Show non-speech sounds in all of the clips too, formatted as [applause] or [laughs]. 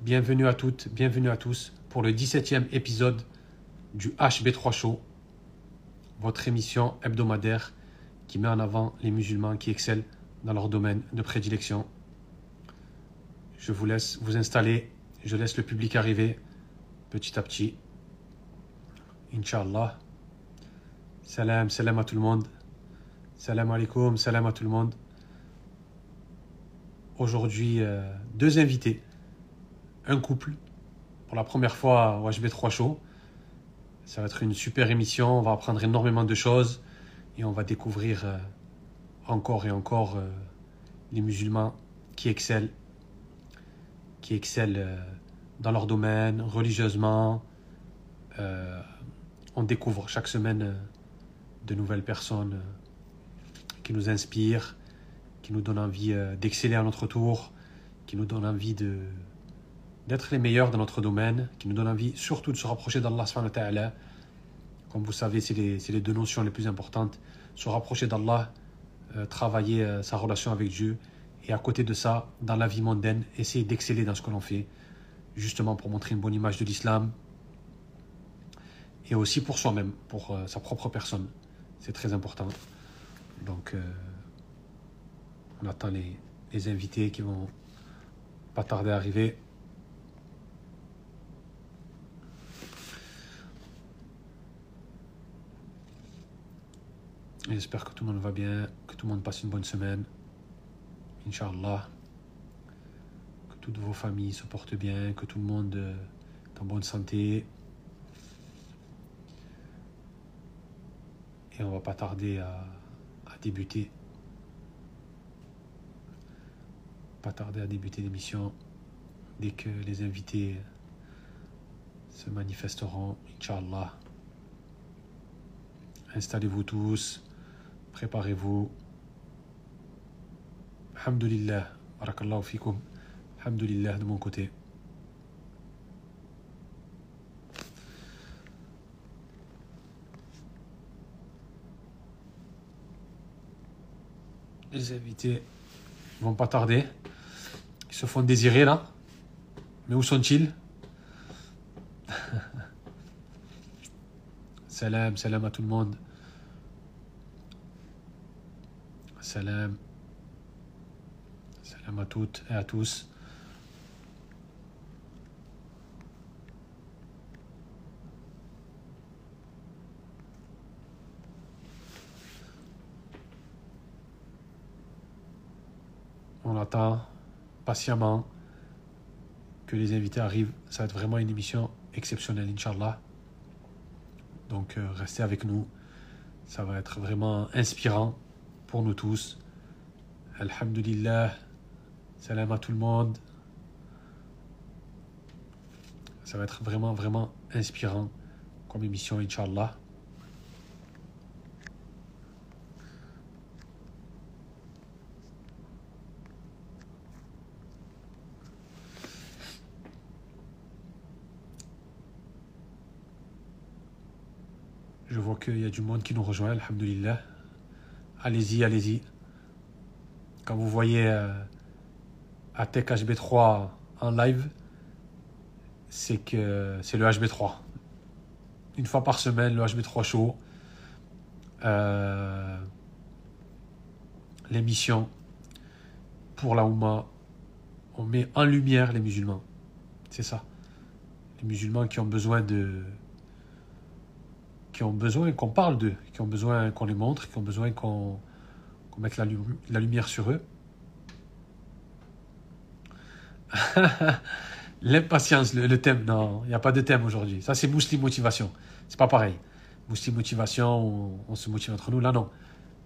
Bienvenue à toutes, bienvenue à tous pour le 17e épisode du HB3 Show, votre émission hebdomadaire qui met en avant les musulmans qui excellent dans leur domaine de prédilection. Je vous laisse vous installer, je laisse le public arriver petit à petit. Inch'Allah. Salam, salam à tout le monde. Salam alaikum, salam à tout le monde. Aujourd'hui, euh, deux invités. Un couple. Pour la première fois au HB3 Show. Ça va être une super émission. On va apprendre énormément de choses. Et on va découvrir euh, encore et encore euh, les musulmans qui excellent. Qui excellent dans leur domaine, religieusement. on découvre chaque semaine de nouvelles personnes qui nous inspirent qui nous donne envie euh, d'exceller à notre tour, qui nous donne envie de d'être les meilleurs dans notre domaine, qui nous donne envie surtout de se rapprocher d'Allah Comme vous savez, c'est les, les, deux notions les plus importantes. Se rapprocher d'Allah, euh, travailler euh, sa relation avec Dieu, et à côté de ça, dans la vie mondaine, essayer d'exceller dans ce que l'on fait, justement pour montrer une bonne image de l'islam, et aussi pour soi-même, pour sa propre personne. C'est très important. Donc, on attend les, invités qui vont pas tarder à arriver. J'espère que tout le monde va bien, que tout le monde passe une bonne semaine. Inch'Allah. Que toutes vos familles se portent bien, que tout le monde est en bonne santé. Et on va pas tarder à débuter. Pas tarder à débuter l'émission dès que les invités se manifesteront, Inch'Allah. Installez-vous tous, préparez-vous. Alhamdulillah, barakallahu fikum. Alhamdulillah de mon côté. Les invités vont pas tarder se font désirer là. Mais où sont-ils? [laughs] Salam, salam à tout le monde. Salam. Salam à toutes et à tous. On attend patiemment que les invités arrivent. Ça va être vraiment une émission exceptionnelle, Inch'Allah. Donc euh, restez avec nous. Ça va être vraiment inspirant pour nous tous. Alhamdulillah. Salam à tout le monde. Ça va être vraiment, vraiment inspirant comme émission, Inch'Allah. Je vois qu'il y a du monde qui nous rejoint, alhamdulillah. Allez-y, allez-y. Quand vous voyez euh, Atec HB3 en live, c'est que c'est le HB3. Une fois par semaine, le HB3 show. Euh, l'émission pour la Oumma. On met en lumière les musulmans. C'est ça. Les musulmans qui ont besoin de, qui ont besoin qu'on parle d'eux, qui ont besoin qu'on les montre, qui ont besoin qu'on mette la, lumière sur eux. [laughs] L'impatience, le, thème, non, il n'y a pas de thème aujourd'hui. Ça, c'est Muslim Motivation. C'est pas pareil. Muslim Motivation, on, se motive entre nous. Là, non.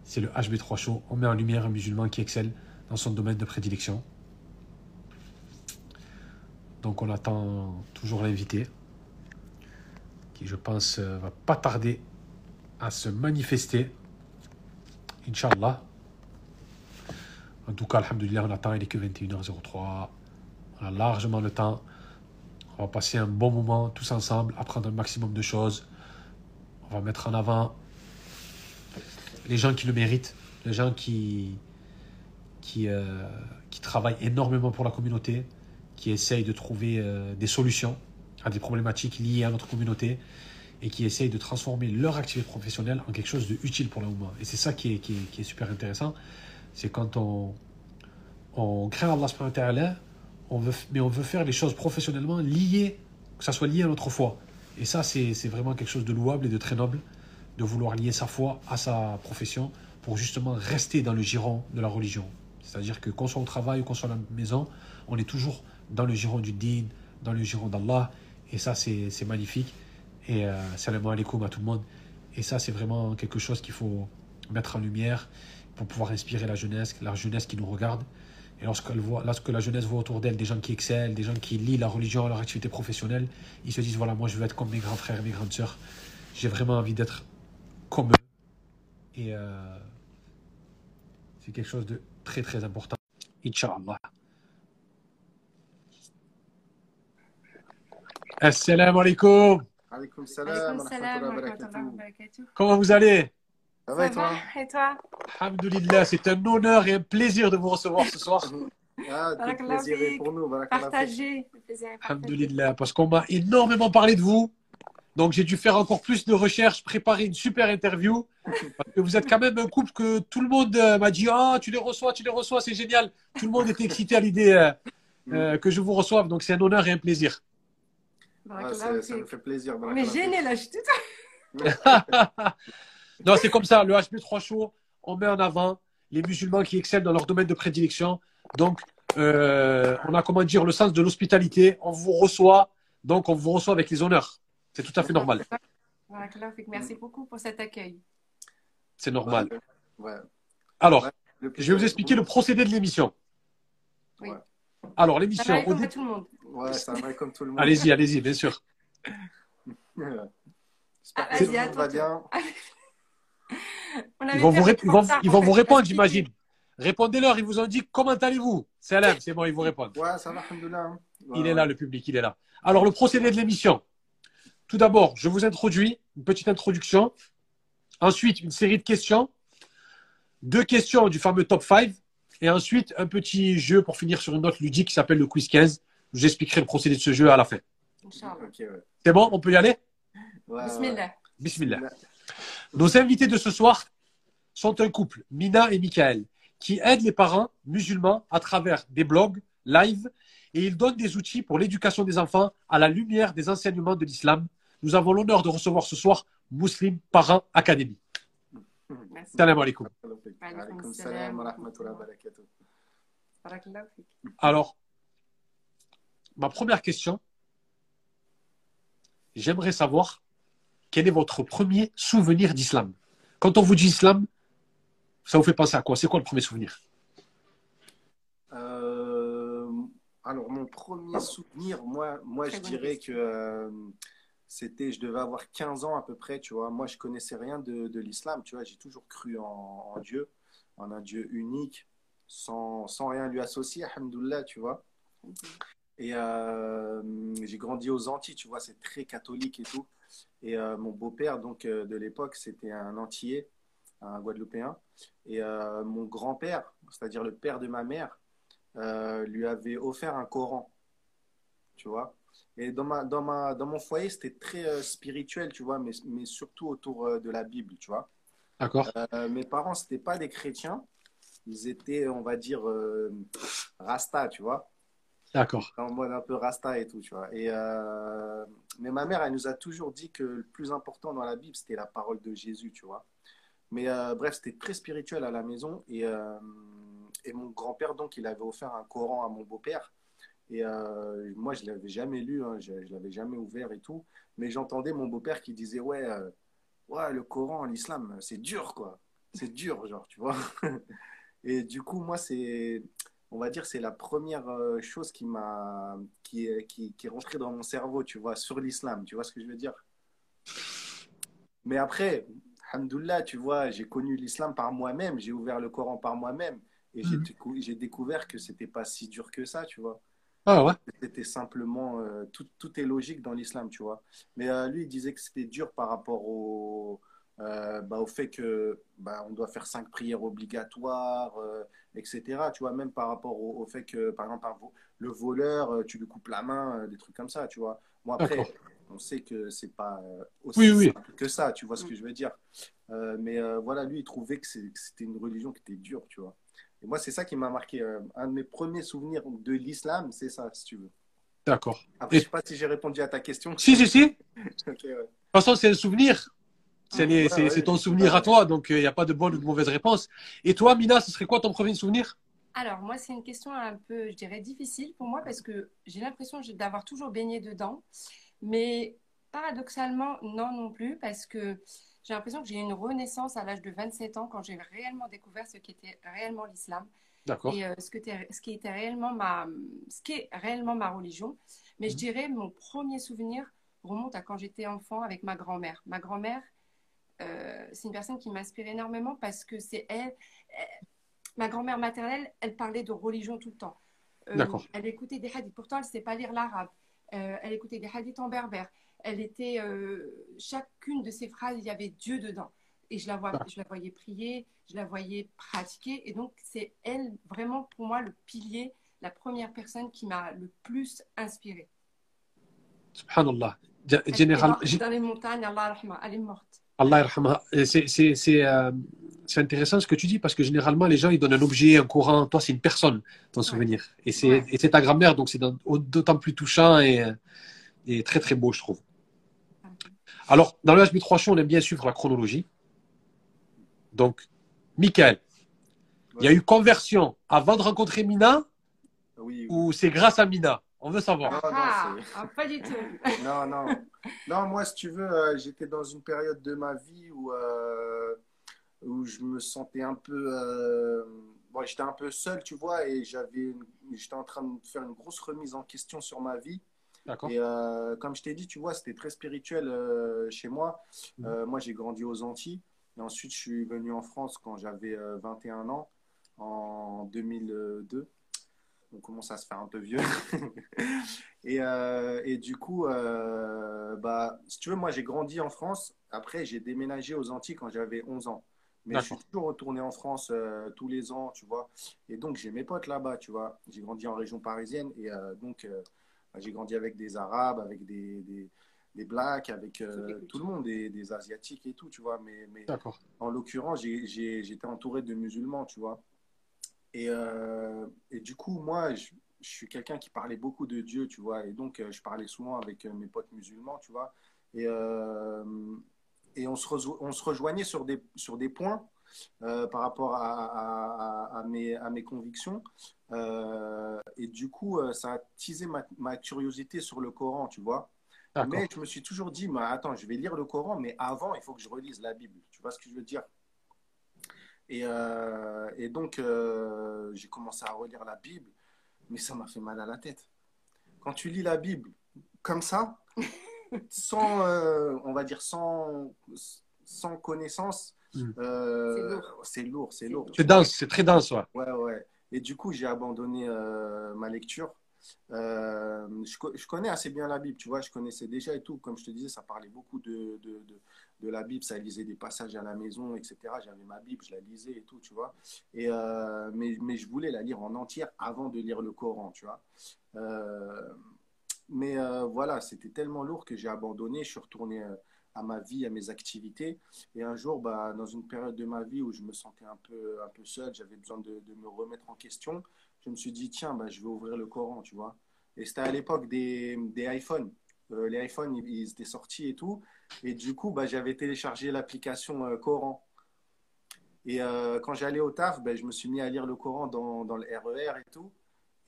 C'est le HB3 Show. On met en lumière un musulman qui excelle dans son domaine de prédilection. Donc, on attend toujours l'invité je pense, euh, va pas tarder à se manifester. Inch'Allah. En tout cas, Alhamdulillah, on attend, il est que 21h03. On a largement le temps. On va passer un bon moment tous ensemble, apprendre un maximum de choses. On va mettre en avant les gens qui le méritent, les gens qui, qui, euh, qui travaille énormément pour la communauté, qui essaye de trouver euh, des solutions à des problématiques liées à notre communauté et qui essayent de transformer leur activité professionnelle en quelque chose de utile pour la. Et c'est ça qui est, super intéressant. C'est quand on, on craint Allah subhanahu on veut, mais on veut faire les choses professionnellement liées, que ça soit lié à notre foi. Et ça, c'est vraiment quelque chose de louable et de très noble, de vouloir lier sa foi à sa profession pour justement rester dans le giron de la religion. C'est-à-dire que qu'on soit au travail ou qu'on soit à la maison, on est toujours dans le giron du din, dans le giron d'Allah. Et ça, c'est magnifique. Et euh, salam alaikum à tout le monde. Et ça, c'est vraiment quelque chose qu'il faut mettre en lumière pour pouvoir inspirer la jeunesse, la jeunesse qui nous regarde. Et lorsque, la jeunesse voit autour d'elle des gens qui excellent, des gens qui lient la religion leur activité professionnelle, ils se disent voilà, moi je veux être comme mes grands frères et mes grandes sœurs. J'ai vraiment envie d'être comme eux. Et euh, c'est quelque chose de très très important. Inch'Allah. Assalamu alaikum. Alaikum salam. Comment vous allez? Ça va et toi? Et toi? Alhamdulillah, c'est un honneur et un plaisir de vous recevoir ce soir. [laughs] Ah, le plaisir est pour nous. Partagez. Alhamdulillah, parce qu'on m'a énormément parlé de vous. Donc j'ai dû faire encore plus de recherches, préparer une super interview. Parce que vous êtes quand même un couple que tout le monde euh, m'a dit Ah, tu les reçois, tu les reçois, c'est génial. Tout le monde était excité à l'idée euh, euh, que je vous reçoive. Donc c'est un honneur et un plaisir. Ah, ça, me fait plaisir. Mais gêné là, je suis tout [laughs] Non, c'est comme ça. Le HB3 Show, on met en avant les musulmans qui excellent dans leur domaine de prédilection. Donc, euh, on a, comment dire, le sens de l'hospitalité. On vous reçoit, donc on vous reçoit avec les honneurs. C'est tout à fait normal. Merci beaucoup pour cet accueil. C'est normal. Ouais. Alors, je vais vous expliquer le procédé de l'émission. Oui. Alors, l'émission. Ça va comme tout le monde. Ouais, ça va comme tout le monde. Allez-y, allez-y, bien sûr. [laughs] Ah, vas-y, à toi. bien. [laughs] Ils vont, vous, ils vont, ils vont vous répondre, j'imagine. Répondez-leur, ils vous ont dit comment allez-vous? Salam, c'est bon, ils vous répondent. Ouais, ça va, alhamdoulilah. Ouais, il est là, le public, il est là. Alors, le procédé de l'émission. Tout d'abord, je vous introduis, une petite introduction. Ensuite, une série de questions. Deux questions du fameux top 5. Et ensuite, un petit jeu pour finir sur une note ludique qui s'appelle le quiz 15. Je vous expliquerai le procédé de ce jeu à la fin. Okay, ouais. C'est bon, on peut y aller? Ouais, Bismillah. Bismillah. Nos invités de ce soir sont un couple, Mina et Michael, qui aident les parents musulmans à travers des blogs, live, et ils donnent des outils pour l'éducation des enfants à la lumière des enseignements de l'islam. Nous avons l'honneur de recevoir ce soir Muslim Parents Academy. Merci. Salam alaikum. Alaikum salam wa rahmatullahi wa barakatuh. Barakallahu fik. Alors, ma première question, j'aimerais savoir quel est votre premier souvenir d'islam. Quand on vous dit islam, ça vous fait penser à quoi? C'est quoi le premier souvenir? Euh, alors, mon premier souvenir, moi, moi Très je dirais que euh, c'était, je devais avoir 15 ans à peu près, tu vois. Moi, je connaissais rien de, de l'islam, tu vois. J'ai toujours cru en, en Dieu, en un Dieu unique, sans, sans rien lui associer, alhamdoulilah, tu vois. Et euh, j'ai grandi aux Antilles, tu vois, c'est très catholique et tout. Et euh, mon beau-père, donc euh, de l'époque, c'était un Antillais, un Guadeloupéen. Et mon grand-père, c'est-à-dire le père de ma mère, lui avait offert un Coran, tu vois. Et dans, ma, dans, ma, dans mon foyer, c'était très euh, spirituel, tu vois, mais, mais surtout autour euh, de la Bible, tu vois. D'accord Euh, mes parents, c'était pas des chrétiens. Ils étaient, on va dire, rasta, tu vois D'accord. en mode un peu rasta et tout, tu vois. Et, mais ma mère, elle nous a toujours dit que le plus important dans la Bible, c'était la parole de Jésus, tu vois. Mais bref, c'était très spirituel à la maison. Et, et mon grand-père, donc, il avait offert un Coran à mon beau-père. Et euh, moi, je ne l'avais jamais lu, hein, je ne l'avais jamais ouvert et tout. Mais j'entendais mon beau-père qui disait, ouais, euh, ouais, le Coran, l'islam, c'est dur, quoi. C'est dur, genre, tu vois. [laughs] et du coup, moi, c'est on va dire, c'est la première euh, chose qui m'a, qui est, qui, qui est rentrée dans mon cerveau, tu vois, sur l'islam. Tu vois ce que je veux dire? Mais après, alhamdoulilah, tu vois, j'ai connu l'islam par moi-même, j'ai ouvert le Coran par moi-même et j'ai j'ai découvert que c'était pas si dur que ça, tu vois. Ah ouais C'était simplement, euh, tout, tout est logique dans l'islam, tu vois. Mais euh, lui, il disait que c'était dur par rapport au, euh, bah, au fait que bah, on doit faire cinq prières obligatoires, etc. Tu vois, même par rapport au, fait que, par exemple, le voleur, tu lui coupes la main, des trucs comme ça, tu vois. Moi, après, on sait que c'est pas aussi simple que ça, tu vois ce que je veux dire. mais voilà, lui, il trouvait que c'était une religion qui était dure, tu vois. Et moi, c'est ça qui m'a marqué. un de mes premiers souvenirs de l'islam, c'est ça, si tu veux. D'accord. Après, je sais pas si j'ai répondu à ta question. Si, si, si. [laughs] De toute façon, c'est un souvenir. C'est ton souvenir à toi, donc il n'y a pas de bonne ou de mauvaise réponse. Et toi, Mina, ce serait quoi ton premier souvenir? Alors, moi, c'est une question un peu, je dirais, difficile pour moi parce que j'ai l'impression d'avoir toujours baigné dedans. Mais paradoxalement, non non plus parce que j'ai l'impression que j'ai eu une renaissance à l'âge de 27 ans quand j'ai réellement découvert ce qu'était réellement l'islam. D'accord. Et euh, ce, que ce, qui était réellement ma, ce qui est réellement ma religion. Mais je mhm. dirais, mon premier souvenir remonte à quand j'étais enfant avec ma grand-mère. Ma grand-mère, euh, c'est une personne qui m'inspire énormément parce que c'est elle, ma grand-mère maternelle, elle parlait de religion tout le temps. Euh, elle écoutait des hadiths. Pourtant, elle ne sait pas lire l'arabe. Euh, elle écoutait des hadiths en berbère. Elle était, euh, chacune de ses phrases, il y avait Dieu dedans. Et je la, vois, je la voyais prier, je la voyais pratiquer. Et donc, c'est elle, vraiment, pour moi, le pilier, la première personne qui m'a le plus inspirée. Subhanallah. Général... Dans les montagnes, Allah elle est morte. Allah C'est c'est intéressant ce que tu dis parce que généralement, les gens, ils donnent un objet, un courant. Toi, c'est une personne, ton souvenir. Et c'est ta grand-mère, donc c'est d'autant plus touchant et, et, très, très beau, je trouve. Alors, dans le HB3 Show, on aime bien suivre la chronologie. Donc, Michael, il y a eu conversion avant de rencontrer Mina ou c'est grâce à Mina? On veut savoir. Ah, ah, pas du tout. [laughs] non, non. Non, moi, si tu veux, euh, j'étais dans une période de ma vie où. Euh, où je me sentais un peu. Euh, bon, j'étais un peu seul, tu vois, et j'avais, j'étais en train de faire une grosse remise en question sur ma vie. Et euh, comme je t'ai dit, tu vois, c'était très spirituel euh, chez moi. Mhm. moi, j'ai grandi aux Antilles. Et ensuite, je suis venu en France quand j'avais 21 ans, en 2002. On commence à se faire un peu vieux. [laughs] et, et, du coup, bah, si tu veux, moi, j'ai grandi en France. Après, j'ai déménagé aux Antilles quand j'avais 11 ans. Mais je suis toujours retourné en France euh, tous les ans, tu vois. Et donc, j'ai mes potes là-bas, tu vois. J'ai grandi en région parisienne et euh, donc, euh, j'ai grandi avec des Arabes, avec des, des, des Blacks, avec tout le monde, des, des, Asiatiques et tout, tu vois. Mais, mais en l'occurrence, j'étais entouré de musulmans, tu vois. Et, et du coup, moi, je, je suis quelqu'un qui parlait beaucoup de Dieu, tu vois. Et donc, je parlais souvent avec mes potes musulmans, tu vois. Et, et on se, on se rejoignait sur des, sur des points euh, par rapport à, à, mes, à mes convictions. Euh, et du coup, euh, ça a teasé ma, ma, curiosité sur le Coran, tu vois. Mais je me suis toujours dit, mais attends, je vais lire le Coran, mais avant, il faut que je relise la Bible. Tu vois ce que je veux dire? Et, et, donc, j'ai commencé à relire la Bible, mais ça m'a fait mal à la tête. Quand tu lis la Bible comme ça, [laughs] sans, euh, on va dire, sans, sans connaissance, hmm. euh, c'est lourd. C'est lourd. C'est dense, c'est très dense, ouais. Ouais, ouais. Et du coup, j'ai abandonné euh, ma lecture. Je, je, connais assez bien la Bible, tu vois, je connaissais déjà et tout. Comme je te disais, ça parlait beaucoup de, de, de, la Bible, ça lisait des passages à la maison, etc. J'avais ma Bible, je la lisais et tout, tu vois. Et, mais, mais je voulais la lire en entière avant de lire le Coran, tu vois. Mais euh, voilà, c'était tellement lourd que j'ai abandonné. Je suis retourné euh, à ma vie, à mes activités. Et un jour, bah, dans une période de ma vie où je me sentais un peu, un peu seul, j'avais besoin de, me remettre en question, je me suis dit, tiens, bah, je vais ouvrir le Coran, tu vois. Et c'était à l'époque des, des iPhones. Euh, les iPhones, ils, étaient sortis et tout. Et du coup, bah, j'avais téléchargé l'application Coran. Et quand j'allais au taf, bah, je me suis mis à lire le Coran dans, dans le RER e et tout.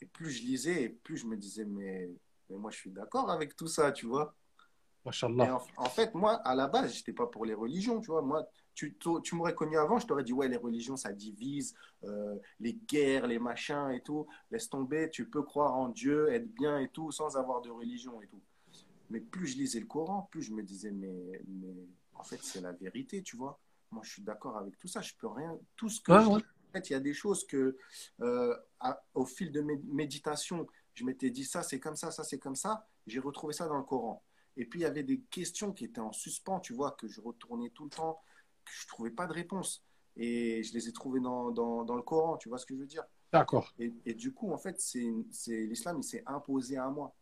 Et plus je lisais, et plus je me disais, mais mais moi, je suis d'accord avec tout ça, tu vois. En, en, fait, moi, à la base, je n'étais pas pour les religions, tu vois. Moi, tu, tu m'aurais connu avant, je t'aurais dit, ouais, les religions, ça divise, euh, les guerres, les machins et tout. Laisse tomber, tu peux croire en Dieu, être bien et tout, sans avoir de religion et tout. Mais plus je lisais le Coran, plus je me disais, mais, mais en fait, c'est la vérité, tu vois. Moi, je suis d'accord avec tout ça. Je peux rien. Tout ce que. En fait, il y a des choses que, euh, au fil de mes méditations, je m'étais dit ça, c'est comme ça, ça, c'est comme ça. J'ai retrouvé ça dans le Coran. Et puis, il y avait des questions qui étaient en suspens, tu vois, que je retournais tout le temps, que je ne trouvais pas de réponse. et je les ai trouvés dans, dans, dans le Coran, tu vois ce que je veux dire? D'accord. et, et du coup, en fait, c'est l'islam, il s'est imposé à moi,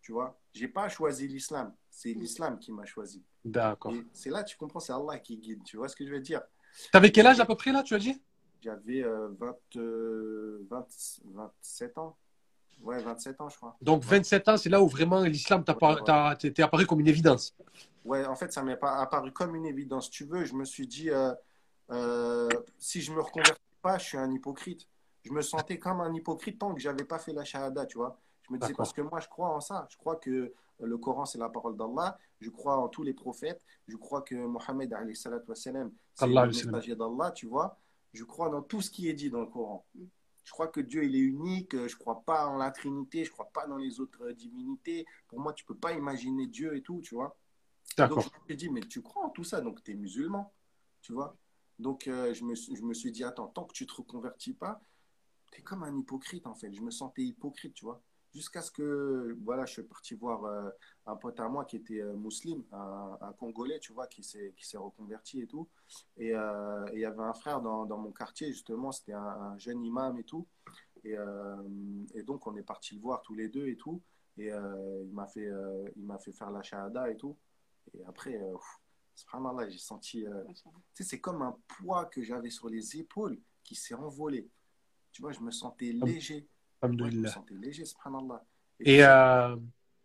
tu vois? J'ai pas choisi l'islam, c'est l'islam qui m'a choisi. D'accord. C'est là, tu comprends, c'est Allah qui guide, tu vois ce que je veux dire? T'avais quel âge à peu près là, tu as dit? J'avais euh, 20, euh, 20 27 ans. Ouais, 27 ans, je crois. Donc 27 ans, c'est là où vraiment l'islam t'a Ouais, ouais. apparu comme une évidence. Ouais, en fait, ça m'est pas apparu comme une évidence. Tu veux, je me suis dit, euh, euh, si je me reconvertis pas, je suis un hypocrite. Je me sentais comme un hypocrite tant que j'avais pas fait la shahada, tu vois. Je me disais, parce que moi, je crois en ça. Je crois que le Coran, c'est la parole d'Allah. Je crois en tous les prophètes. Je crois que Mohammed, c'est Allah, le messager d'Allah, tu vois. Je crois dans tout ce qui est dit dans le Coran. Je crois que Dieu, il est unique. Je crois pas en la Trinité. Je crois pas dans les autres euh, divinités. Pour moi, tu peux pas imaginer Dieu et tout, tu vois. Donc, je me suis dit, mais tu crois en tout ça, donc tu es musulman, tu vois. Donc, euh, je, me, suis- je me suis dit, attends, tant que tu te reconvertis pas, tu es comme un hypocrite, en fait. Je me sentais hypocrite, tu vois. Jusqu'à ce que, voilà, je suis parti voir euh, un pote à moi qui était euh, musulman, un, un Congolais, tu vois, qui s'est qui s'est reconverti et tout. Et euh, et il y avait un frère dans, dans mon quartier, justement, c'était un, un jeune imam et tout. Et, euh, et donc, on est parti le voir tous les deux et tout. Et euh, il m'a fait, euh, il m'a fait faire la shahada et tout. Et après, euh, subhanallah, j'ai senti. euh, tu sais, c'est comme un poids que j'avais sur les épaules qui s'est envolé. Tu vois, je me sentais léger. Je me sentais léger, subhanallah. Et sais, euh,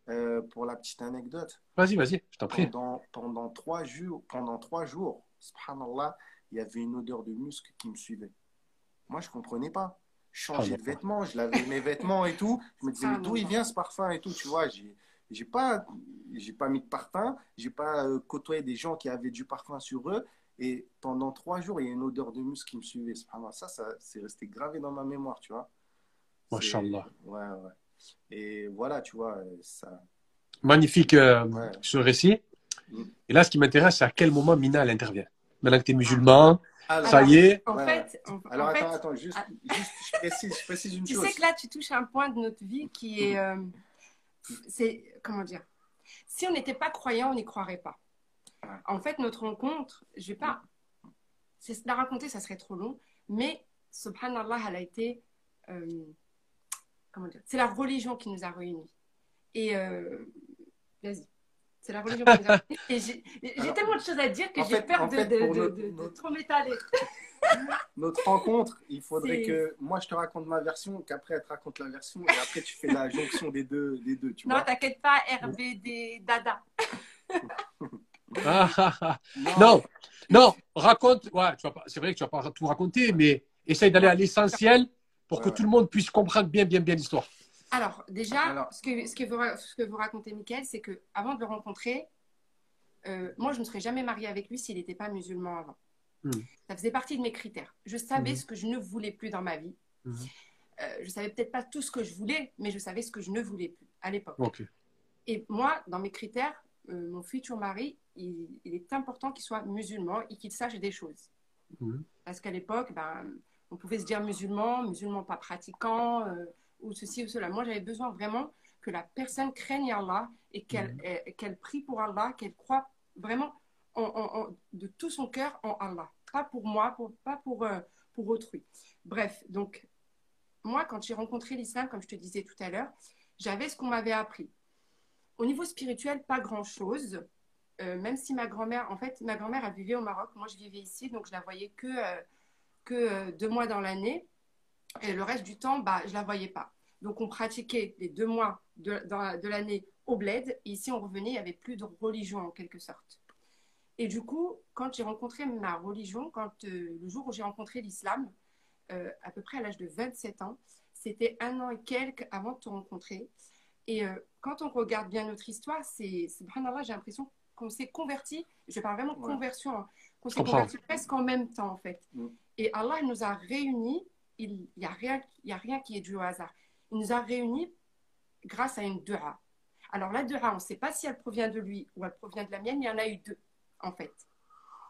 euh, pour la petite anecdote, vas-y, vas-y, je t'en prie. pendant, pendant, trois jours, pendant trois jours, subhanallah, il y avait une odeur de musc qui me suivait. Moi, je ne comprenais pas. Je changeais de Subhanallah. vêtements, je lavais mes vêtements et tout. Je me disais, mais d'où il vient ce parfum et tout, tu vois. J'ai j'ai pas, j'ai pas mis de parfum, j'ai pas euh, côtoyé des gens qui avaient du parfum sur eux. Et pendant trois jours, il y a une odeur de musc qui me suivait. Subhanallah. Ça, ça c'est resté gravé dans ma mémoire, tu vois. C'est- Mashallah. Ouais, ouais. Et voilà, tu vois, ça. Magnifique euh, Ouais. ce récit. Mm. Et là, ce qui m'intéresse, c'est à quel moment Mina elle intervient? Maintenant que tu es musulman, Alors, ça y est. En Ouais, fait, en, Alors en attends, fait, attends, juste, ah. juste je, précise, je précise une tu chose. sais que là, tu touches un point de notre vie qui est. euh, c'est. Comment dire? Si on n'était pas croyant, on n'y croirait pas. En fait, notre rencontre, je vais pas. c'est- La raconter, ça serait trop long. Mais, subhanallah, elle a été. euh, comment dire C'est la religion qui nous a réunis. Et. euh, Vas-y. C'est la religion qui nous a [laughs] réunis. Et j'ai tellement de choses à dire que j'ai peur en de, fait, de, pour de- notre- de- de notre- trop m'étaler. [laughs] Notre rencontre, il faudrait que moi je te raconte ma version, qu'après elle te raconte la version, et après tu fais la jonction des deux, des deux tu Non, t'inquiète pas, RBD, Dada. [laughs] Ah, ah, ah. Non, non, raconte. Ouais, c'est vrai que tu vas pas tout raconter, mais essaye d'aller à l'essentiel pour que Ouais, tout le monde puisse comprendre bien, bien, bien l'histoire. Alors, déjà, Alors- ce, que, ce, que vous, ra- ce que vous racontez, Mickaël, c'est que avant de le rencontrer, euh, moi, je ne serais jamais mariée avec lui s'il n'était pas musulman avant. Hmm. Ça faisait partie de mes critères. Je savais Mhm. ce que je ne voulais plus dans ma vie. Mhm. Euh, je savais peut-être pas tout ce que je voulais, mais je savais ce que je ne voulais plus à l'époque. Et moi, dans mes critères, euh, mon futur mari, il, il est important qu'il soit musulman et qu'il sache des choses. Mhm. Parce qu'à l'époque, ben, on pouvait se dire musulman, musulman pas pratiquant, euh, ou ceci ou cela. Moi, j'avais besoin vraiment que la personne craigne Allah et qu'elle euh, qu'elle prie pour Allah, qu'elle croit vraiment en- en- en- de tout son cœur en Allah. Pas pour moi, pour, pas pour, euh, pour autrui. Bref, donc, moi, quand j'ai rencontré l'islam, comme je te disais tout à l'heure, j'avais ce qu'on m'avait appris. Au niveau spirituel, pas grand-chose. Euh, même si ma grand-mère, en fait, ma grand-mère, elle vivait au Maroc. Moi, je vivais ici, donc je la voyais que, euh, que euh, deux mois dans l'année. Et le reste du temps, bah, je la voyais pas. Donc, on pratiquait les deux mois de, l'année au bled. Et ici, on revenait, il n'y avait plus de religion, en quelque sorte. Et du coup, quand j'ai rencontré ma religion, quand, euh, le jour où j'ai rencontré l'islam, euh, à peu près à l'âge de 27 ans, c'était un an et quelques avant de te rencontrer. Et euh, quand on regarde bien notre histoire, c'est, subhanallah, j'ai l'impression qu'on s'est converti, je parle vraiment de Ouais. conversion, hein, qu'on s'est converti presque en même temps en fait. Mm. Et Allah nous a réunis, il n'y a, rien- y a rien qui est dû au hasard. Il nous a réunis grâce à une dua. Alors la dua, on ne sait pas si elle provient de lui ou elle provient de la mienne, il y en a eu deux en fait.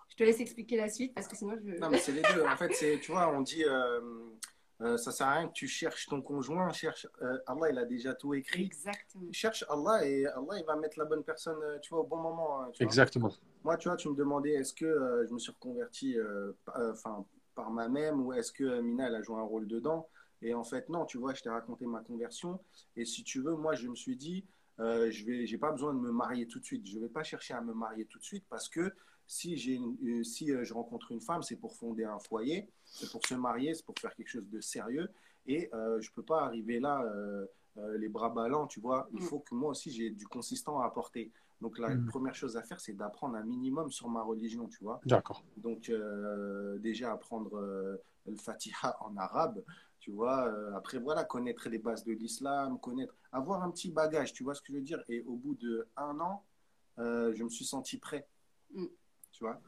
Je te laisse expliquer la suite parce que sinon je... Non, mais c'est les deux. En fait, c'est, tu vois, on dit, euh, euh, ça sert à rien que tu cherches ton conjoint, cherche, euh, Allah, il a déjà tout écrit. Exactement. Cherche Allah et Allah, il va mettre la bonne personne, euh, tu vois, au bon moment. hein, tu vois. Exactement. Moi, tu vois, tu me demandais, est-ce que euh, je me suis reconverti, euh, euh, enfin, par ma même ou est-ce que Mina, elle a joué un rôle dedans? Et en fait, non, tu vois, je t'ai raconté ma conversion. Et si tu veux, moi, je me suis dit, euh, je vais, j'ai pas besoin de me marier tout de suite. Je vais pas chercher à me marier tout de suite parce que si, j'ai une- si je rencontre une femme, c'est pour fonder un foyer, c'est pour se marier, c'est pour faire quelque chose de sérieux. Et euh, je peux pas arriver là euh, les bras ballants, tu vois. Il Mm. faut que moi aussi j'ai du consistant à apporter. Donc la Mm. première chose à faire, c'est d'apprendre un minimum sur ma religion, tu vois. D'accord. Donc euh, déjà apprendre euh, le Fatiha en arabe, tu vois. Euh, après voilà, connaître les bases de l'islam, connaître, avoir un petit bagage, tu vois ce que je veux dire. Et au bout de un an, euh, je me suis senti prêt, Mm. tu vois.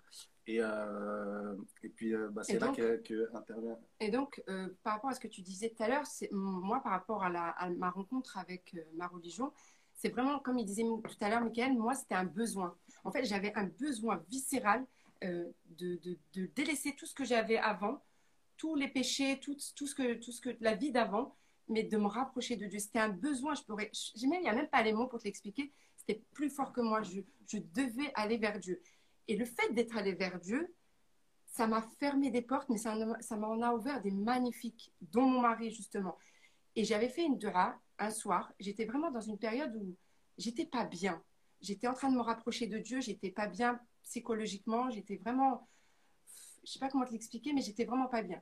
Et, euh, et puis euh, bah, c'est là que, que intervient. Et donc, euh, par rapport à ce que tu disais tout à l'heure, c'est moi, par rapport à, la, à ma rencontre avec euh, ma religion, c'est vraiment, comme il disait tout à l'heure, Michael, moi, c'était un besoin. En fait, j'avais un besoin viscéral euh, de, de, de délaisser tout ce que j'avais avant, tous les péchés, tout, tout, ce que, tout ce que la vie d'avant, mais de me rapprocher de Dieu. C'était un besoin, je pourrais, il n'y a même pas les mots pour te l'expliquer, c'était plus fort que moi, je, je devais aller vers Dieu. Et le fait d'être allé vers Dieu, ça m'a fermé des portes, mais ça, ça m'en a ouvert des magnifiques, dont mon mari justement. Et j'avais fait une dua un soir. J'étais vraiment dans une période où j'étais pas bien. J'étais en train de me rapprocher de Dieu. J'étais pas bien psychologiquement. J'étais vraiment, je sais pas comment te l'expliquer, mais j'étais vraiment pas bien.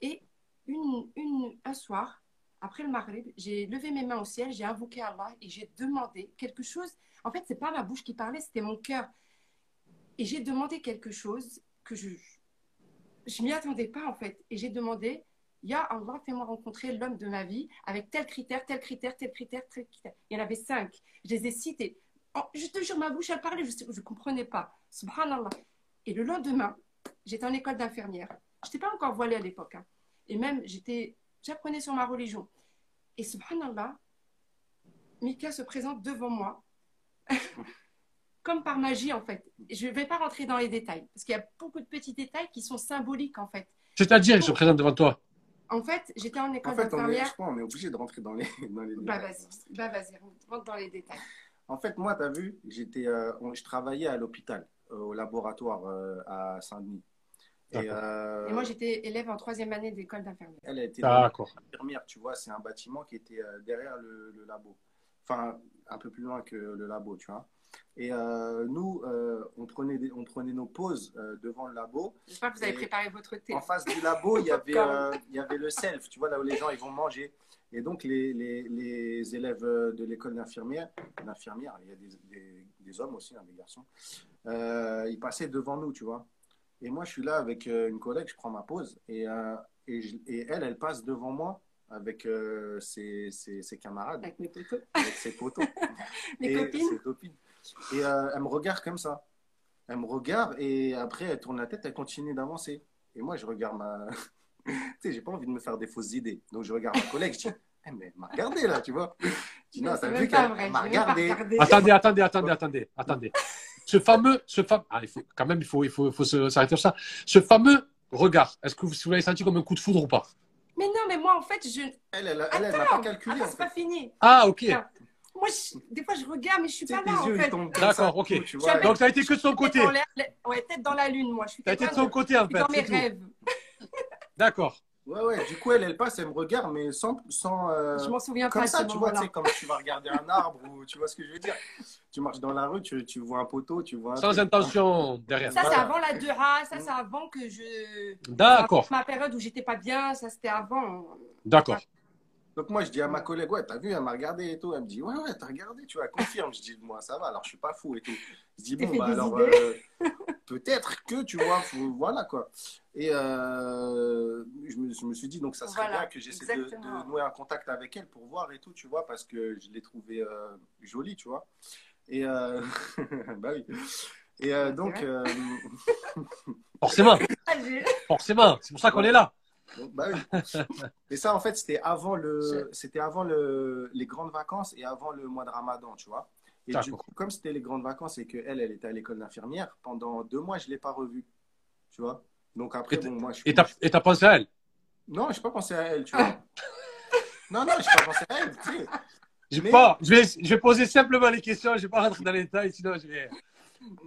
Et une, une, un soir, après le Maghrib, j'ai levé mes mains au ciel, j'ai invoqué Allah et j'ai demandé quelque chose. En fait, c'est pas ma bouche qui parlait, c'était mon cœur. Et j'ai demandé quelque chose que je je m'y attendais pas en fait. Et j'ai demandé, Ya Allah, fais-moi rencontrer l'homme de ma vie avec tel critère, tel critère, tel critère, tel critère. Il y en avait cinq. Je les ai cités. Oh, je te jure, ma bouche, elle parlait, je ne comprenais pas. Subhanallah. Et le lendemain, j'étais en école d'infirmière. Je n'étais pas encore voilée à l'époque. hein. Et même, j'étais, j'apprenais sur ma religion. Et subhanallah, Mika se présente devant moi. [laughs] comme par magie en fait. Je ne vais pas rentrer dans les détails parce qu'il y a beaucoup de petits détails qui sont symboliques en fait. C'est-à-dire, il se présente devant toi. En fait, j'étais en En école fait, on est, d'infirmière. je crois, on est obligé de rentrer dans les, [laughs] dans les Bah détails. vas-y, bah vas-y, rentre dans les détails. En fait, moi, tu as vu, j'étais, euh, on- je travaillais à l'hôpital, euh, au laboratoire euh, à Saint-Denis. Et, euh, moi, j'étais élève en troisième année d'école d'infirmière. elle a été infirmière, tu vois, c'est un bâtiment qui était euh, derrière le, le labo. Enfin, un peu plus loin que le labo, tu vois. Et euh, nous, euh, on, prenait des- on prenait nos pauses euh, devant le labo. J'espère que vous avez préparé votre thé. En face du labo, il y [laughs] avait, il y avait le self, tu vois, là où les gens ils vont manger. Et donc, les, les, les élèves de l'école d'infirmière, d'infirmière, il y a des, des, des hommes aussi, hein, des garçons, ils passaient devant nous, tu vois. Et moi, je suis là avec une collègue, je prends ma pause. Et, et, je- et elle, elle passe devant moi avec ses, ses, ses camarades, Avec mes potos, avec ses potos. [laughs] mes et copines. ses copines. Et euh, elle me regarde comme ça. Elle me regarde et après, elle tourne la tête, elle continue d'avancer. Et moi, je regarde ma. [laughs] tu sais, j'ai pas envie de me faire des fausses idées. Donc, je regarde ma collègue, je dis, Eh, mais elle m'a regardé là, tu vois. Je dis, non, t'as c'est vu qu'elle m'a regardé. Attendez, attendez, attendez, attendez, attendez. Ce fameux, ce fameux, ah, il faut, quand même, il faut, il faut, il faut se- s'arrêter sur ça. Ce fameux regard, est-ce que vous, vous l'avez senti comme un coup de foudre ou pas? Mais non, mais moi, en fait, je. Elle, elle, elle, elle m'a Attends, pas calculé. attends, en c'est fait. pas fini. Ah, ok. Non. Moi, je- des fois, je regarde, mais je suis pas là, en fait. comme D'accord, ok. tu vois. Donc, tu as été que de son côté. Ouais, tête dans la lune, moi. Je suis Tu as été de son côté, en je suis fait. dans mes rêves. [laughs] D'accord. Ouais, ouais. Du coup, elle, elle passe, elle me regarde, mais sans. sans euh, Je m'en souviens Comme pas de ça, tu vois, tu sais, comme tu vas regarder un arbre ou tu vois ce que je veux dire. Tu marches dans la rue, tu, tu vois un poteau, tu vois Sans intention derrière. Ça, c'est avant la dura, ça, c'est avant que je. D'accord, Ma période où j'étais pas bien, ça, c'était avant. d'accord. Donc moi, je dis à ma collègue, ouais, t'as vu, elle m'a regardé et tout. Elle me dit, ouais, ouais, t'as regardé, tu vois, confirme. Je dis, moi, ça va, alors je suis pas fou et tout. Je dis, bon, bah alors, euh, peut-être que, tu vois, faut- voilà quoi. Et euh, je, me, je me suis dit, donc ça serait Voilà, bien que j'essaie de, de nouer un contact avec elle pour voir et tout, tu vois, parce que je l'ai trouvée euh, jolie, tu vois. Et, euh, [laughs] bah oui. Et euh, donc, euh, [laughs] Forcément, forcément. C'est pour ça qu'on est là. Donc, bah oui. Et ça, en fait, c'était avant, le, c'était avant le, les grandes vacances et avant le mois de Ramadan, tu vois. Et du coup, comme c'était les grandes vacances et qu'elle, elle était à l'école d'infirmière, pendant deux mois, je ne l'ai pas revue, tu vois. Donc après, Et bon, moi, je Et t'as et t'as pensé à elle? Non, je n'ai pas pensé à elle, tu vois. non, non, je n'ai pas pensé à elle, tu sais. Je, Mais- pas, je, vais, je vais poser simplement les questions, je ne vais pas rentrer dans les détails, sinon je vais.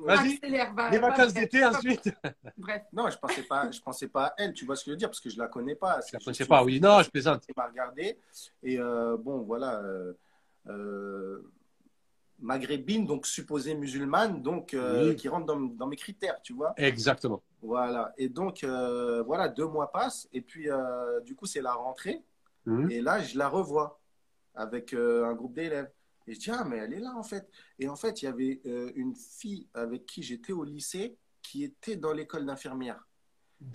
Vas-y. Les va- vacances d'été ensuite. [laughs] Bref. Non, je pensais pas, je pensais pas à elle, tu vois ce que je veux dire, parce que je la connais pas. Je la connaissais pas, oui. Non, je plaisante. Elle m'a regardé. Et euh, bon, voilà. euh, euh, maghrébine, donc supposée musulmane, donc euh, Oui. qui rentre dans, dans mes critères, tu vois. Exactement. Voilà. Et donc, euh, voilà, deux mois passent. Et puis, euh, du coup, c'est la rentrée. Mhm. Et là, je la revois avec euh, un groupe d'élèves. Et je dis, ah, mais elle est là, en fait. Et en fait, il y avait euh, une fille avec qui j'étais au lycée qui était dans l'école d'infirmière.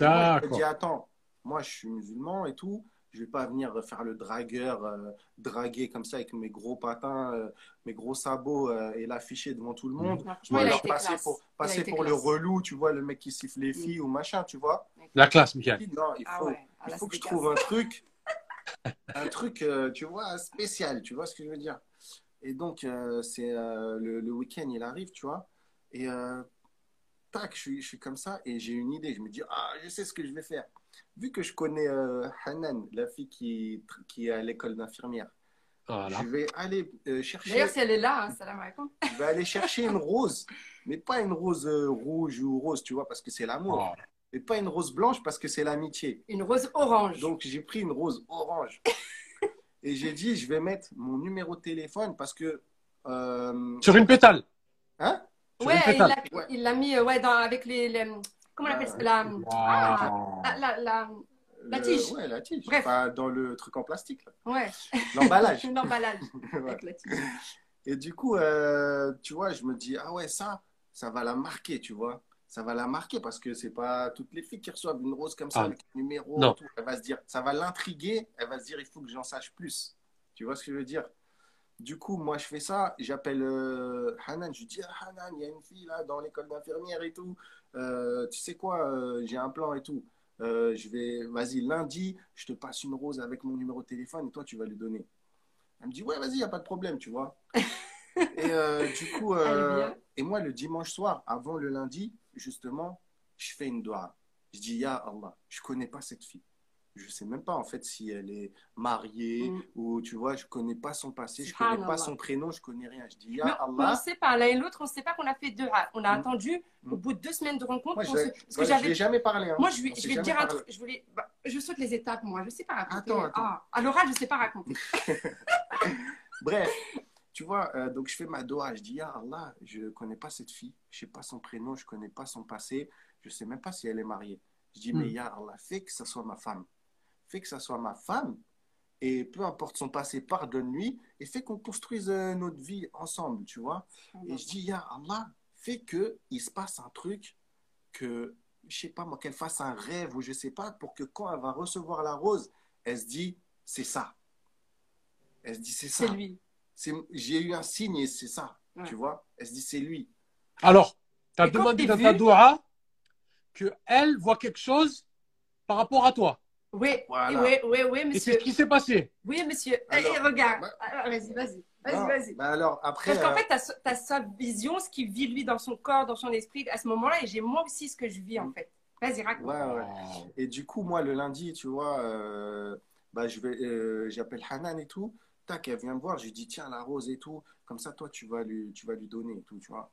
Moi, je me dis, D'accord. attends, moi, je suis musulman et tout. Je vais pas venir faire le dragueur, euh, draguer comme ça avec mes gros patins, euh, mes gros sabots euh, et l'afficher devant tout le monde. Ou franchement, il a alors passer classe. pour, passer pour le relou, tu vois, le mec qui siffle les filles ou machin, tu vois. La classe, Je Michael. dis, non, il Ah faut, ouais. Ah, il faut que je trouve un truc, [laughs] un truc, euh, tu vois, spécial, tu vois ce que je veux dire. Et donc, euh, c'est euh, le, le week-end, il arrive, tu vois, et euh, tac, je suis, je suis comme ça, et j'ai une idée. Je me dis, ah, je sais ce que je vais faire. Vu que je connais euh, Hanan, la fille qui, qui est à l'école d'infirmière, Voilà. je vais aller euh, chercher, D'ailleurs, si elle est là, hein, salam alaikum. je vais aller chercher une rose, mais pas une rose euh, rouge ou rose, tu vois, parce que c'est l'amour, Oh. et pas une rose blanche parce que c'est l'amitié. Une rose orange. Donc j'ai pris une rose orange. Et j'ai dit, je vais mettre mon numéro de téléphone parce que... euh, Sur une pétale. Hein? Sur ouais, une il l'a Ouais. il l'a mis euh, ouais, dans, avec les, les- Comment on appelle ça la, Ah. La, la, la- La le- tige. Ouais, la tige. Bref. Enfin, dans le truc en plastique, là. Ouais, l'emballage. [laughs] l'emballage. [laughs] Ouais. avec la tige. Et du coup, euh, tu vois, je me dis, ah ouais, ça, ça va la marquer, tu vois. Ça va la marquer parce que c'est pas toutes les filles qui reçoivent une rose comme ça Ah. avec un numéro. Non. tout. Elle va se dire, ça va l'intriguer. Elle va se dire, il faut que j'en sache plus. Tu vois ce que je veux dire? Du coup, moi, je fais ça. J'appelle euh, Hanan. Je lui dis, ah, Hanan, il y a une fille là dans l'école d'infirmière et tout. Euh, tu sais quoi euh, J'ai un plan et tout. Euh, je vais, vas-y, lundi, je te passe une rose avec mon numéro de téléphone et toi, tu vas lui donner. Elle me dit, ouais, vas-y, il n'y a pas de problème, tu vois. [laughs] et euh, du coup, euh, et moi, le dimanche soir, avant le lundi, justement, je fais une doigt. Je dis, Ya Allah, je connais pas cette fille. Je sais même pas, en fait, si elle est mariée Mm. ou, tu vois, je connais pas son passé, je connais Subhanallah. pas son prénom, je connais rien. Je dis, Ya mais on Allah. ne sait pas, l'un et l'autre, on ne sait pas qu'on a fait deux. On a Mm. attendu Mm. au bout de deux semaines de rencontre. Moi, je se- lui ai jamais parlé. hein. Moi, je je vais dire un truc. Je, voulais, bah, je saute les étapes, moi. Je ne sais pas raconter. Attends, attends. Ah, à l'oral, je ne sais pas raconter. [laughs] Bref, tu vois, euh, donc je fais ma doha, je dis, Ya Allah, je connais pas cette fille, je sais pas son prénom, je connais pas son passé, je sais même pas si elle est mariée. Je dis, Hmm. mais Ya Allah, fais que ça soit ma femme. Fais que ça soit ma femme, et peu importe son passé, pardonne-lui, et fais qu'on construise euh, notre vie ensemble, tu vois. Et je dis, Ya Allah, fais que il se passe un truc, que, je sais pas moi, qu'elle fasse un rêve, ou je sais pas, pour que quand elle va recevoir la rose, elle se dit, c'est ça. Elle se dit, c'est ça C'est lui. J'ai eu un signe et c'est ça, Ouais. tu vois. Elle se dit, c'est lui. Alors, tu as Et demandé dans ta vu- doua que elle voit quelque chose par rapport à toi. Oui, Voilà. oui, oui, oui, Et monsieur. c'est ce qui s'est passé? Oui, monsieur. Eh, Alors, eh, regarde. bah- Ah, vas-y, vas-y. Vas-y, Non, vas-y. bah alors, après, Parce qu'en euh, fait, tu as, sa vision, ce qu'il vit lui dans son corps, dans son esprit à ce moment-là, et j'ai moi aussi ce que je vis en fait. Vas-y, raconte. ouais, ouais. Et du coup, moi, le lundi, tu vois, euh, bah, je vais, euh, j'appelle Hanan et tout. Tac, elle vient me voir. Je lui dis, tiens, la rose et tout. Comme ça, toi, tu vas lui, tu vas lui donner et tout, tu vois.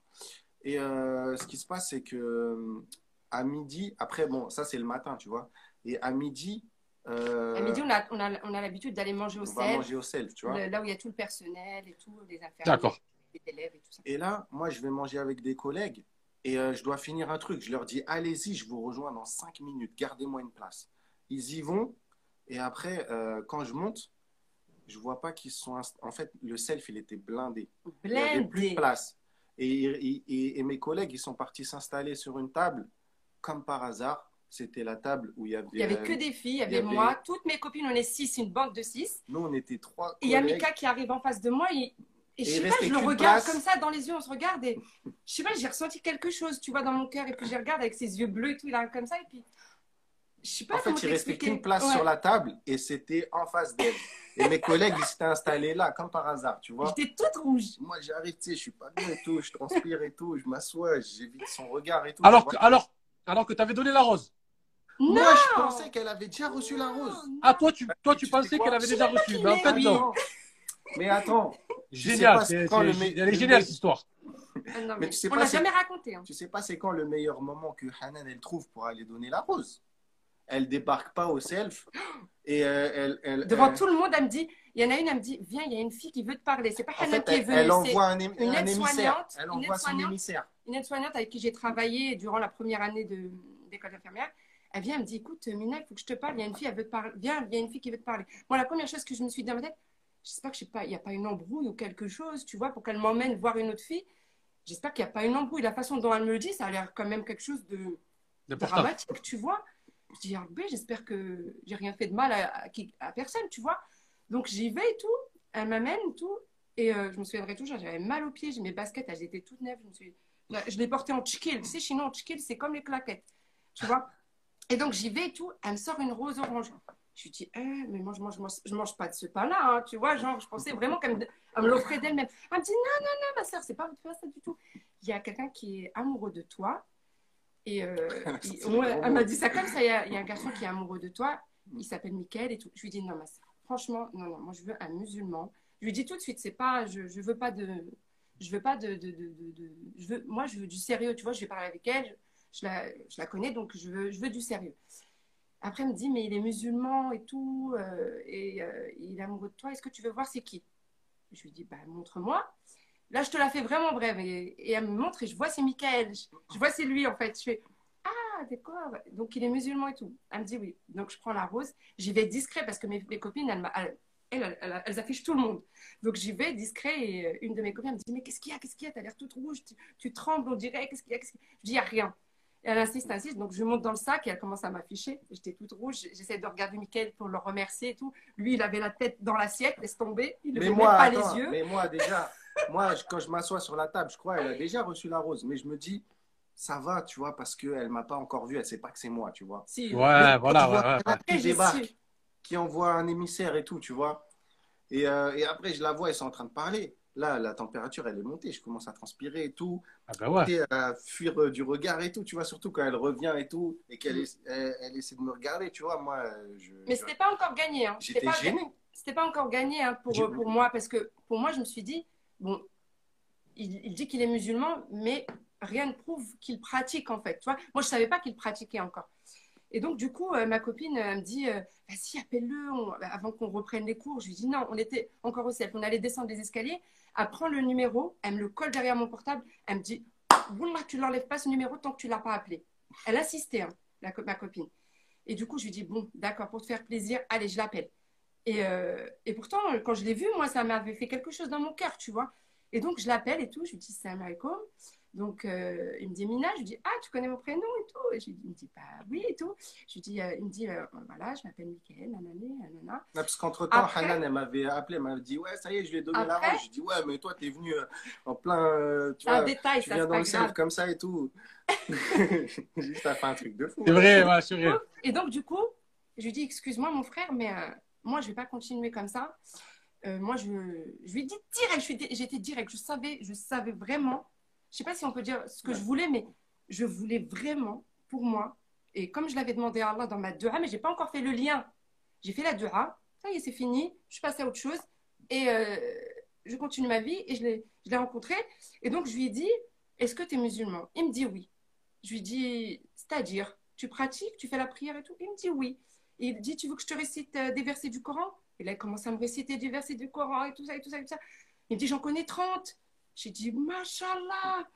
Et euh, ce qui se passe, c'est que euh, à midi, après, bon, ça, c'est le matin, tu vois. Et à midi, euh, À midi, on a, on a, on a l'habitude d'aller manger au on va sel, manger au self, tu vois. le- là où il y a tout le personnel et tout, les infirmiers, D'accord. les élèves et tout ça. Et là, moi, je vais manger avec des collègues et euh, je dois finir un truc. Je leur dis, allez-y, je vous rejoins dans cinq minutes, gardez-moi une place. Ils y vont et après, euh, quand je monte, je vois pas qu'ils sont. inst- En fait, le self, il était blindé. Il n'y avait plus de Blindé. place. Et, et- et- et mes collègues, ils sont partis s'installer sur une table. Comme par hasard, c'était la table où il y avait. Il n'y avait euh, que des filles, il y avait, il y avait- moi, toutes mes copines, on est six, une bande de six. Nous, on était trois Et il y a. Mika qui arrive en face de moi et, et je sais pas, je le regarde place. comme ça dans les yeux, on se regarde et je sais pas, j'ai ressenti quelque chose, tu vois, dans mon cœur et puis je regarde avec ses yeux bleus et tout, il arrive comme ça et puis je sais pas En fait, il restait qu'une place Ouais. sur la table et c'était en face d'elle. Et mes collègues, ils s'étaient installés là, comme par hasard, tu vois. J'étais toute rouge. Moi, j'arrive, tu sais, je suis pas bien et tout, je transpire et tout, je m'assois, j'évite son regard et tout. Alors que, alors, alors que tu avais donné la rose. Moi, Non je pensais qu'elle avait déjà reçu la rose. Ah, toi, tu, toi, tu Tu sais pensais qu'elle avait déjà reçu. Mais en fait, oui. non. Mais attends, sais Génial. pas quand le elle est le géniale, cette histoire. Ah non, Mais mais tu sais on l'a jamais raconté. hein. Tu sais pas c'est quand le meilleur moment que Hanan elle trouve pour aller donner la rose. Elle débarque pas au self et euh, elle, elle Devant elle- tout le monde, elle me dit, il y en a une, elle me dit, viens, il y a une fille qui veut te parler. C'est pas en fait, qui est elle, venue, elle envoie un, une un émissaire. aide-soignante, Elle une envoie son aide-soignante. émissaire. une aide-soignante avec qui j'ai travaillé durant la première année de- d'école d'infirmière. Elle vient, elle me dit, écoute, Mina, il faut que je te parle. Il y a une fille, elle veut te parler. Viens, il y a une fille qui veut te parler. Moi, la première chose que je me suis dit dans ma tête, j'espère que je sais pas, il n'y a pas une embrouille ou quelque chose, tu vois, pour qu'elle m'emmène voir une autre fille. J'espère qu'il n'y a pas une embrouille. La façon dont elle me le dit, ça a l'air quand même quelque chose de D'important. dramatique, tu vois. Je dis, ben, j'espère que j'ai rien fait de mal à, personne, tu vois. Donc j'y vais et tout, elle m'amène tout. Et euh, je me souviendrai toujours, j'avais mal aux pieds, j'ai mes baskets, elles étaient toutes neuves. Je, me suis... les portais en tchikil. Tu sais, chez en tchikil, c'est comme les claquettes, tu vois. Et donc j'y vais et tout, elle me sort une rose orange. Je lui dis, eh, mais moi, je mange, mange- mange pas de ce pain-là, hein, tu vois. Genre, je pensais vraiment qu'elle me, elle me l'offrait d'elle-même. Elle me dit, non, non, non, ma soeur, c'est pas pas ça du tout. Il y a quelqu'un qui est amoureux de toi. Et euh, [laughs] trop elle m'a dit ça comme ça. Il y, a, il y a un [laughs] garçon qui est amoureux de toi. Il s'appelle Mickaël et tout. Je lui dis, non, franchement, non, non, moi, je veux un musulman. Je lui dis tout de suite, c'est pas, je, je veux pas de, je veux pas de, de, de, de- de- je veux, moi, je veux du sérieux, tu vois. Je vais parler avec elle, je, je la, je la connais, donc je veux, je veux du sérieux. Après, elle me dit, mais il est musulman et tout, euh, et euh, il est amoureux de toi. Est-ce que tu veux voir c'est qui? Je lui dis, bah, montre-moi. Là, je te la fais vraiment brève. Et, et elle me montre et je vois c'est Michael. Je, je vois c'est lui, en fait. Je fais, ah, d'accord. Donc, il est musulman et tout. Elle me dit oui. Donc, je prends la rose. J'y vais discret parce que mes, mes copines, elles, m'a- elles, elles, elles- elles affichent tout le monde. Donc, j'y vais discret et euh, une de mes copines me dit, mais qu'est-ce qu'il y a? Qu'est-ce qu'il y a? T'as l'air toute rouge. Tu, tu trembles, on dirait. Qu'est-ce qu'il y a? Qu'est-ce qu'il y a? Je dis, il n'y a rien. Et elle insiste, insiste. Donc, je monte dans le sac et elle commence à m'afficher. J'étais toute rouge. J'essaie de regarder Michael pour le remercier et tout. Lui, il avait la tête dans l'assiette, laisse tomber. Il ne levait moi, pas attends, les yeux. mais moi déjà, moi je- quand je m'assois sur la table, je crois elle a déjà reçu la rose, mais je me dis ça va, tu vois, parce qu'elle m'a pas encore vu, elle sait pas que c'est moi, tu vois. Si. Ouais, Mais voilà, vois ouais, quelqu'un ouais. qui débarque, qui envoie un émissaire et tout, tu vois. Et, euh, et après, je la vois, ils sont en train de parler. Là, la température, elle est montée, je commence à transpirer et tout, Ah ben ouais. à fuir euh, du regard et tout, tu vois, surtout quand elle revient et tout, et qu'elle essa- elle, elle essaie de me regarder, tu vois, moi, euh, je, Mais je- c'était pas encore gagné. Hein. J'étais pas, gêné. c'était pas encore gagné hein, pour, J'ai- pour moi parce que pour moi, je me suis dit, bon, il, dit qu'il est musulman, mais rien ne prouve qu'il pratique en fait. Tu moi, je savais pas qu'il pratiquait encore. Et donc, du coup, euh, ma copine me dit, euh, vas-y, appelle-le avant qu'on reprenne les cours. Je lui dis, non, on était encore au CEF. On allait descendre les escaliers. Elle prend le numéro, elle me le colle derrière mon portable. Elle me dit, Wallah, tu l'enlèves pas ce numéro tant que tu l'as pas appelé. Elle insistait, hein, ma copine. Et du coup, je lui dis, bon, d'accord, pour te faire plaisir, allez, je l'appelle. Et, euh, et pourtant, quand je l'ai vu, moi, ça m'avait fait quelque chose dans mon cœur, tu vois. Et donc, je l'appelle et tout, je lui dis, salam alaikum. Donc, euh, il me dit, Mina, je lui dis, ah, tu connais mon prénom et tout. Et je lui dis, il me dit, bah oui et tout. Je lui dis, euh, il me dit, euh, voilà, je m'appelle Mickaël, nanani, nanana. Non, parce qu'entre-temps, Après- Hanan, elle m'avait appelé, elle m'avait dit, ouais, ça y est, je lui ai donné la Après- rose. Je dis, ouais, mais toi, t'es venu en plein, euh, tu C'est un vois, détail, tu ça, viens c'est dans pas le self grave. comme ça et tout. [laughs] Juste, t'as fait un truc de fou. C'est hein. vrai, ouais, c'est vrai. Et donc, du coup, je lui dis, excuse-moi, mon frère, mais euh, moi, je vais pas continuer comme ça. Euh, moi, je, je lui dis direct, je suis di- j'étais direct. Je savais, je savais vraiment, je sais pas si on peut dire ce que je voulais, mais je voulais vraiment, pour moi, et comme je l'avais demandé à Allah dans ma dua, mais j'ai pas encore fait le lien. J'ai fait la dua, ça y est, c'est fini, je suis passée à autre chose, et euh, je continue ma vie, et je l'ai je l'ai rencontré. Et donc, je lui ai dit, est-ce que tu es musulman? Il me dit oui. Je lui dis, c'est-à-dire, tu pratiques, tu fais la prière et tout? Il me dit oui. Il dit, tu veux que je te récite euh, des versets du Coran? Et là, il commence à me réciter des versets du Coran et tout ça, et tout ça, et tout ça. Il me dit, j'en connais 30. J'ai dit, machallah.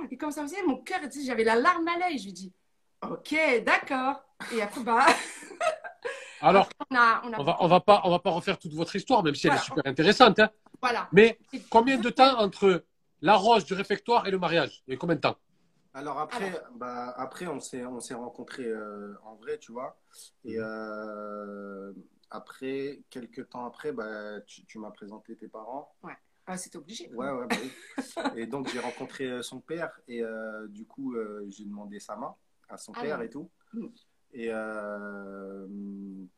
Oh, Et comme ça me faisait, mon cœur, j'avais la larme à l'œil. Je lui dis, ok, d'accord. Et après, bah, [laughs] Alors, on a, on a, on va, on va pas, on va pas refaire toute votre histoire, même si elle est super intéressante. hein. voilà. Mais combien de temps entre la rose du réfectoire et le mariage? Et combien de temps? Alors après, bah, après on s'est on s'est rencontrés euh, en vrai, tu vois. Et Mhm. euh, après, quelques temps après, bah, tu, tu m'as présenté tes parents. Ah, c'est obligé. Ouais, ouais, bah oui. Et donc j'ai rencontré euh, son père et euh, du coup euh, j'ai demandé sa main à son Ah père oui. et tout. Mhm. Et euh,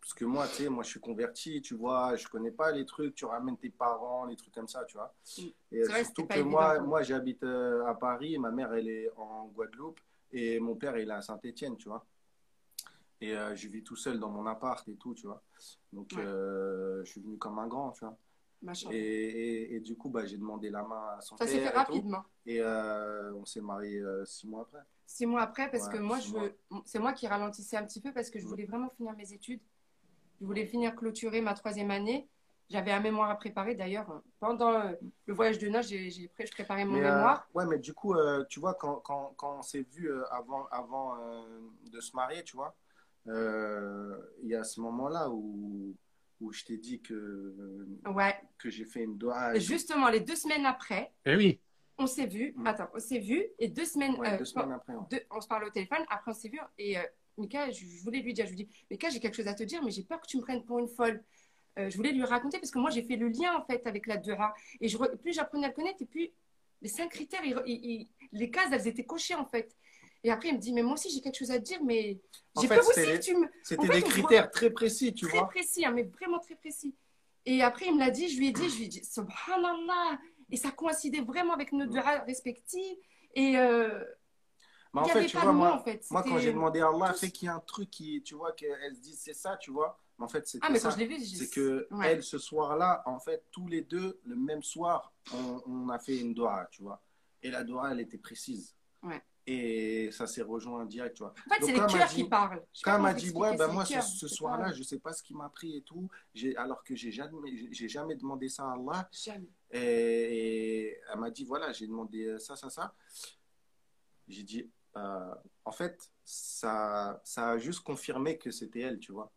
parce que moi, tu sais, moi je suis converti, tu vois, je connais pas les trucs, tu ramènes tes parents, les trucs comme ça, tu vois. Mhm. Et vrai, surtout que moi, évident. moi j'habite euh, à Paris, ma mère elle est en Guadeloupe et mon père il est à Saint-Étienne, tu vois. Et euh, je vis tout seul dans mon appart et tout, tu vois. Donc Ouais. euh, je suis venu comme un grand, tu vois. Et, et, et du coup, bah, j'ai demandé la main à son Ça père. s'est fait et tout. rapidement. Et euh, on s'est mariés euh, six mois après. Six mois après, parce Ouais, que moi, je veux... c'est moi qui ralentissais un petit peu parce que je Mm. voulais vraiment finir mes études. Je voulais finir clôturer ma troisième année. J'avais un mémoire à préparer d'ailleurs. Pendant euh, le voyage de noces, j'ai, pré- je préparais mon Mais, euh, mémoire. ouais, mais du coup, euh, tu vois, quand, quand, quand on s'est vu euh, avant, avant euh, de se marier, tu vois, euh, il y a ce moment-là où, où je t'ai dit que, Ouais. que j'ai fait une doha. Justement, les deux semaines après, Eh oui. on s'est vu. Mm. Attends, on s'est vu et deux semaines. Ouais, euh, deux semaines après. ouais. deux- on se parlait au téléphone. Après, on s'est vu et euh, Mika, je, je voulais lui dire, je lui dis, Mika, j'ai quelque chose à te dire, mais j'ai peur que tu me prennes pour une folle. Euh, je voulais lui raconter parce que moi, j'ai fait le lien en fait avec la Dura. Et je, plus j'apprenais à le connaître, et puis les cinq critères, ils- ils- ils- les cases, elles étaient cochées en fait. Et après, il me dit, mais moi aussi, j'ai quelque chose à te dire, mais j'ai peur aussi que tu me. C'était des critères très précis, tu très vois. précis, hein, mais vraiment très précis. Et après, il me l'a dit, je lui ai dit, je lui ai dit, subhanallah. Et ça coïncidait vraiment avec nos Mm. Dura respectives. Et euh, Mais en fait, avait tu pas vois, moi, en fait. moi, quand j'ai demandé à Allah, fait qu'il y a un truc qui, tu vois, qu'elle se dise c'est ça, tu vois. Mais en fait, c'était Ah, mais ça. quand je l'ai vu, j'ai- C'est que Ouais. elle, ce soir-là, en fait, tous les deux, le même soir, on, on a fait une doha, tu vois. Et la doha, elle était précise. Ouais. Et ça s'est rejoint direct, tu vois. En fait, c'est les cœurs qui parlent. Quand elle m'a dit, ouais, ben moi, ce, soir-là, je sais pas ce qui m'a pris et tout, alors que j'ai jamais, j'ai jamais demandé ça à Allah. Jamais. Et, et elle m'a dit, voilà, j'ai demandé ça, ça, ça. J'ai dit, euh, en fait, ça, ça a juste confirmé que c'était elle, tu vois.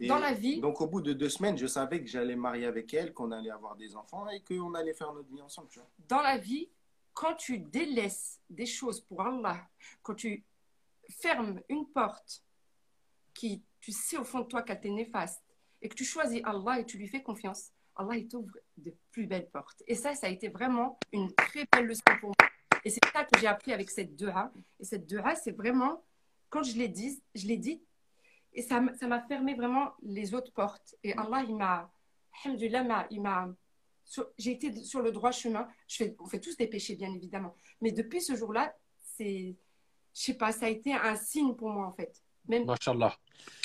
Et Dans la vie- Donc, au bout de deux semaines, je savais que j'allais marier avec elle, qu'on allait avoir des enfants et qu'on allait faire notre vie ensemble, tu vois. Dans la vie, quand tu délaisses des choses pour Allah, quand tu fermes une porte qui, tu sais au fond de toi qu'elle t'est néfaste, et que tu choisis Allah et tu lui fais confiance, Allah il t'ouvre de plus belles portes. Et ça, ça a été vraiment une très belle leçon pour moi. Et c'est ça que j'ai appris avec cette dua. Et cette dua, c'est vraiment, quand je l'ai dit, je l'ai dit, et ça m'a fermé vraiment les autres portes. Et Allah, il m'a, il m'a, j'ai été sur le droit chemin. Je fais, on fait tous des péchés, bien évidemment. Mais depuis ce jour-là, c'est, je sais pas, ça a été un signe pour moi, en fait. Même Mashallah.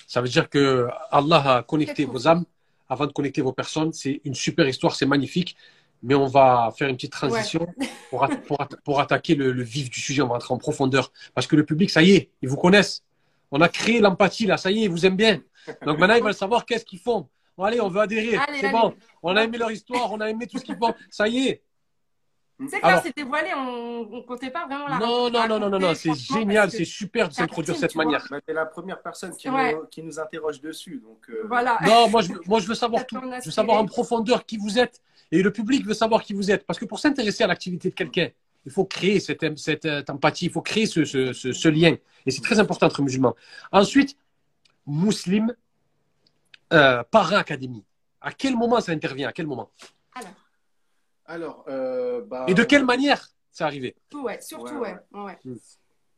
Ça veut dire que Allah a connecté vos âmes avant de connecter vos personnes. C'est une super histoire, c'est magnifique. Mais on va faire une petite transition [laughs] pour, pour, at- pour attaquer le, le vif du sujet. On va rentrer en profondeur. Parce que le public, ça y est, ils vous connaissent. On a créé l'empathie, là, ça y est, ils vous aiment bien. Donc maintenant, ils veulent savoir qu'est-ce qu'ils font. Bon, allez, on veut adhérer. Allez, C'est allez. bon. On a aimé leur histoire, on a aimé tout ce qu'ils font. Ça y est. C'est que là, Alors- c'est dévoilé, on ne comptait pas vraiment la Non, non, non, non, non, non. C'est génial, c'est super de s'introduire de cette tu manière. Bah, t'es la première personne qui, Ouais. nous, qui nous interroge dessus. Donc, euh, Voilà. Non, [laughs] moi je, veux- moi je veux savoir tout. Je veux savoir en profondeur qui vous êtes. Et le public veut savoir qui vous êtes. Parce que pour s'intéresser à l'activité de quelqu'un, il faut créer cette, cette, euh, empathie, il faut créer ce, ce, ce, ce lien. Et c'est très important entre musulmans. Ensuite, Muslim, euh, Parrain Academy. À quel moment ça intervient? À quel moment? Alors, Alors, euh, bah, Et de quelle manière c'est arrivé? Ouais, surtout, Ouais, ouais. Ouais.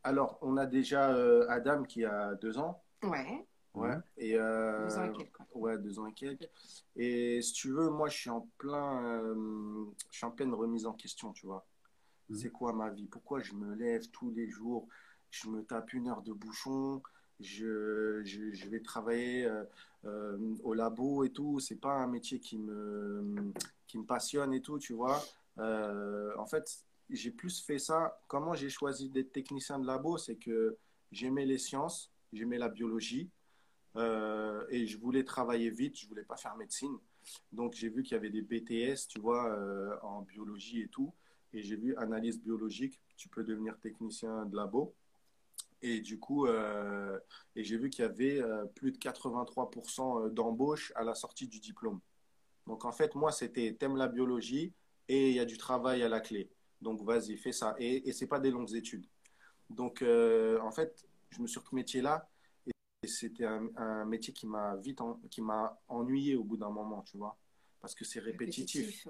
Alors, on a déjà euh, Adam qui a deux ans. Ouais. Ouais. Et, euh, Deux ans et quelques, ouais. Ouais, deux ans et quelques. Et si tu veux, moi, je suis en plein, euh, je suis en pleine remise en question, tu vois. Mhm. C'est quoi ma vie? Pourquoi je me lève tous les jours? Je me tape une heure de bouchon. Je, je, je vais travailler euh, au labo et tout. C'est pas un métier qui me, qui me passionne et tout, tu vois. Euh, en fait, j'ai plus fait ça. Comment j'ai choisi d'être technicien de labo? C'est que j'aimais les sciences, j'aimais la biologie. Euh, et je voulais travailler vite, je voulais pas faire médecine. Donc j'ai vu qu'il y avait des BTS, tu vois, en biologie et tout. Et j'ai vu analyse biologique, tu peux devenir technicien de labo. Et du coup, euh, et j'ai vu qu'il y avait euh, plus de 83% d'embauche à la sortie du diplôme. Donc en fait, moi, c'était t'aimes la biologie et il y a du travail à la clé. Donc vas-y, fais ça. Et, et c'est pas des longues études. Donc euh, en fait, je me suis retrouvé métier-là et c'était un, métier qui m'a vite en- qui m'a ennuyé au bout d'un moment, tu vois, parce que c'est répétitif.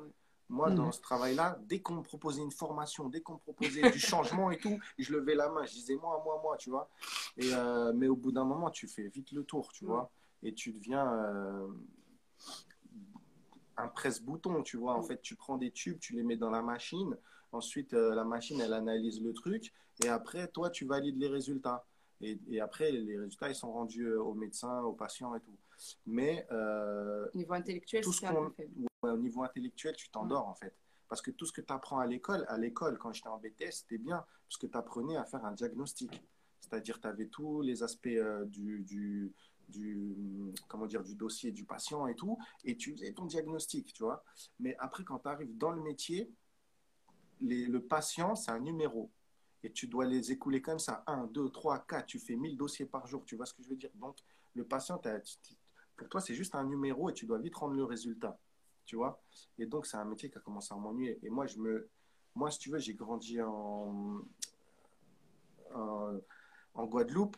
Moi, Mhm. dans ce travail-là, dès qu'on me proposait une formation, dès qu'on me proposait du changement et tout, je levais la main, je disais moi, moi, moi, tu vois. Et, euh, mais au bout d'un moment, tu fais vite le tour, tu Mhm. vois, et tu deviens euh, un presse-bouton, tu vois. En Mhm. fait, tu prends des tubes, tu les mets dans la machine, ensuite euh, la machine, elle analyse le truc, et après, toi, tu valides les résultats. Et, et après, les résultats, ils sont rendus aux médecins, aux patients et tout. Mais euh, Niveau intellectuel, tout ce c'est un peu faible. Au niveau intellectuel, tu t'endors en fait. Parce que tout ce que tu apprends à l'école, à l'école, quand j'étais en BTS, c'était bien, parce que tu apprenais à faire un diagnostic. C'est-à-dire, tu avais tous les aspects euh, du, du, du, comment dire, du dossier du patient et tout, et tu faisais ton diagnostic, tu vois. Mais après, quand tu arrives dans le métier, les, le patient, c'est un numéro. Et tu dois les écouler comme ça. 1, 2, 3, 4. Tu fais 1000 dossiers par jour. Tu vois ce que je veux dire Donc, le patient, pour toi, c'est juste un numéro et tu dois vite rendre le résultat. Tu vois Et donc, c'est un métier qui a commencé à m'ennuyer. Et moi, je me, moi, si tu veux, j'ai grandi en, en, Guadeloupe.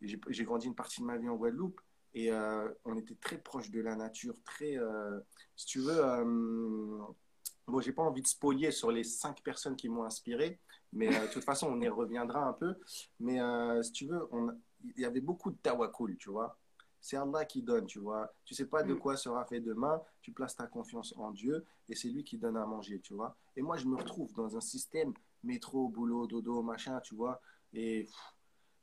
J'ai grandi une partie de ma vie en Guadeloupe. Et euh, on était très proche de la nature. Très, euh, si tu veux, euh, bon, j'ai pas envie de spolier sur les cinq personnes qui m'ont inspiré. Mais euh, de toute façon, on y reviendra un peu. Mais si tu veux, il y avait beaucoup de tawakul, tu vois. C'est Allah qui donne, tu vois. Tu sais pas de mm. quoi sera fait demain. Tu places ta confiance en Dieu et c'est lui qui donne à manger, tu vois. Et moi, je me retrouve dans un système métro, boulot, dodo, machin, tu vois. Et,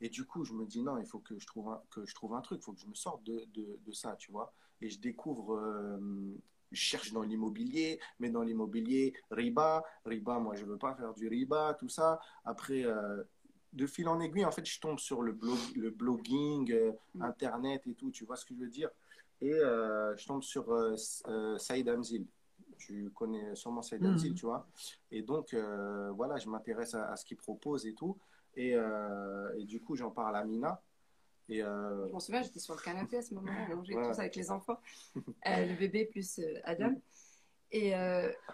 et du coup, je me dis non, il faut que je trouve un, que je trouve un truc. Il faut que je me sorte de, de, de ça, tu vois. Et je découvre euh, je cherche dans l'immobilier, mais dans l'immobilier, riba, riba, moi je veux pas faire du riba, tout ça. Après, euh, de fil en aiguille, en fait, je tombe sur le, blog, le blogging, euh, mm. Internet et tout, tu vois ce que je veux dire? Et euh, je tombe sur Saïd Amzil. Tu connais sûrement Saïd mm. Amzil, tu vois? Et donc, voilà, je m'intéresse à, ce qu'il propose et tout. Et, et du coup, j'en parle à Mina. Et euh, Je m'en souviens, j'étais sur le canapé à ce moment-là, on mangeait tous avec les enfants, euh, le bébé plus euh, Adam. Et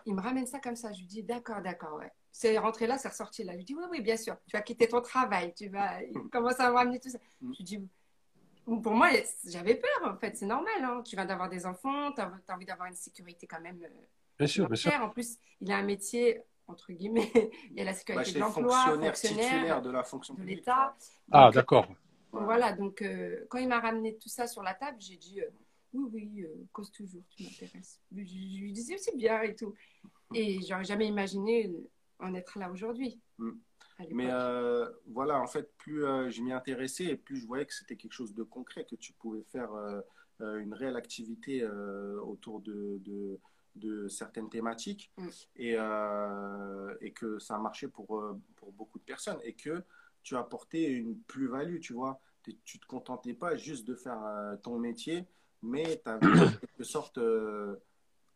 il me ramène ça comme ça. Je lui dis d'accord, d'accord, ouais. C'est rentré là, c'est ressorti là. Je lui dis oui, oui, bien sûr. Tu vas quitter ton travail, tu vas. Il commence à me ramener tout ça. Mm. Je lui dis pour moi, j'avais peur en fait, c'est normal. Hein. Tu viens d'avoir des enfants, tu as, envie d'avoir une sécurité quand même. bien sûr, bien sûr. En plus, il a un métier entre guillemets, [laughs] il y a la sécurité bah, de l'emploi, fonctionnaire, fonctionnaire de la fonction de l'État. Ah, d'accord. Voilà, donc euh, quand il m'a ramené tout ça sur la table, j'ai dit euh, oui, oui, euh, cause toujours, tu m'intéresses. Je, lui disais c'est bien et tout. Et j'aurais jamais imaginé en être là aujourd'hui. Mm. Mais voilà, en fait, plus je m'y intéressais et plus je voyais que c'était quelque chose de concret, que tu pouvais faire une réelle activité autour de, de, de, certaines thématiques mm. et, et que ça marchait pour, pour beaucoup de personnes et que tu apportais une plus-value, tu vois. Tu te contentais pas juste de faire euh, ton métier, mais tu avais en quelque sorte euh,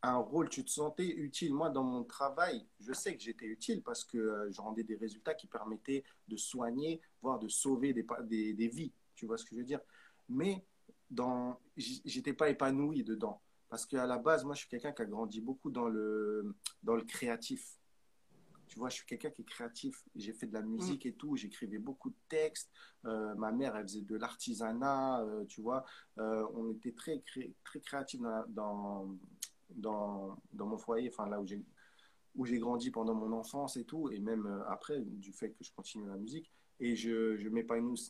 un rôle, tu te sentais utile. Moi, dans mon travail, je sais que j'étais utile parce que euh, je rendais des résultats qui permettaient de soigner, voire de sauver des, des, des vies. Tu vois ce que je veux dire? Mais dans, j'étais pas épanoui dedans. Parce qu'à la base, moi, je suis quelqu'un qui a grandi beaucoup dans le, dans le créatif. Tu vois, je suis quelqu'un qui est créatif. J'ai fait de la musique mm. et tout. J'écrivais beaucoup de textes. Euh, ma mère, elle faisait de l'artisanat. Euh, tu vois, euh, on était très, très créatifs dans, dans, dans, mon foyer, enfin là où j'ai où j'ai grandi pendant mon enfance et tout, et même après, du fait que je continue la musique. Et je, je,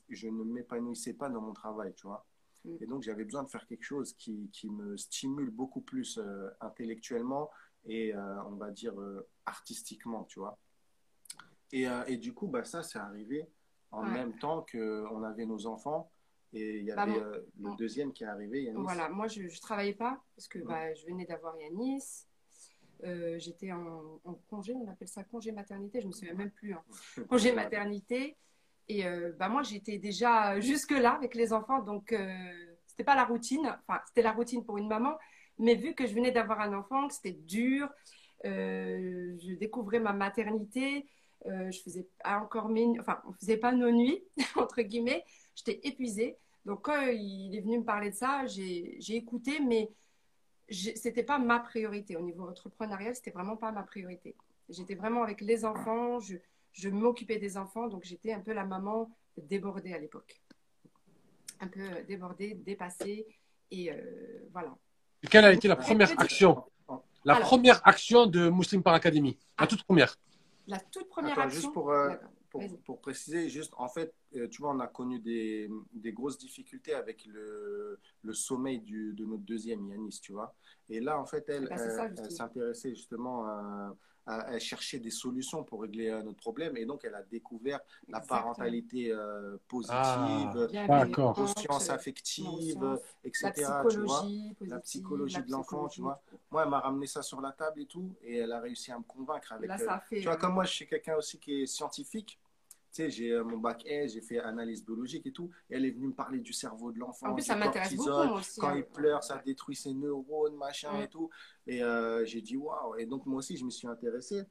je ne m'épanouissais pas dans mon travail, tu vois. Mm. Et donc, j'avais besoin de faire quelque chose qui, qui me stimule beaucoup plus intellectuellement et, on va dire, artistiquement, tu vois. Et, euh, et, du coup, bah, ça, c'est arrivé en même temps qu'on avait nos enfants. Et il y bah, avait euh, le deuxième qui est arrivé, Yanis. Voilà, moi, je ne travaillais pas parce que bah, je venais d'avoir Yanis. Euh, j'étais en, congé, on appelle ça congé maternité, je ne me souviens même plus. Hein. [laughs] Congé maternité. Et bah, moi, j'étais déjà jusque-là avec les enfants, donc ce c'était pas la routine. Enfin, c'était la routine pour une maman, mais vu que je venais d'avoir un enfant, que c'était dur, euh, je découvrais ma maternité. Euh, je faisais pas encore mes, enfin, on faisait pas nos nuits [laughs] entre guillemets. J'étais épuisée. Donc quand il est venu me parler de ça, j'ai écouté, mais c'était pas ma priorité au niveau entrepreneurial. C'était vraiment pas ma priorité. J'étais vraiment avec les enfants. Je, je m'occupais des enfants, donc j'étais un peu la maman débordée à l'époque. Un peu débordée, dépassée. Et euh, voilà. quelle a été la première action? La première action de Muslim Par Academy, la toute première. La toute première action. Juste pour, euh, pour, préciser, juste en fait, euh, tu vois, on a connu des, des grosses difficultés avec le, le sommeil du, de notre deuxième Yanis, tu vois. Et là, en fait, elle, Bah, s'intéressait justement à, à- à chercher des solutions pour régler euh, notre problème. Et donc, elle a découvert la parentalité euh, positive, Ah, d'accord. conscience affective, conscience, etc. la tu vois. psychologie positive, La psychologie de l'enfant, tu vois. psychologie. Moi, elle m'a ramené ça sur la table et tout. Et elle a réussi à me convaincre avec Là, ça fait. tu vois, comme moi, je suis quelqu'un aussi qui est scientifique. Sais, j'ai euh, mon bac S, j'ai fait analyse biologique et tout. Et elle est venue me parler du cerveau de l'enfant. En plus, ça m'intéresse beaucoup, aussi. Quand hein. il pleure, ça détruit ses neurones, machin Ouais. et tout. Et euh, j'ai dit waouh. Et donc, moi aussi, je me suis intéressé.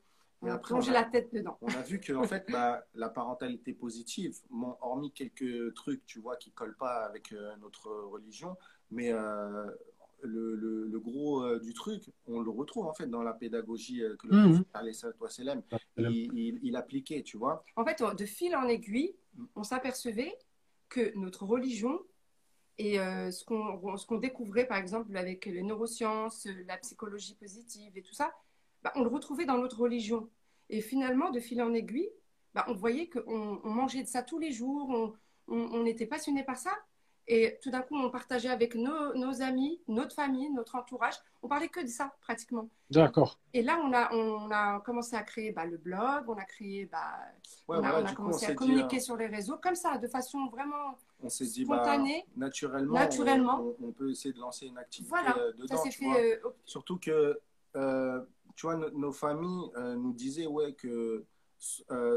On Et a après, on a, la tête dedans. on a vu que en [laughs] fait, bah, la parentalité positive, bon, hormis quelques trucs, tu vois, qui collent pas avec euh, notre religion, mais euh, le, le- le gros euh, du truc, on le retrouve en fait dans la pédagogie euh, que le prophète, alayhi salatu wassalam, il, il, il appliquait, tu vois. En fait, de fil en aiguille, on s'apercevait que notre religion et euh, ce qu'on ce qu'on découvrait, par exemple, avec les neurosciences, la psychologie positive et tout ça, bah, on le retrouvait dans notre religion. Et finalement, de fil en aiguille, bah, on voyait qu'on on mangeait de ça tous les jours, on, on- on était passionné par ça. Et tout d'un coup, on partageait avec nos, nos amis, notre famille, notre entourage. On parlait que de ça, pratiquement. D'accord. Et là, on a, on a commencé à créer bah, le blog, on a créé, bah, Ouais, on a, voilà, on a du coup, on commencé à communiquer euh, sur les réseaux, comme ça, de façon vraiment on dit, bah, spontanée. naturellement, Naturellement. On, on peut essayer de lancer une activité Voilà, euh, ça dedans, s'est tu fait. euh, Surtout que, euh, tu vois, no- nos familles euh, nous disaient ouais, que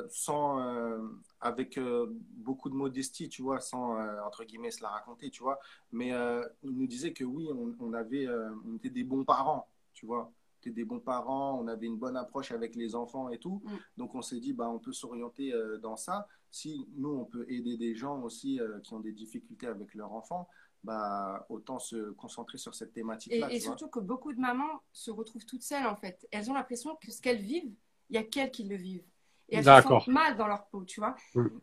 sans, euh, avec euh, beaucoup de modestie, tu vois, sans, euh, entre guillemets, se la raconter, tu vois, mais euh, ils nous disaient que oui, on, on avait, euh, on était des bons parents, tu vois. On était des bons parents, on avait une bonne approche avec les enfants et tout. Mm. Donc on s'est dit, bah, on peut s'orienter euh, dans ça. Si nous, on peut aider des gens aussi euh, qui ont des difficultés avec leurs enfants, bah, autant se concentrer sur cette Et, thématique-là. et vois. surtout que beaucoup de mamans se retrouvent toutes seules, en fait. Elles ont l'impression que ce qu'elles vivent, il y a qu'elles qui le vivent. Et elles se sentent mal dans leur peau, tu vois.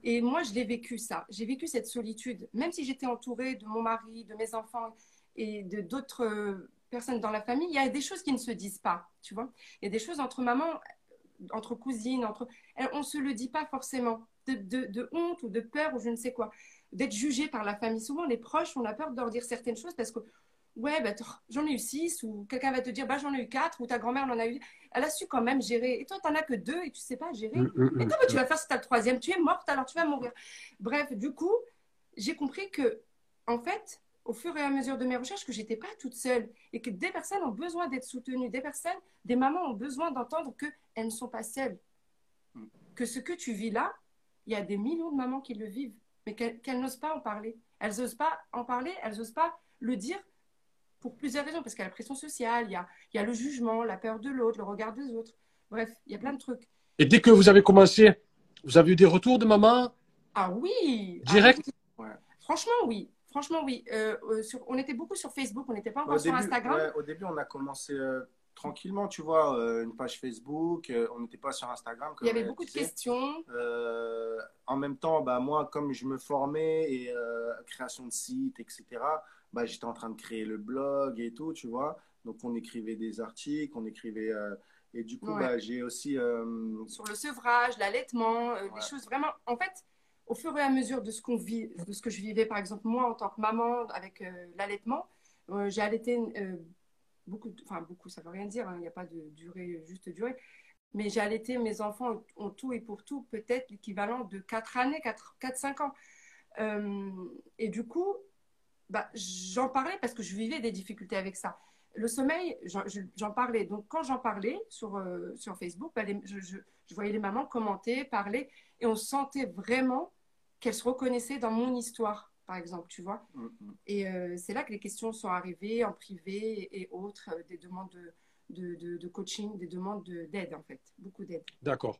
Et moi, je l'ai vécu, ça. J'ai vécu cette solitude. Même si j'étais entourée de mon mari, de mes enfants et de d'autres euh, personnes dans la famille, il y a des choses qui ne se disent pas, tu vois. Il y a des choses entre mamans, entre cousines, entre... elles- on ne se le dit pas forcément. De, de- de honte ou de peur ou je ne sais quoi. D'être jugé par la famille. Souvent, les proches, on a peur de leur dire certaines choses parce que Ouais, bah, t'en- j'en ai eu six, ou quelqu'un va te dire, bah, j'en ai eu quatre, ou ta grand-mère en a eu. Elle a su quand même gérer. Et toi, t'en as que deux et tu sais pas gérer. Mm, mm, Et mm. comment tu vas faire si tu as le troisième? Tu es morte, alors tu vas mourir. Bref, du coup, j'ai compris que, en fait, au fur et à mesure de mes recherches, que j'étais pas toute seule et que des personnes ont besoin d'être soutenues, des personnes, des mamans ont besoin d'entendre qu'elles ne sont pas seules. Que ce que tu vis là, il y a des millions de mamans qui le vivent, mais qu'elles qu'elles n'osent pas en parler. Elles n'osent pas en parler, elles n'osent pas le dire pour plusieurs raisons, parce qu'il y a la pression sociale, il y a, il y a le jugement, la peur de l'autre, le regard des autres. Bref, il y a plein de trucs. Et dès que vous avez commencé, vous avez eu des retours de maman? Ah oui Direct? Ah oui. Ouais. Franchement, oui. Franchement, oui. Euh, euh, sur- on était beaucoup sur Facebook, on n'était pas encore Au sur début, Instagram. ouais, au début, on a commencé euh, tranquillement, tu vois, euh, une page Facebook. euh, on n'était pas sur Instagram. comme Il y avait beaucoup de questions. Euh, en même temps, bah, moi, comme je me formais et euh, création de sites, etc., bah, j'étais en train de créer le blog et tout, tu vois. Donc, on écrivait des articles, on écrivait. euh, et du coup, Ouais. bah, j'ai aussi. euh, sur le sevrage, l'allaitement, euh, Ouais. des choses vraiment. En fait, au fur et à mesure de ce qu'on vit, de ce que je vivais, par exemple moi en tant que maman avec euh, l'allaitement, j'ai allaité beaucoup, enfin beaucoup, ça veut rien dire, hein, il n'y a pas de durée, juste durée, mais j'ai allaité mes enfants en tout et pour tout peut-être l'équivalent de 4 années, 4-5 ans. Et du coup, bah, j'en parlais parce que je vivais des difficultés avec ça. Le sommeil, j'en je- j'en parlais. Donc, quand j'en parlais sur, euh, sur Facebook, bah, les- je, je- je voyais les mamans commenter, parler, et on sentait vraiment qu'elles se reconnaissaient dans mon histoire, par exemple, tu vois. mm, mm. Et euh, c'est là que les questions sont arrivées en privé et autres, euh, des demandes de, de, de- de coaching, des demandes de- d'aide, en fait. Beaucoup d'aide. D'accord.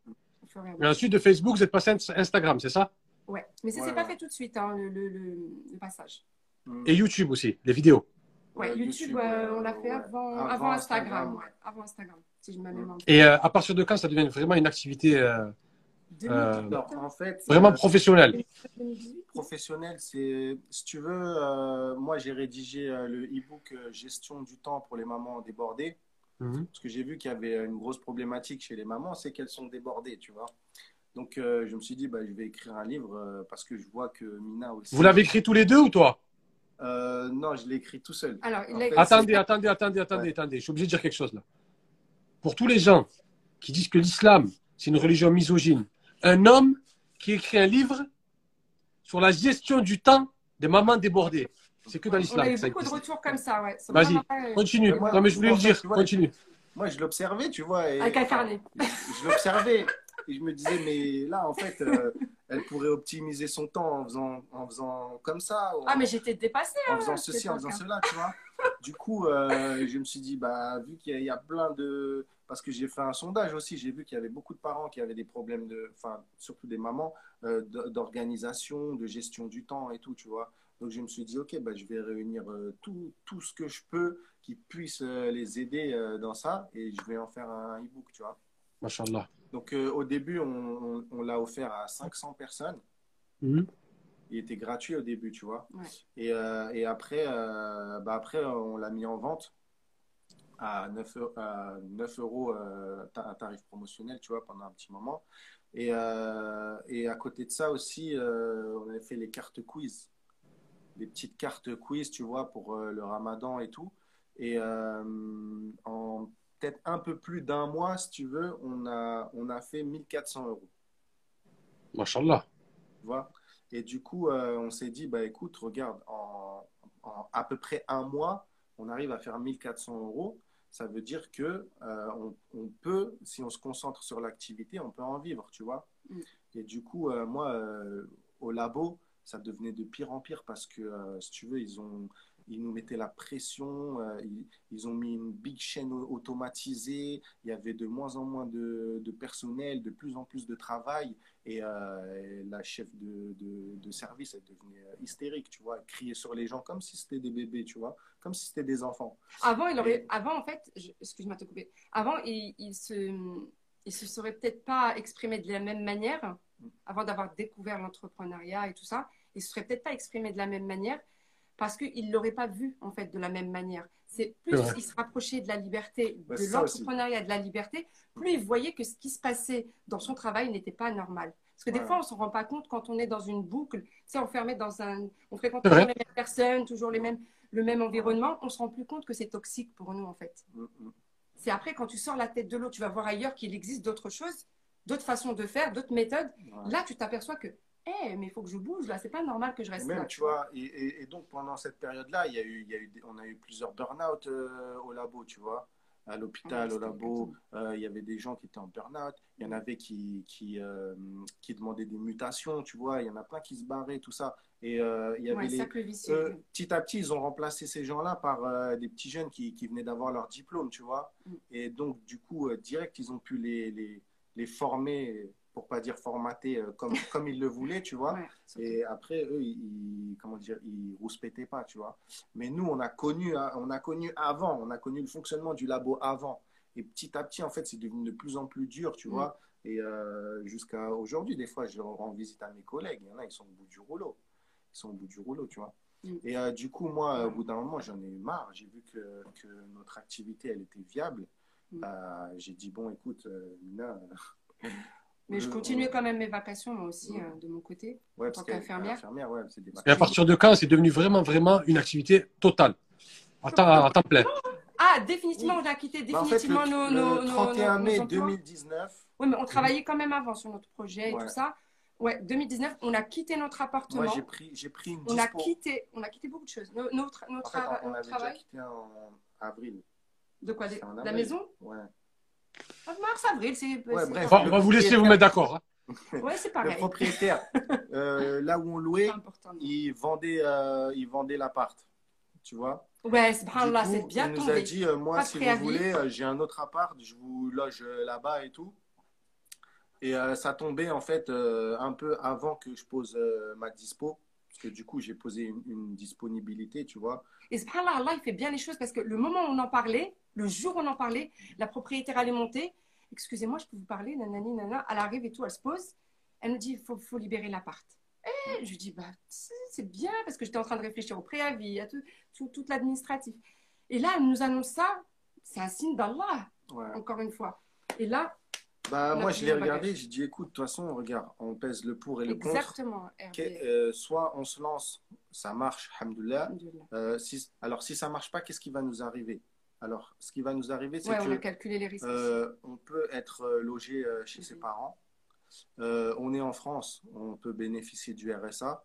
mesure. ensuite, de Facebook, vous êtes passé à Instagram, c'est ça? Ouais. Mais ça Ouais, s'est pas ouais. fait tout de suite, hein, le, le- le- le passage. Mm. Et YouTube aussi, les vidéos. Ouais, Ouais, YouTube, YouTube, euh, euh, on l'a fait avant, Avant avant Instagram. Instagram, ouais. Avant Instagram, si je me Mm. mémoire. Et euh, à partir de quand ça devient vraiment une activité euh, 2018, Alors, en fait, vraiment euh, professionnelle? 2018. professionnel, c'est, si tu veux, euh, moi j'ai rédigé euh, le e-book euh, Gestion du temps pour les mamans débordées. Mhm. Parce que j'ai vu qu'il y avait une grosse problématique chez les mamans, c'est qu'elles sont débordées, tu vois. Donc, euh, je me suis dit, bah, je vais écrire un livre euh, parce que je vois que Mina aussi. Vous l'avez écrit tous les deux ou toi? Euh, Non, je l'ai écrit tout seul. Alors, il En a- fait, Attendez, attendez, attendez, attendez, Ouais. attendez. Je suis obligé de dire quelque chose là. Pour tous les gens qui disent que l'islam, c'est une religion misogyne, un homme qui écrit un livre sur la gestion du temps des mamans débordées. C'est que dans on a l'islam. eu beaucoup de retours comme ça, ouais. Vas-y, pas, euh, Continue. Mais moi- non, mais je voulais le dire. vois, Continue. Moi, je l'observais, tu vois. Et, Avec un carnet. je l'observais et je me disais, mais là, en fait, euh, elle pourrait optimiser son temps en faisant, en faisant comme ça, en, Ah, mais j'étais dépassée. en hein, faisant ceci, en faisant cela, tu vois. Du coup, euh, je me suis dit, bah, vu qu'il y, a- il y a plein de. Parce que j'ai fait un sondage aussi, j'ai vu qu'il y avait beaucoup de parents qui avaient des problèmes de. Enfin, surtout des mamans, euh, d'organisation, de gestion du temps et tout, tu vois. Donc, je me suis dit, ok, bah, je vais réunir euh, tout, tout ce que je peux qui puisse euh, les aider euh, dans ça et je vais en faire un e-book, tu vois. Machallah. Donc, euh, au début, on, on- on l'a offert à 500 personnes. Mhm. Il était gratuit au début, tu vois. Ouais. Et, euh, et après, euh, bah après, on l'a mis en vente à 9, eu- à 9 euros, euh, un tarif promotionnel, tu vois, pendant un petit moment. Et, euh, et à côté de ça aussi, euh, on avait fait les cartes quiz. Des petites cartes quiz, tu vois, pour euh, le ramadan et tout. Et euh, en peut-être un peu plus d'un mois, si tu veux, on a, on a fait 1400 euros. Machallah. Tu vois? Et du coup, euh, on s'est dit, bah écoute, regarde, en, en à peu près un mois, on arrive à faire 1400 euros. Ça veut dire que euh, on, on peut, si on se concentre sur l'activité, on peut en vivre, tu vois? Mm. Et du coup, euh, moi, euh, au labo, ça devenait de pire en pire parce que, euh, si tu veux, ils ont, ils nous mettaient la pression, euh, ils, ils ont mis une big chaîne au- automatisée, il y avait de moins en moins de, de personnel, de plus en plus de travail, et, euh, et la chef de, de, de service, elle devenait euh, hystérique, tu vois, elle criait sur les gens comme si c'était des bébés, tu vois, comme si c'était des enfants. Avant, il aurait, avant en fait, je- excuse-moi de te couper. Avant, il, il se, il se serait peut-être pas exprimé de la même manière. Avant d'avoir découvert l'entrepreneuriat et tout ça, il se serait peut-être pas exprimé de la même manière parce qu'il l'aurait pas vu en fait de la même manière. C'est plus C'est vrai. il se rapprochait de la liberté, Ouais, de l'entrepreneuriat, de la liberté, plus il voyait que ce qui se passait dans son travail n'était pas normal. Parce que des Ouais. fois, on s'en rend pas compte quand on est dans une boucle, tu sais, enfermé dans un, on fréquente toujours les mêmes personnes, toujours les mêmes, le même environnement, on se rend plus compte que c'est toxique pour nous en fait. Mm, mm. C'est après quand tu sors la tête de l'eau, tu vas voir ailleurs qu'il existe d'autres choses, d'autres façons de faire, d'autres méthodes. Ouais. Là, tu t'aperçois que, eh, mais il faut que je bouge là, c'est pas normal que je reste même, là. tu vois, et, et- et donc pendant cette période-là, il y a eu, il y a eu, des- on a eu plusieurs burn-out euh, au labo, tu vois. À l'hôpital, au labo, euh, il y avait des gens qui étaient en burn-out. Il y en avait qui, qui, euh, qui demandaient des mutations, tu vois. Il y en a plein qui se barraient, tout ça. Et euh, il y avait Ouais, les, petit à petit, ils ont remplacé ces gens-là par des petits jeunes qui, qui venaient d'avoir leur diplôme, tu vois. Mm. Et donc, du coup, direct, ils ont pu les, les, les former, pour pas dire formater, euh, comme, [laughs] comme ils le voulaient, tu vois. Ouais. Et après, eux, ils, ils- comment dire, ils rouspétaient pas, tu vois. Mais nous, on a connu, hein, on a connu avant, on a connu le fonctionnement du labo avant. Et petit à petit, en fait, c'est devenu de plus en plus dur, tu Mm. vois. Et euh, jusqu'à aujourd'hui, des fois, je rends visite à mes collègues. Il y en a, ils sont au bout du rouleau. Ils sont au bout du rouleau, tu vois. Mm. Et euh, du coup, moi, au bout d'un moment, j'en ai eu marre. J'ai vu que, que notre activité, elle était viable. Mm. Euh, j'ai dit, bon, écoute, Mina, Mais je euh, continuais quand même mes vacations, moi aussi, Ouais. euh, de mon côté. ouais, tant qu'infirmière. ouais, Et à partir de quand c'est devenu vraiment, vraiment une activité totale? À temps, à temps plein. Ah, définitivement, on a quitté Bah, en fait, définitivement le, nos, nos, le nos- 31 nos mai emplois. 2019, Oui, mais on travaillait quand même avant sur notre projet et Ouais. tout ça. Ouais, 2019, on a quitté notre appartement. moi j'ai pris, j'ai pris une on a quitté, on a quitté beaucoup de choses. No- Notre, En notre, fait, on, on notre avait déjà travail. quitté en avril. De quoi en La maison? Ouais. Ah, Mars, avril, c'est. Ouais, bref. On va vous laisser vous mettre d'accord. hein. Ouais, c'est Le pareil. propriétaire, euh, [laughs] là où on louait, il vendait, euh, il vendait l'appart. Tu vois Ouais, subhanallah, c'est bien il nous tombé. a dit, euh, moi, Pas si vous voulez, euh, j'ai un autre appart, je vous loge euh, là-bas et tout. Et euh, ça tombait en fait euh, un peu avant que je pose euh, ma dispo. Parce que du coup, j'ai posé une, une disponibilité, tu vois. Et subhanallah, Allah, il fait bien les choses parce que le moment où on en parlait, le jour où on en parlait, la propriétaire allait monter. Excusez-moi, je peux vous parler, nanani, nana. Elle arrive et tout, elle se pose. Elle nous dit, il faut, faut libérer l'appart. Et je lui dis, bah, c'est c'est bien parce que j'étais en train de réfléchir au préavis, à tout, tout, tout l'administratif. Et là, elle nous annonce ça. C'est un signe d'Allah, Ouais. encore une fois. Et là, Bah, moi, je l'ai regardé, j'ai dit, écoute, de toute façon, regarde, on pèse le pour et le contre. Exactement. Ok, Hervé. euh, soit on se lance, ça marche, alhamdoulilah. Euh, si, alors, si ça marche pas, qu'est-ce qui va nous arriver? Alors, ce qui va nous arriver, c'est Ouais, on a que calculé les risques. euh, on peut être logé chez ses Mhm. parents. On est en France, on peut bénéficier du RSA.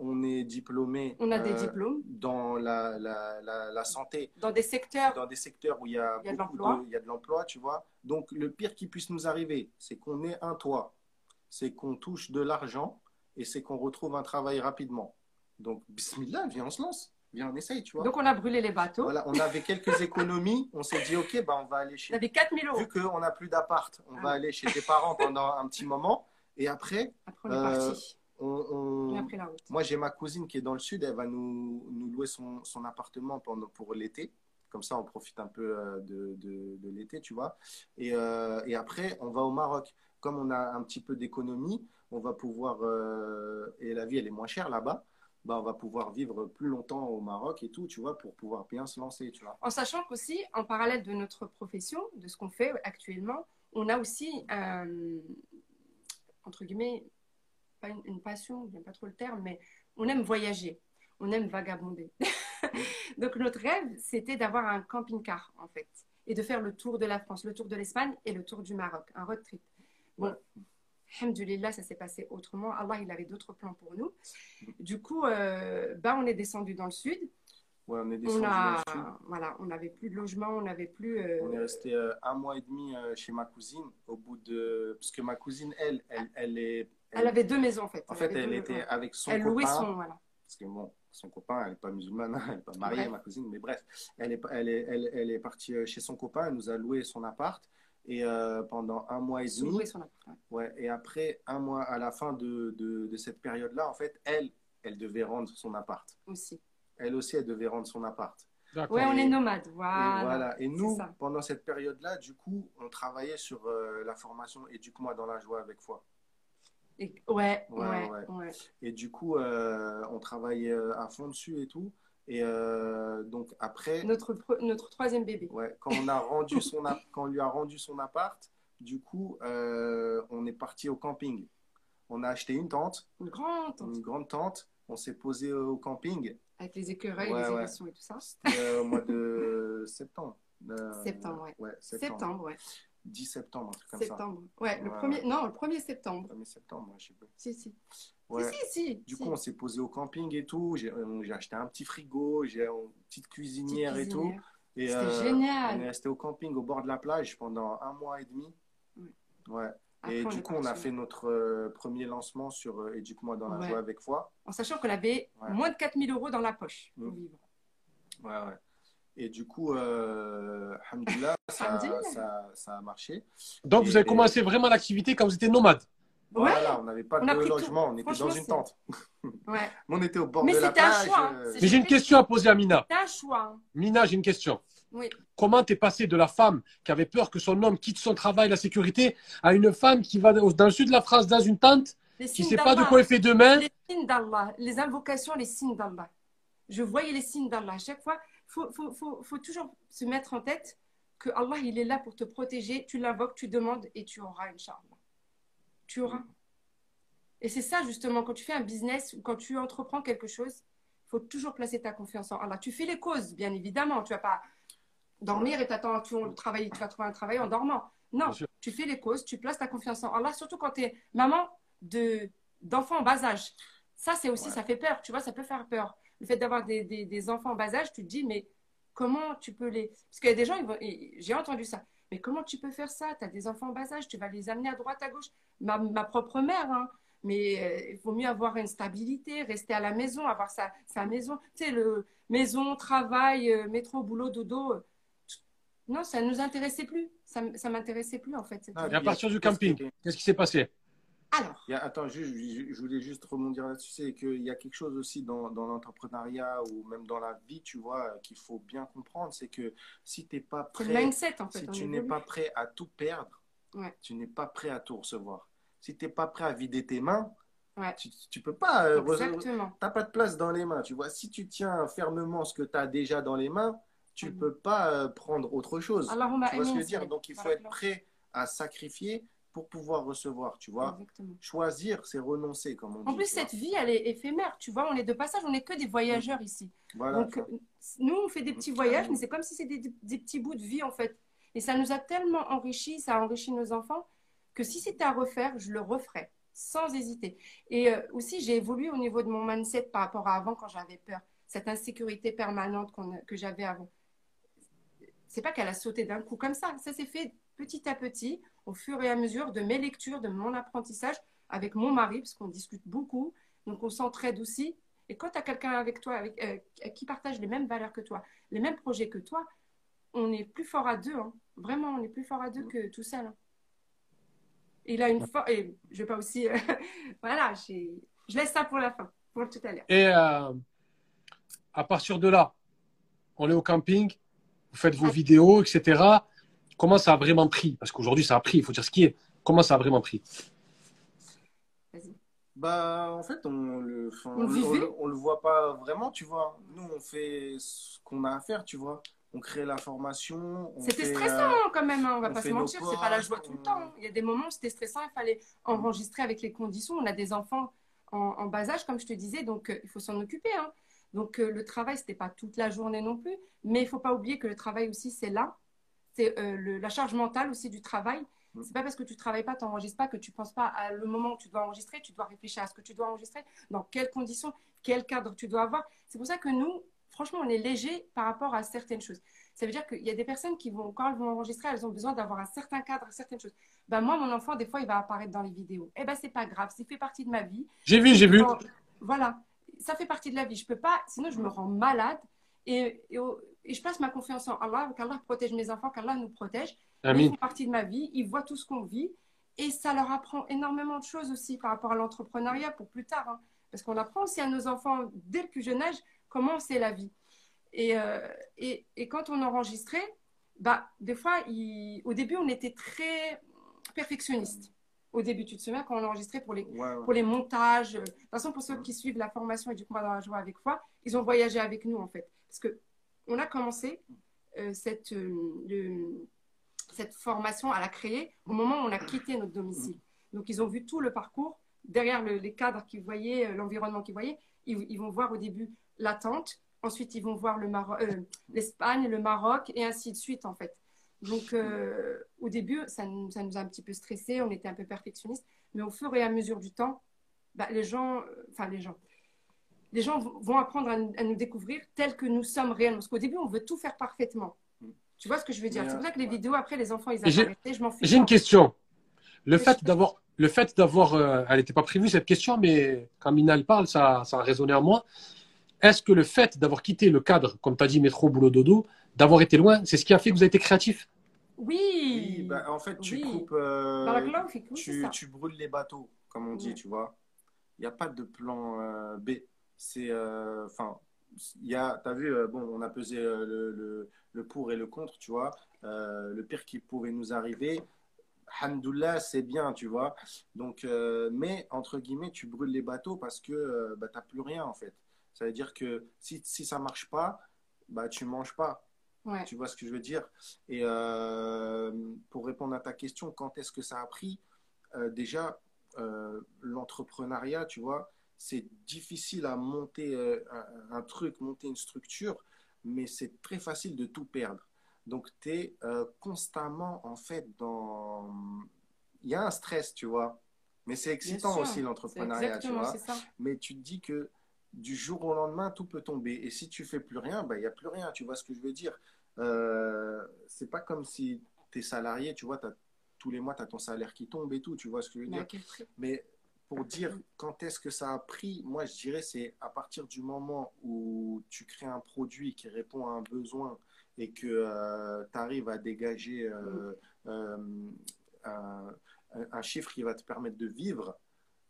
On est diplômé On a des euh, diplômes dans la, la, la, la santé, dans des secteurs. dans des secteurs où il y a, Il y a de beaucoup l'emploi. de, il y a de l'emploi, tu vois. Donc, le pire qui puisse nous arriver, c'est qu'on ait un toit, c'est qu'on touche de l'argent et c'est qu'on retrouve un travail rapidement. Donc, bismillah, viens, on se lance. Viens, on essaye, tu vois. Donc on a brûlé les bateaux. Voilà, on avait quelques économies. On s'est dit, OK, bah, on va aller On chez. avait 4000 euros. Vu qu'on n'a plus d'appart, on Ah. va aller chez tes parents pendant un petit moment. Et après, Après on est Euh, parti. On, On on- a pris la route. moi, j'ai ma cousine qui est dans le sud. Elle va nous, nous louer son, son appartement pendant, pour l'été. Comme ça, on profite un peu euh, de, de, de l'été, tu vois. Et, euh, et après, on va au Maroc. Comme on a un petit peu d'économie, on va pouvoir. euh, et la vie, elle est moins chère là-bas. Bah, on va pouvoir vivre plus longtemps au Maroc et tout, tu vois, pour pouvoir bien se lancer, tu vois. En sachant qu'aussi, en parallèle de notre profession, de ce qu'on fait actuellement, on a aussi, euh, entre guillemets, pas une, une passion, j'aime pas trop le terme, mais on aime voyager, on aime vagabonder. [laughs] Donc notre rêve, c'était d'avoir un camping-car, en fait, et de faire le tour de la France, le tour de l'Espagne et le tour du Maroc, un road trip. Bon, Alhamdulillah, ça s'est passé autrement. Allah, il avait d'autres plans pour nous. Du coup, euh, bah, on est descendu dans le sud. Ouais, on est descendu On dans a, le sud. voilà, on n'avait plus de logement, on n'avait plus. euh, On est resté euh, un mois et demi euh, chez ma cousine au bout de parce que ma cousine elle elle, elle est Elle avait deux maisons en fait. en fait elle deux- était avec son Elle louait copain son voilà. parce que bon son copain elle n'est pas musulmane hein, elle n'est pas mariée Bref. ma cousine mais bref elle est elle est elle, elle est partie euh, chez son copain elle nous a loué son appart et euh, pendant un mois et demi Louer son appart. ouais. ouais et après un mois à la fin de, de, de cette période là en fait elle elle devait rendre son appart aussi. elle aussi elle devait rendre son appart. Ouais, on est nomade. Et Voilà. Et nous, pendant cette période-là, du coup, on travaillait sur euh, la formation Éduque-moi dans la joie avec foi. Et- ouais, Ouais, ouais. Et du coup, euh, on travaillait euh, à fond dessus et tout. Et euh, donc après, Notre, notre troisième bébé. ouais, quand on a rendu [laughs] son quand on lui a rendu son appart, du coup, euh, on est parti au camping. On a acheté une tente, Une grande tente. une grande tente. On s'est posé au camping. Avec les écureuils, Ouais, les hérissons et tout ça. C'était au mois de septembre. Septembre, ouais. Ouais, septembre. Septembre, ouais. 10 septembre, un truc comme ça. Ouais, le premier. Non, le 1er septembre. 1er septembre, je sais pas. Si, si. Ouais. Si, si, si. Du coup, on s'est posé au camping et tout. J'ai euh, acheté un petit frigo, j'ai une petite cuisinière, Petite et tout. C'était euh, génial. On est resté au camping au bord de la plage pendant un mois et demi. Ouais. Ouais. Après, et du coup, on a fait notre euh, premier lancement sur euh, Éduque-moi dans la Ouais. joie avec foi. En sachant qu'on avait Ouais. moins de 4000 euros dans la poche pour Mm. vivre. Ouais, ouais. Et du coup, euh, alhamdoulilah, [laughs] ça, Alhamdoulilah. ça, ça a marché. Donc, vous avez Et- commencé vraiment l'activité quand vous étiez nomade. Ouais. Voilà, on n'avait pas On de pris tout. logement, on était dans une tente. [laughs] Ouais. On était au bord Mais de la c'était un plage. choix, hein. euh, Mais j'ai une question à poser à Mina. C'est un choix. Mina, j'ai une question. Oui. Comment t'es passé de la femme qui avait peur que son homme quitte son travail, la sécurité, à une femme qui va dans le sud de la France dans une tente, Les qui signes sait pas de quoi il fait demain Les signes d'Allah, les invocations, les signes d'Allah. Je voyais les signes d'Allah. À chaque fois, faut, faut, faut, faut toujours se mettre en tête que Allah, il est là pour te protéger. Tu l'invoques, tu demandes et tu auras, Inch'Allah. Tu auras. Et c'est ça, justement, quand tu fais un business ou quand tu entreprends quelque chose, il faut toujours placer ta confiance en Allah. Tu fais les causes, bien évidemment. Tu vas pas dormir et t'attends, tu, tu vas trouver un travail en dormant. Non, tu fais les causes, tu places ta confiance en Allah, surtout quand tu es maman de, d'enfants en bas âge. Ça, c'est aussi, Ouais. ça fait peur, tu vois, ça peut faire peur. Le fait d'avoir des, des, des enfants en bas âge, tu te dis, mais comment tu peux les. Parce qu'il y a des gens, j'ai entendu ça. Mais comment tu peux faire ça? Tu as des enfants en bas âge, tu vas les amener à droite, à gauche. Ma, ma propre mère, hein. Mais euh, il vaut mieux avoir une stabilité, rester à la maison, avoir sa, sa maison. Tu sais, le maison, travail, euh, métro, boulot, dodo. euh, Non, ça ne nous intéressait plus. Ça, ça m'intéressait plus, en fait. Ah, à partir du camping, qu'est-ce qui s'est passé? Alors, Il y a- attends, je, je voulais juste rebondir là-dessus, c'est qu'il y a quelque chose aussi dans, dans l'entrepreneuriat ou même dans la vie, tu vois, qu'il faut bien comprendre, c'est que si tu n'es pas le prêt, mindset, en fait. si on tu n'es pas prêt à tout perdre, Ouais. tu n'es pas prêt à tout recevoir. Si tu n'es pas prêt à vider tes mains, Ouais. tu ne peux pas. euh, Exactement. T'as pas de place dans les mains, tu vois. Si tu tiens fermement ce que tu as déjà dans les mains, tu Mhm. peux pas euh, prendre autre chose. Allahumma Tu vois ce que je veux dire? Donc il faut être prêt à sacrifier pour pouvoir recevoir, tu vois. Exactement. Choisir, c'est renoncer, comme on dit. En plus, vois. cette vie, elle est éphémère, tu vois. On est de passage, on n'est que des voyageurs ici. Voilà, Donc, euh, nous, on fait des petits voyages, mais c'est comme si c'était des, des petits bouts de vie, en fait. Et ça nous a tellement enrichis, ça a enrichi nos enfants, que si c'était à refaire, je le referais, sans hésiter. Et euh, aussi, j'ai évolué au niveau de mon mindset par rapport à avant, quand j'avais peur. Cette insécurité permanente que j'avais avant. C'est pas qu'elle a sauté d'un coup comme ça. Ça s'est fait petit à petit, au fur et à mesure de mes lectures, de mon apprentissage avec mon mari, parce qu'on discute beaucoup. Donc, on s'entraide aussi. Et quand tu as quelqu'un avec toi avec, euh, qui partage les mêmes valeurs que toi, les mêmes projets que toi, on est plus fort à deux. hein. Vraiment, on est plus fort à deux que tout seul. hein. Et il a une force. Et je vais pas aussi. euh, [laughs] voilà, je laisse ça pour la fin, pour tout à l'heure. Et euh, à partir de là, on est au camping, vous faites vos vidéos, etc. Comment ça a vraiment pris? Parce qu'aujourd'hui, ça a pris, il faut dire ce qui est. Comment ça a vraiment pris? Vas-y. Bah, en fait, on le, On le on, vivait. le- on le voit pas vraiment, tu vois. Nous, on fait ce qu'on a à faire, tu vois. On crée la formation. on C'était stressant euh, quand même, hein, on va on pas se mentir, c'est pas la joie tout le temps. Il y a des moments où c'était stressant, il fallait enregistrer avec les conditions. On a des enfants en, en bas âge, comme je te disais, donc euh, il faut s'en occuper. hein. Donc euh, le travail, c'était pas toute la journée non plus, mais il faut pas oublier que le travail aussi, c'est là. C'est euh, le- la charge mentale aussi du travail. Mm. C'est pas parce que tu travailles pas, tu n'enregistres pas, que tu penses pas à le moment où tu dois enregistrer. Tu dois réfléchir à ce que tu dois enregistrer, dans quelles conditions, quel cadre tu dois avoir. C'est pour ça que nous, franchement, on est léger par rapport à certaines choses. Ça veut dire qu'il y a des personnes qui vont, quand elles vont enregistrer, elles ont besoin d'avoir un certain cadre, certaines choses. Ben moi, mon enfant, des fois, il va apparaître dans les vidéos. Eh ben, c'est pas grave, ça fait partie de ma vie. J'ai vu, j'ai vu. Voilà, ça fait partie de la vie. Je peux pas, sinon je me rends malade. Et, et, et je place ma confiance en Allah, qu'Allah protège mes enfants, qu'Allah nous protège. Ils font partie de ma vie, ils voient tout ce qu'on vit. Et ça leur apprend énormément de choses aussi par rapport à l'entrepreneuriat pour plus tard. hein. Parce qu'on apprend aussi à nos enfants, dès le plus jeune âge, comment c'est la vie. Et, euh, et, et quand on enregistrait, bah, des fois, il- au début, on était très perfectionniste. Au début, tu te souviens quand on enregistrait pour les Ouais, ouais. pour les montages. De toute façon, pour ceux qui suivent la formation et du combat dans la joie avec foi, ils ont voyagé avec nous en fait. Parce que on a commencé euh, cette, euh, cette formation à la créer au moment où on a quitté notre domicile. Donc, ils ont vu tout le parcours, derrière le- les cadres qu'ils voyaient, euh, l'environnement qu'ils voyaient. Ils, vont voir au début la tente, ensuite ils vont voir l'Espagne, le Maroc, et ainsi de suite en fait. Donc, au début, ça nous, a un petit peu stressé, on était un peu perfectionniste, mais au fur et à mesure du temps, bah, les gens, enfin les gens, les gens vont apprendre à, nous- à nous découvrir tels que nous sommes réellement. Parce qu'au début, on veut tout faire parfaitement. Tu vois ce que je veux dire? C'est pour ça que les vidéos, après, les enfants, ils arrêtent. Je m'en fiche. J'ai une question. Le fait d'avoir, le fait d'avoir, euh, elle n'était pas prévue cette question, mais quand Minal parle, ça, ça a résonné en moi. Est-ce que le fait d'avoir quitté le cadre, comme tu as dit, métro, boulot, dodo, d'avoir été loin, c'est ce qui a fait que vous avez été créatif? Oui. Oui, bah, en fait, tu Oui. coupes. euh, tu, tu brûles les bateaux, comme on dit, tu vois. Il n'y a pas de plan euh, B. C'est. euh, Enfin, il y a. Tu as vu, euh, bon, on a pesé euh, le, le, le pour et le contre, tu vois. Le pire qui pouvait nous arriver, Hamdoullah, c'est bien, tu vois. Donc, euh, mais, entre guillemets, tu brûles les bateaux parce que euh, bah, tu n'as plus rien, en fait. Ça veut dire que si, si ça marche pas, bah, tu manges pas. Ouais. Tu vois ce que je veux dire? Et euh, pour répondre à ta question, quand est-ce que ça a pris? Déjà, l'entrepreneuriat, tu vois, c'est difficile à monter euh, un, un truc, monter une structure, mais c'est très facile de tout perdre. Donc, tu es constamment, en fait, dans... Il y a un stress, tu vois. Mais c'est excitant sûr. aussi l'entrepreneuriat, tu vois mais tu te dis que du jour au lendemain, tout peut tomber. Et si tu fais plus rien, bah, il n'y a plus rien. Tu vois ce que je veux dire euh, C'est pas comme si tu es salarié, tu vois, t'as- tous les mois, tu as ton salaire qui tombe et tout. Tu vois ce que je veux Mais dire Mais pour dire quand est-ce que ça a pris, moi, je dirais c'est à partir du moment où tu crées un produit qui répond à un besoin et que tu arrives à dégager euh, euh, un, un chiffre qui va te permettre de vivre,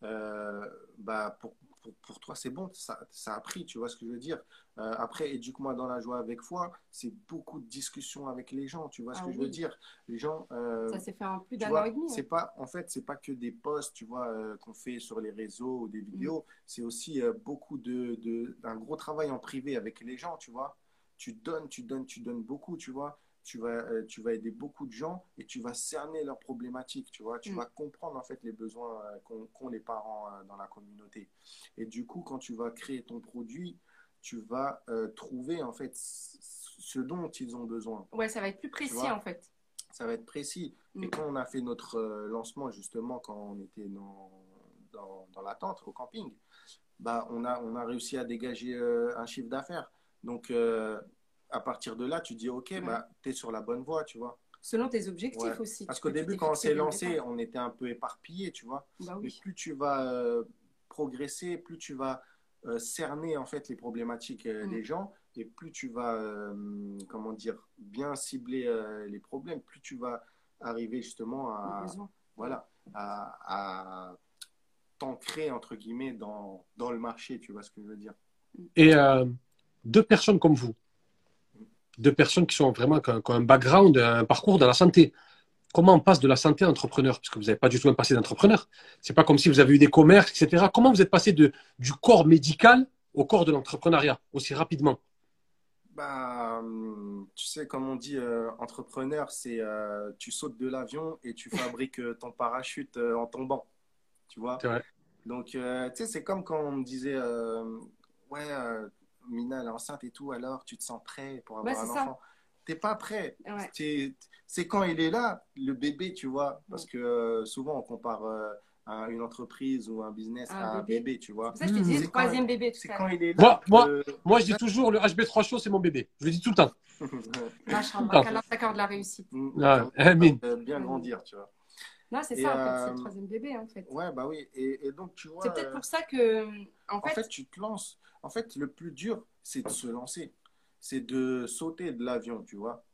euh, bah pour, pour, pour toi, c'est bon, ça, ça a pris, tu vois ce que je veux dire. Euh, après, éduque-moi dans la joie avec foi, c'est beaucoup de discussions avec les gens, tu vois ce Ah que je veux dire. Les gens. euh, Ça s'est fait en plus d'un an et demi. c'est hein. pas, en fait, c'est pas que des posts, tu vois, euh, qu'on fait sur les réseaux ou des Mm. vidéos. C'est aussi beaucoup de, de- d'un gros travail en privé avec les gens, tu vois. Tu donnes, tu donnes, tu donnes beaucoup, tu vois. Tu vas, euh, tu vas aider beaucoup de gens et tu vas cerner leurs problématiques, tu vois. Tu Mm. vas comprendre en fait les besoins euh, qu'ont les parents euh, dans la communauté. Et du coup, quand tu vas créer ton produit, tu vas trouver en fait ce dont ils ont besoin. Ouais, ça va être plus précis en fait. Ça va être précis. Mm. Et quand on a fait notre lancement, justement, quand on était dans, dans, dans la tente, au camping, bah, on, a, on a réussi à dégager euh, un chiffre d'affaires. Donc, euh, à partir de là, tu dis, OK, Ouais. bah, tu es sur la bonne voie, tu vois. Selon tes objectifs Ouais. aussi. Parce qu'au début, quand on s'est lancé, on était un peu éparpillés, tu vois. Bah Mais plus tu vas euh, progresser, plus tu vas euh, cerner en fait les problématiques euh, Mm. des gens et plus tu vas, euh, comment dire, bien cibler euh, les problèmes, plus tu vas arriver justement à, voilà, à, à t'ancrer entre guillemets dans, dans le marché, tu vois ce que je veux dire. Et euh, deux personnes comme vous, deux personnes qui sont vraiment qui ont qui ont un background, un parcours dans la santé. Comment on passe de la santé à entrepreneur? Parce que vous n'avez pas du tout un passé d'entrepreneur. C'est pas comme si vous avez eu des commerces, etc. Comment vous êtes passé de, du corps médical au corps de l'entrepreneuriat aussi rapidement? Bah, tu sais, comme on dit, euh, entrepreneur, c'est euh, tu sautes de l'avion et tu fabriques euh, ton parachute en tombant. Tu vois? Donc, tu sais, c'est comme quand on me disait, ouais, Mina, elle est enceinte et tout, alors tu te sens prêt pour avoir Ouais, un enfant. T'es pas prêt. Ouais. C'est- C'est quand il est là, le bébé, tu vois. Parce que euh, souvent, on compare euh, un- une entreprise ou un business Un à un bébé. tu vois. C'est ça que je te disais C'est le troisième bébé tout C'est quand il est Moi- là. moi- que- Moi, je dis toujours le HB3 chaud, c'est mon bébé. Je le dis tout le temps. Machallah, qu'Allah t'accorde la réussite. Ah, amin. Euh, bien grandir, tu vois. Non, c'est ça, en fait, euh, c'est le troisième bébé, en fait. Ouais, bah oui. Et, et donc, tu vois, C'est peut-être euh, pour ça que, en en fait, tu te lances. En fait, le plus dur, c'est de se lancer. C'est de sauter de l'avion, tu vois.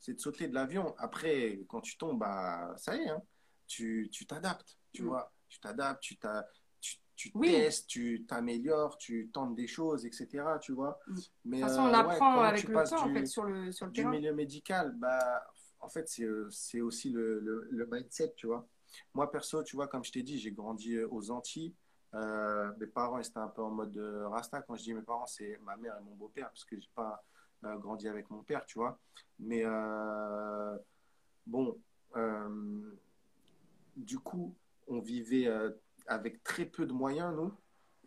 C'est de sauter de l'avion. Après, quand tu tombes, bah, ça y est, hein. tu t'adaptes, tu Mm. vois. Tu t'adaptes, tu, t'as- tu, tu Oui. testes, tu t'améliores, tu tentes des choses, etc., tu vois. Mm. Mais, de toute façon, euh, on ouais, apprend avec le temps, en fait, sur le, sur le du terrain. milieu médical, bah, en fait, c'est, euh, aussi le, le, le mindset, tu vois. Moi, perso, tu vois, comme je t'ai dit, j'ai grandi euh, aux Antilles. Euh, mes parents, ils étaient un peu en mode rasta. Quand je dis mes parents, c'est ma mère et mon beau-père, parce que j'ai pas euh, grandi avec mon père, tu vois. Mais euh, bon, du coup, on vivait avec très peu de moyens, nous.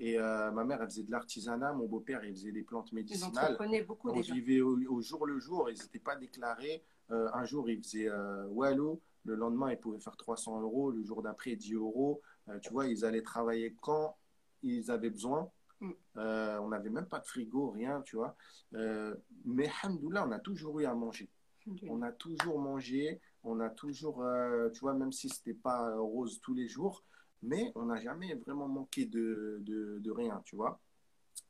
Et euh, ma mère, elle faisait de l'artisanat. Mon beau-père, il faisait des plantes Ils médicinales. entreprenaient beaucoup On déjà. vivait au, au jour le jour, ils n'étaient pas déclarés. Euh, un jour, ils faisaient euh, Wallo, le lendemain, ils pouvaient faire 300 euros, le jour d'après, 10 euros. Euh, tu vois, ils allaient travailler quand ils avaient besoin. Mm. Euh, on n'avait même pas de frigo, rien, tu vois. Mais, alhamdoulilah, on a toujours eu à manger. On a toujours mangé, on a toujours, tu vois, même si c'était pas rose tous les jours, mais on n'a jamais vraiment manqué de, de, de rien, tu vois.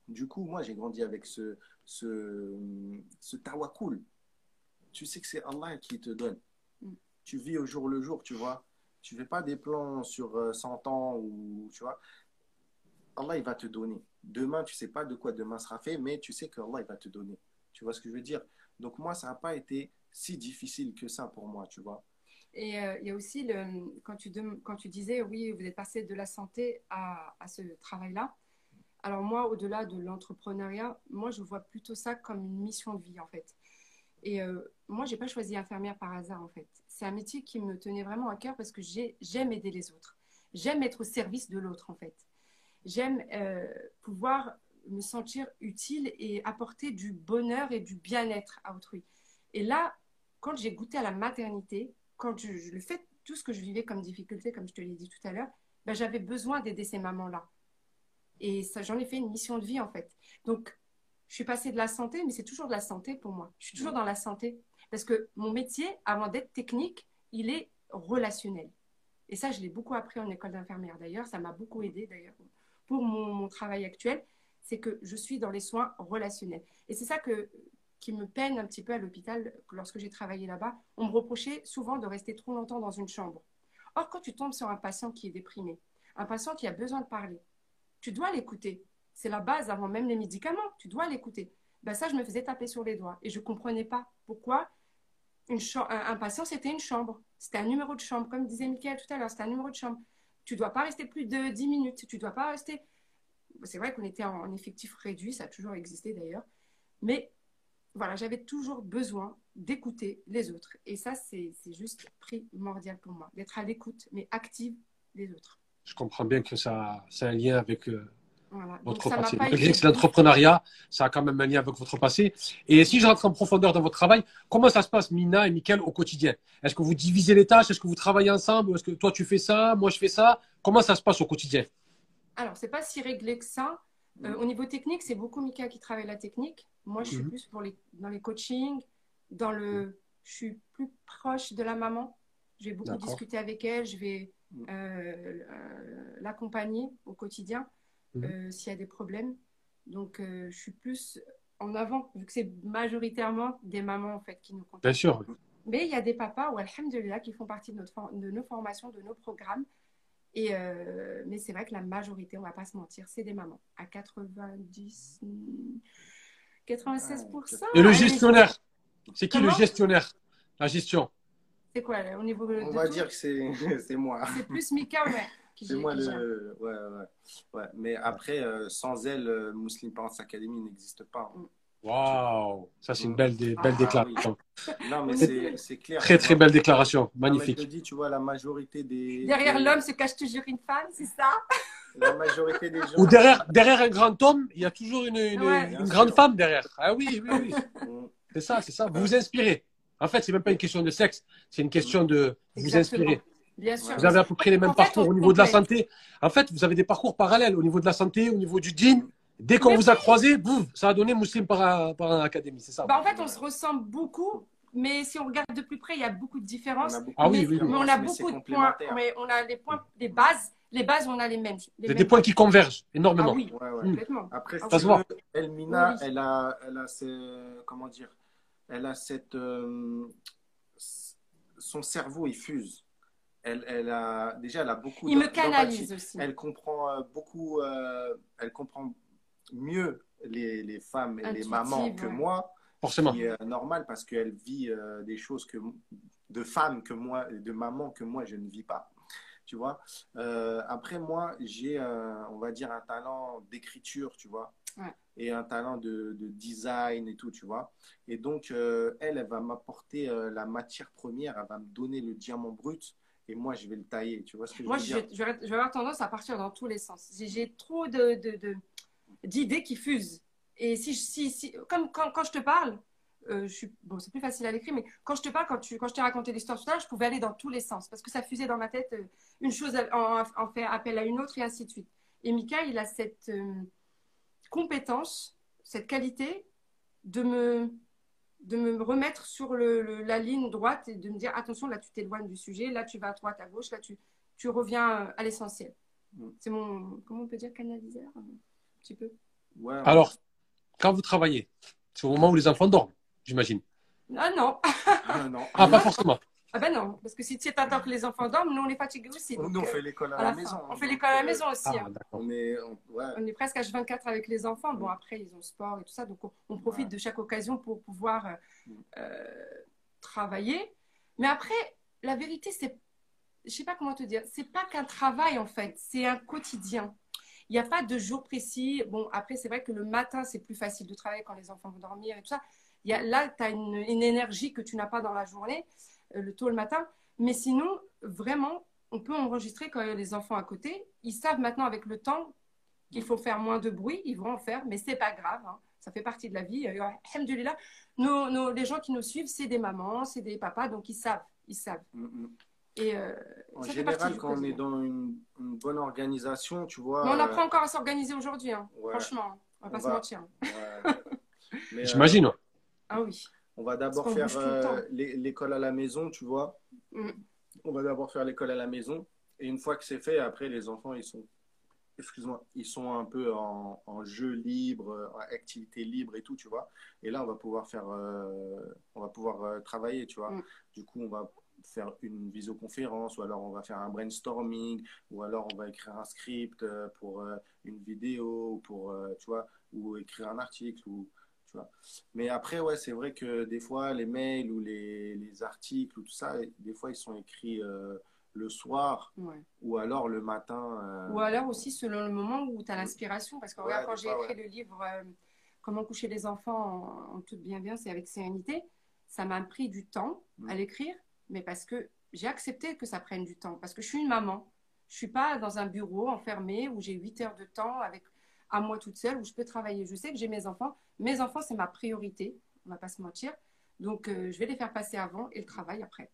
Du coup, moi, j'ai grandi avec ce, ce, ce tawakkul. Tu sais que c'est Allah qui te donne. Mm. Tu vis au jour le jour, tu vois. Tu fais pas des plans sur euh, 100 ans ou, tu vois. Allah, il va te donner. Demain, tu sais pas de quoi demain sera fait, mais tu sais que Allah, il va te donner. Tu vois ce que je veux dire? Donc, moi, ça n'a pas été si difficile que ça pour moi, tu vois. Et euh, il y a aussi, le, quand, tu quand tu disais, oui, vous êtes passé de la santé à, à ce travail-là. Alors moi, au-delà de l'entrepreneuriat, moi, je vois plutôt ça comme une mission de vie, en fait. Et euh, moi, j'ai pas choisi infirmière par hasard, en fait. C'est un métier qui me tenait vraiment à cœur parce que j'ai- j'aime aider les autres. J'aime être au service de l'autre, en fait. J'aime euh, pouvoir me sentir utile et apporter du bonheur et du bien-être à autrui. Et là, quand j'ai goûté à la maternité, quand je, le fais, tout ce que je vivais comme difficulté, comme je te l'ai dit tout à l'heure, ben, j'avais besoin d'aider ces mamans-là. Et j'en ai fait une mission de vie, en fait. Donc, je suis passée de la santé, mais c'est toujours de la santé pour moi. Je suis toujours dans la santé. Parce que mon métier, avant d'être technique, il est relationnel. Et ça, je l'ai beaucoup appris en école d'infirmière, d'ailleurs. Ça m'a beaucoup aidé, d'ailleurs, pour mon, mon travail actuel. C'est que je suis dans les soins relationnels. Et c'est ça que, qui me peine un petit peu à l'hôpital lorsque j'ai travaillé là-bas. On me reprochait souvent de rester trop longtemps dans une chambre. Or, quand tu tombes sur un patient qui est déprimé, un patient qui a besoin de parler, tu dois l'écouter. C'est la base avant même les médicaments. Tu dois l'écouter. Ben ça, je me faisais taper sur les doigts et je ne comprenais pas pourquoi un, patient, c'était une chambre. C'était un numéro de chambre, comme disait Mickaël tout à l'heure, c'était un numéro de chambre. Tu ne dois pas rester plus de 10 minutes. Tu ne dois pas rester. C'est vrai qu'on était en effectif réduit, ça a toujours existé d'ailleurs. Mais voilà, j'avais toujours besoin d'écouter les autres. Et ça, c'est juste primordial pour moi, d'être à l'écoute, mais active des autres. Je comprends bien que ça, c'est un lien avec euh, Voilà. votre Donc, passé. c'est l'entrepreneuriat, ça a quand même un lien avec votre passé. Et si je rentre en profondeur dans votre travail, comment ça se passe, Mina et Mickaël, au quotidien? Est-ce que vous divisez les tâches? Est-ce que vous travaillez ensemble? Est-ce que toi, tu fais ça? Moi, je fais ça? Comment ça se passe au quotidien? Alors, c'est pas si réglé que ça. Euh, au niveau technique, c'est beaucoup Mika qui travaille la technique. Moi, je suis Mhm. plus pour les, dans les coachings, dans le, je suis plus proche de la maman. Je vais beaucoup D'accord. discuter avec elle, je vais Mhm. euh, euh, l'accompagner au quotidien Mhm. euh, s'il y a des problèmes. Donc, euh, je suis plus en avant, vu que c'est majoritairement des mamans en fait qui nous contactent. Bien sûr. Mais il y a des papas, ou alhamdulillah, qui font partie de, notre for- de nos formations, de nos programmes. Et euh, mais c'est vrai que la majorité, on va pas se mentir, c'est des mamans. À 90, 96%. Et le gestionnaire C'est qui le gestionnaire La gestion? C'est quoi, là, au niveau de On va tout? dire que c'est [laughs] c'est moi. C'est plus Mika, ouais. Qui C'est moi le. Ouais, ouais. ouais. Mais après, euh, sans elle, euh, Muslim Parents Academy n'existe pas. hein. Waouh Ça, c'est une belle, dé- belle Ah, déclaration. Non, mais C'est- c'est c'est clair. Très, très belle déclaration. Non, Je Magnifique. te dis, tu vois, la majorité des. Derrière des- l'homme se cache toujours une femme, c'est ça? La majorité des gens. Ou derrière, derrière un grand homme, il y a toujours une, une, Ouais. une grande femme derrière. Ah oui, oui, oui. Mm. C'est ça, c'est ça. Vous vous inspirez. En fait, c'est même pas une question de sexe, c'est une question de vous Exactement. inspirer. Bien sûr. Vous avez à peu près les mêmes En parcours au niveau de la santé. En fait, vous avez des parcours parallèles au niveau de la santé, au niveau du djinn. Dès qu'on Mais vous a croisé, boum, ça a donné Muslim par, par académie, c'est ça. Bah, en fait, on se ressemble beaucoup, mais si on regarde de plus près, il y a beaucoup de différences. On a beaucoup Ah oui, de oui, oui. Mais on a mais beaucoup de points. Mais on a les points, les bases. Les bases, on a les mêmes. les Il y a mêmes des points qui convergent Ah énormément. oui, Ouais, ouais. complètement. Après, Ah. Ça se voit. Elmina, Oui. elle a, elle a comment dire, elle a cette, euh, son cerveau il fuse. Elle, elle a déjà, elle a beaucoup. Il me canalise aussi. Elle comprend euh, beaucoup, euh, elle comprend mieux les, les femmes et les mamans que ouais. moi, Forcément. qui est euh, normal parce qu'elle vit euh, des choses que de femmes que moi, de mamans que moi je ne vis pas. Tu vois? Euh, après moi, j'ai, euh, on va dire, un talent d'écriture, tu vois, Ouais. et un talent de, de design et tout, tu vois? Et donc euh, elle, elle va m'apporter euh, la matière première, elle va me donner le diamant brut. Et moi, je vais le tailler. Tu vois ce que Moi, je veux dire je vais je vais avoir tendance à partir dans tous les sens. J'ai- trop de, de- de- d'idées qui fusent. Et si, je- si, si, comme quand, quand je te parle, euh, je suis, bon, c'est plus facile à l'écrire, mais quand je te parle, quand, tu, quand je t'ai raconté l'histoire tout à l'heure, je pouvais aller dans tous les sens parce que ça fusait dans ma tête. euh, une chose en, en fait appel à une autre et ainsi de suite. Et Mika, il a cette euh, compétence, cette qualité de me, de me remettre sur le, le- la ligne droite et de me dire attention, là tu t'éloignes du sujet, là tu vas à droite, à gauche, là tu, tu reviens euh, à l'essentiel. Mm. C'est mon, comment on peut dire, canaliseur Un petit peu. Ouais, ouais. Alors, quand vous travaillez, c'est au moment où les enfants dorment, j'imagine. Ah non, Ah, non. Ah, pas forcément. Ah ben non, parce que si tu attends que les enfants dorment, nous on est fatigués aussi. Nous, on euh, fait l'école à, à la, la fin. maison. On hein. fait l'école à la Donc, maison aussi. Ah, hein. On est, on- ouais. On est presque H24 avec les enfants. Bon, après, ils ont sport et tout ça. Donc, on, on profite Ouais. de chaque occasion pour pouvoir euh, Mm. euh, travailler. Mais après, la vérité, c'est. Je sais pas comment te dire. C'est pas qu'un travail, en fait. C'est un quotidien. Il n'y a pas de jour précis. Bon, après, c'est vrai que le matin, c'est plus facile de travailler quand les enfants vont dormir et tout ça. Il y a, là, tu as une, une énergie que tu n'as pas dans la journée, euh, le tôt le matin. Mais sinon, vraiment, on peut enregistrer quand il y a les enfants à côté. Ils savent maintenant, avec le temps, qu'il faut faire moins de bruit, ils vont en faire, mais c'est pas grave, hein. ça fait partie de la vie. Euh, alhamdoulilah, nos, nos- les gens qui nous suivent, c'est des mamans, c'est des papas, donc ils savent, ils savent. Mm, mm. Et euh, En général, quand on est dans une, une bonne organisation, tu vois. Mais on euh, apprend encore à s'organiser aujourd'hui, hein. ouais. franchement, on va On pas se mentir. ouais. [laughs] Euh, J'imagine. Ah oui, on va d'abord faire euh, l'école à la maison, tu vois. Mm. On va d'abord faire l'école à la maison. Et une fois que c'est fait, après, les enfants, ils sont, excuse-moi, ils sont un peu en, en jeu libre, en activité libre et tout, tu vois. Et là, on va pouvoir faire, euh, on va pouvoir euh, travailler, tu vois. Mm. Du coup, on va faire une visioconférence ou alors on va faire un brainstorming ou alors on va écrire un script pour une vidéo pour euh, tu vois ou écrire un article ou tu vois mais après ouais c'est vrai que des fois les mails ou les, les articles ou tout ça des fois ils sont écrits euh, le soir ouais. ou alors le matin euh, Ou alors aussi selon le moment où tu as l'inspiration, parce que Ouais, regarde, quand j'ai écrit le livre euh, Comment coucher les enfants en, en toute bienveillance et avec sérénité, ça m'a pris du temps à Mm. l'écrire, mais parce que j'ai accepté que ça prenne du temps, parce que je suis une maman. Je suis pas dans un bureau enfermé où j'ai 8 heures de temps avec à moi toute seule où je peux travailler. Je sais que j'ai mes enfants. Mes enfants, c'est ma priorité. On va pas se mentir. Donc, euh, je vais les faire passer avant et le travail après.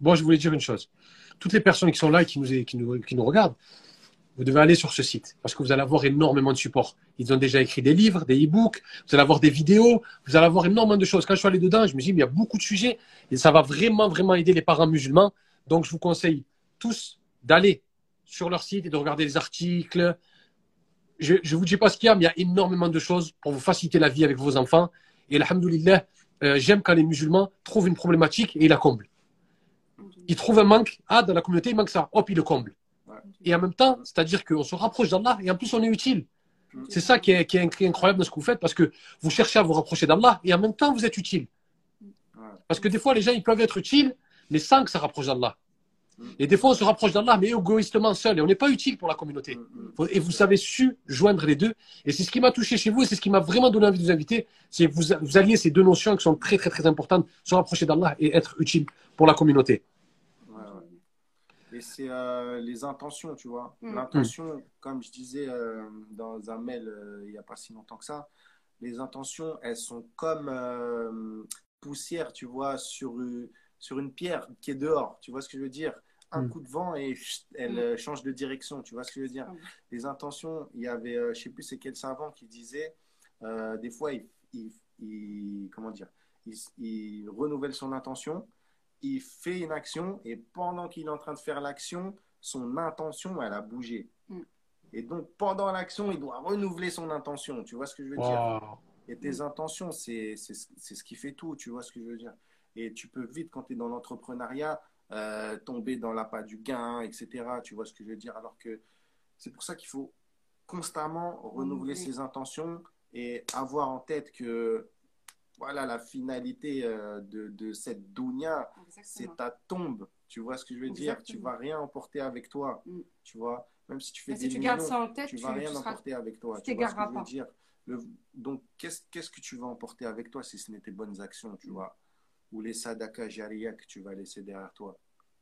Bon, je voulais dire une chose. Toutes les personnes qui sont là et qui nous, qui nous, qui nous regardent, vous devez aller sur ce site parce que vous allez avoir énormément de support. Ils ont déjà écrit des livres, des e-books, vous allez avoir des vidéos, vous allez avoir énormément de choses. Quand je suis allé dedans, je me dis, mais il y a beaucoup de sujets et ça va vraiment, vraiment aider les parents musulmans. Donc, je vous conseille tous d'aller sur leur site et de regarder les articles. Je ne vous dis pas ce qu'il y a, mais il y a énormément de choses pour vous faciliter la vie avec vos enfants. Et alhamdoulilah, euh, j'aime quand les musulmans trouvent une problématique et ils la comblent. Ils trouvent un manque. Ah, dans la communauté, il manque ça. Hop, ils le comblent. Et en même temps, c'est-à-dire qu'on se rapproche d'Allah et en plus on est utile. C'est ça qui est, qui est incroyable dans ce que vous faites parce que vous cherchez à vous rapprocher d'Allah et en même temps vous êtes utile. Parce que des fois, les gens, ils peuvent être utiles, mais sans que ça rapproche d'Allah. Et des fois, on se rapproche d'Allah, mais égoïstement seul. Et on n'est pas utile pour la communauté. Mm, Faut- Et vous savez su joindre les deux. Et c'est ce qui m'a touché chez vous et c'est ce qui m'a vraiment donné envie de vous inviter. C'est que vous, vous alliez ces deux notions qui sont très, très, très importantes, se rapprocher d'Allah et être utile pour la communauté. Ouais, ouais. Et c'est euh, les intentions, tu vois. Mm. L'intention, comme je disais euh, dans un mail euh, il n'y a pas si longtemps que ça, les intentions, elles sont comme euh, poussière, tu vois, sur, euh, sur une pierre qui est dehors. Tu vois ce que je veux dire? Un Mm. coup de vent et chut, elle Mm. euh, change de direction. Tu vois ce que je veux dire? Mm. Les intentions, il y avait, euh, je sais plus c'est quel savant qui disait, euh, des fois, il, il- il- comment dire, il, il renouvelle son intention il fait une action et pendant qu'il est en train de faire l'action, son intention, elle a bougé. Mm. Et donc, pendant l'action, il doit renouveler son intention. Tu vois ce que je veux dire? Et tes intentions, c'est c'est ce c'est ce qui fait tout. Tu vois ce que je veux dire? Et tu peux vite, quand tu es dans l'entrepreneuriat, euh, tomber dans l'appât du gain, etc. Tu vois ce que je veux dire? Alors que c'est pour ça qu'il faut constamment renouveler ses intentions et avoir en tête que voilà la finalité euh, de, de cette dounia, c'est ta tombe. Tu vois ce que je veux dire? Tu vas rien emporter avec toi. Mm. Tu vois? Même si tu fais Mais des si tu millions, gardes ça en tête, tu tu, vas rien tu seras- emporter avec toi. tu vois ce que je veux dire? Le- Donc, qu'est-ce qu'est-ce que tu vas emporter avec toi si ce n'est tes bonnes actions, tu Mm. vois? Ou les sadaka jariya que tu vas laisser derrière toi,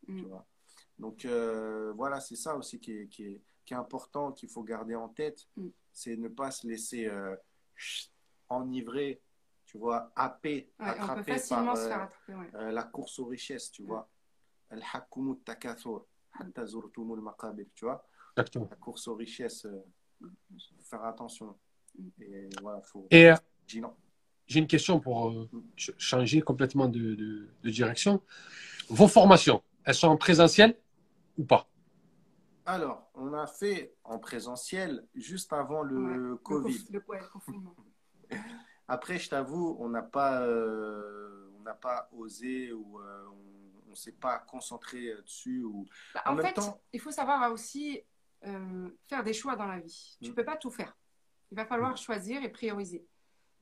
Mm. tu vois Donc, euh, voilà, c'est ça aussi qui est, qui est, qui est important, qu'il faut garder en tête. Mm. C'est ne pas se laisser euh, chut, enivrer, tu vois, happer, Ouais, attraper facilement par euh, faire attraper. ouais. euh, la course aux richesses, tu vois. Al-hakkumu takathur, hatta zurtumul maqabir, tu vois. Exactement. La course aux richesses, euh, faut faire attention. Et voilà, faut. Et Vigilant. J'ai une question pour euh, ch- changer complètement de, de- de direction. Vos formations, elles sont en présentiel ou pas? Alors, on a fait en présentiel juste avant le Ouais. Covid. Le, ouais, le confinement. [laughs] Après, je t'avoue, on n'a pas, euh, on n'a pas osé ou euh, on ne s'est pas concentré dessus. Ou... Bah, En en même fait, temps- il faut savoir aussi euh, faire des choix dans la vie. Tu Mm. peux pas tout faire. Il va falloir choisir et prioriser.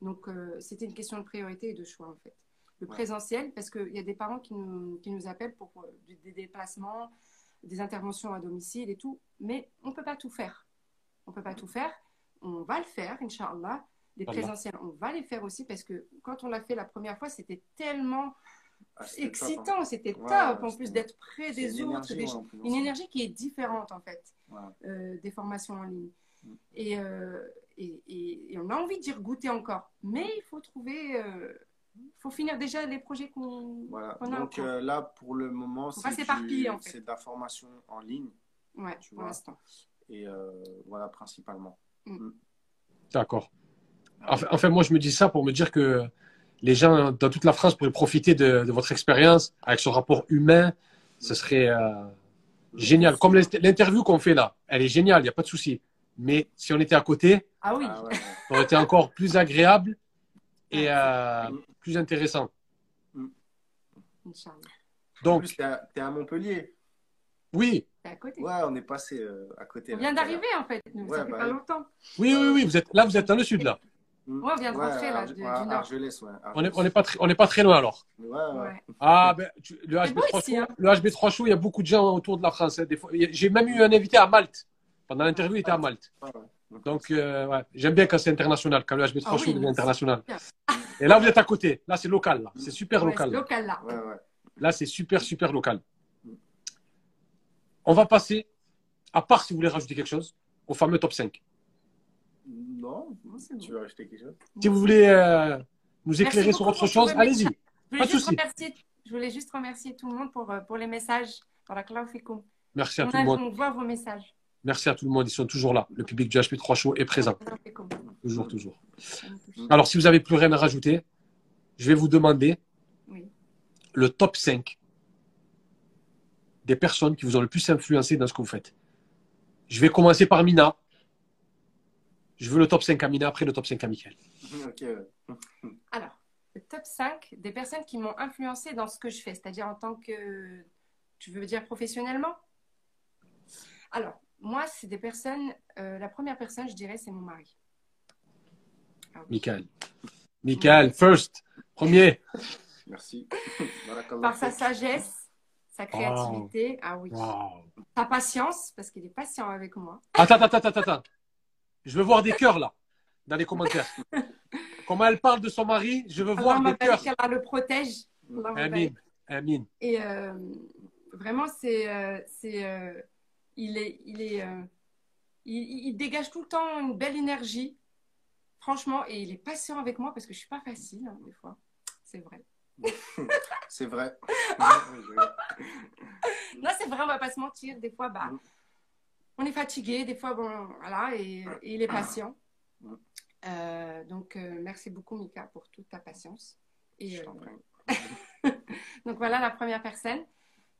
Donc, euh, c'était une question de priorité et de choix, en fait. Le Ouais. présentiel, parce qu'il y a des parents qui nous, qui nous appellent pour euh, des- des déplacements, des interventions à domicile et tout, mais on ne peut pas tout faire. On ne peut pas tout faire. On va le faire, Inch'Allah. Les Inch'Allah. présentiels, on va les faire aussi parce que quand on l'a fait la première fois, c'était tellement Ah, c'était top, hein. excitant, c'était Ouais, top ouais, en plus d'être près des autres, énergie, des ouais, gens- en plus, une énergie qui est différente en fait euh, des formations en ligne. Mm. Et, euh, et, et- et on a envie de dire goûter encore, mais il faut trouver, euh, il faut finir déjà les projets qu'on Voilà. a Donc euh, là, pour le moment, c'est en fait. c'est de la formation en ligne. ouais, tu pour l'instant. Et euh, voilà, principalement. D'accord. Enfin, enfin, moi, je me dis ça pour me dire que les gens dans toute la France pourraient profiter de, de votre expérience avec ce rapport humain. Ce serait euh, génial. Comme l'int- l'interview qu'on fait là, elle est géniale, il n'y a pas de souci. Mais si on était à côté, Ah oui, Ah ça aurait été encore plus agréable et euh, plus intéressant. Inch'Allah. En Donc, plus, t'es à, Montpellier. oui, T'es à côté. Ouais, on est passé euh, à côté. on vient d'arriver en fait, nous, Ouais, ça fait bah pas oui. longtemps. oui, oui, oui, vous êtes, là, vous êtes dans le sud, là. Mm. Ouais, on vient de rentrer, là, du- du nord. Argelès, ouais. On n'est Argelès. on est pas, très- on n'est pas très loin alors. Ouais, ouais. Ouais. Ah, ben, tu- le, C'est beau HB3 ici, show, hein. le HB3 show, il y a beaucoup de gens autour de la France. hein. J'ai même eu un invité à Malte. Pendant l'interview, il était à Malte. Ouais. Donc, euh, ouais, j'aime bien quand c'est international, quand le HB3 Ah oui, c'est international. Et là, vous êtes à côté. Là, c'est local. là. C'est super Ouais, local. c'est local là. Ouais, ouais. Là, c'est super, super local. On va passer, à part si vous voulez rajouter quelque chose, au fameux top 5. Non, Non, tu veux rajouter quelque chose? Si vous voulez euh, nous éclairer Merci sur autre chose, allez-y. Pas voulais, de juste souci. remercier, je voulais juste remercier tout le monde pour, euh, pour les messages. Merci à On, tout le monde. on voit vos messages. Merci à tout le monde. Ils sont toujours là. Le public du HP3 Show est présent. Toujours, toujours. Alors, si vous n'avez plus rien à rajouter, je vais vous demander Oui. le top 5 des personnes qui vous ont le plus influencé dans ce que vous faites. Je vais commencer par Mina. Je veux le top 5 à Mina, après le top 5 à Michael. [laughs] [laughs] Alors, le top 5 des personnes qui m'ont influencé dans ce que je fais, c'est-à-dire en tant que, tu veux dire professionnellement? Alors, moi, c'est des personnes, euh, la première personne, je dirais, c'est mon mari. Ah oui. Michael. Michael, first. Premier. Merci. [laughs] Par sa sagesse, sa créativité, ah oui, Wow. sa patience, parce qu'il est patient avec moi. Attends, attends, attends, attends. Je veux voir des cœurs là, dans les commentaires. [laughs] Comment elle parle de son mari, je veux voir des cœurs. qu'elle le protège. Allahumma Amin. barik. Amin. Et euh, vraiment, c'est, euh, c'est, euh, il est, il est, euh, il, il dégage tout le temps une belle énergie, franchement, et il est patient avec moi parce que je suis pas facile hein, des fois, c'est vrai. [laughs] C'est vrai. [laughs] Non, c'est vrai, on va pas se mentir. Des fois, bah, on est fatigué, des fois, bon, voilà, et, et il est patient. Euh, donc, euh, merci beaucoup, Mika, pour toute ta patience. Et, Je euh. [laughs] Donc voilà la première personne.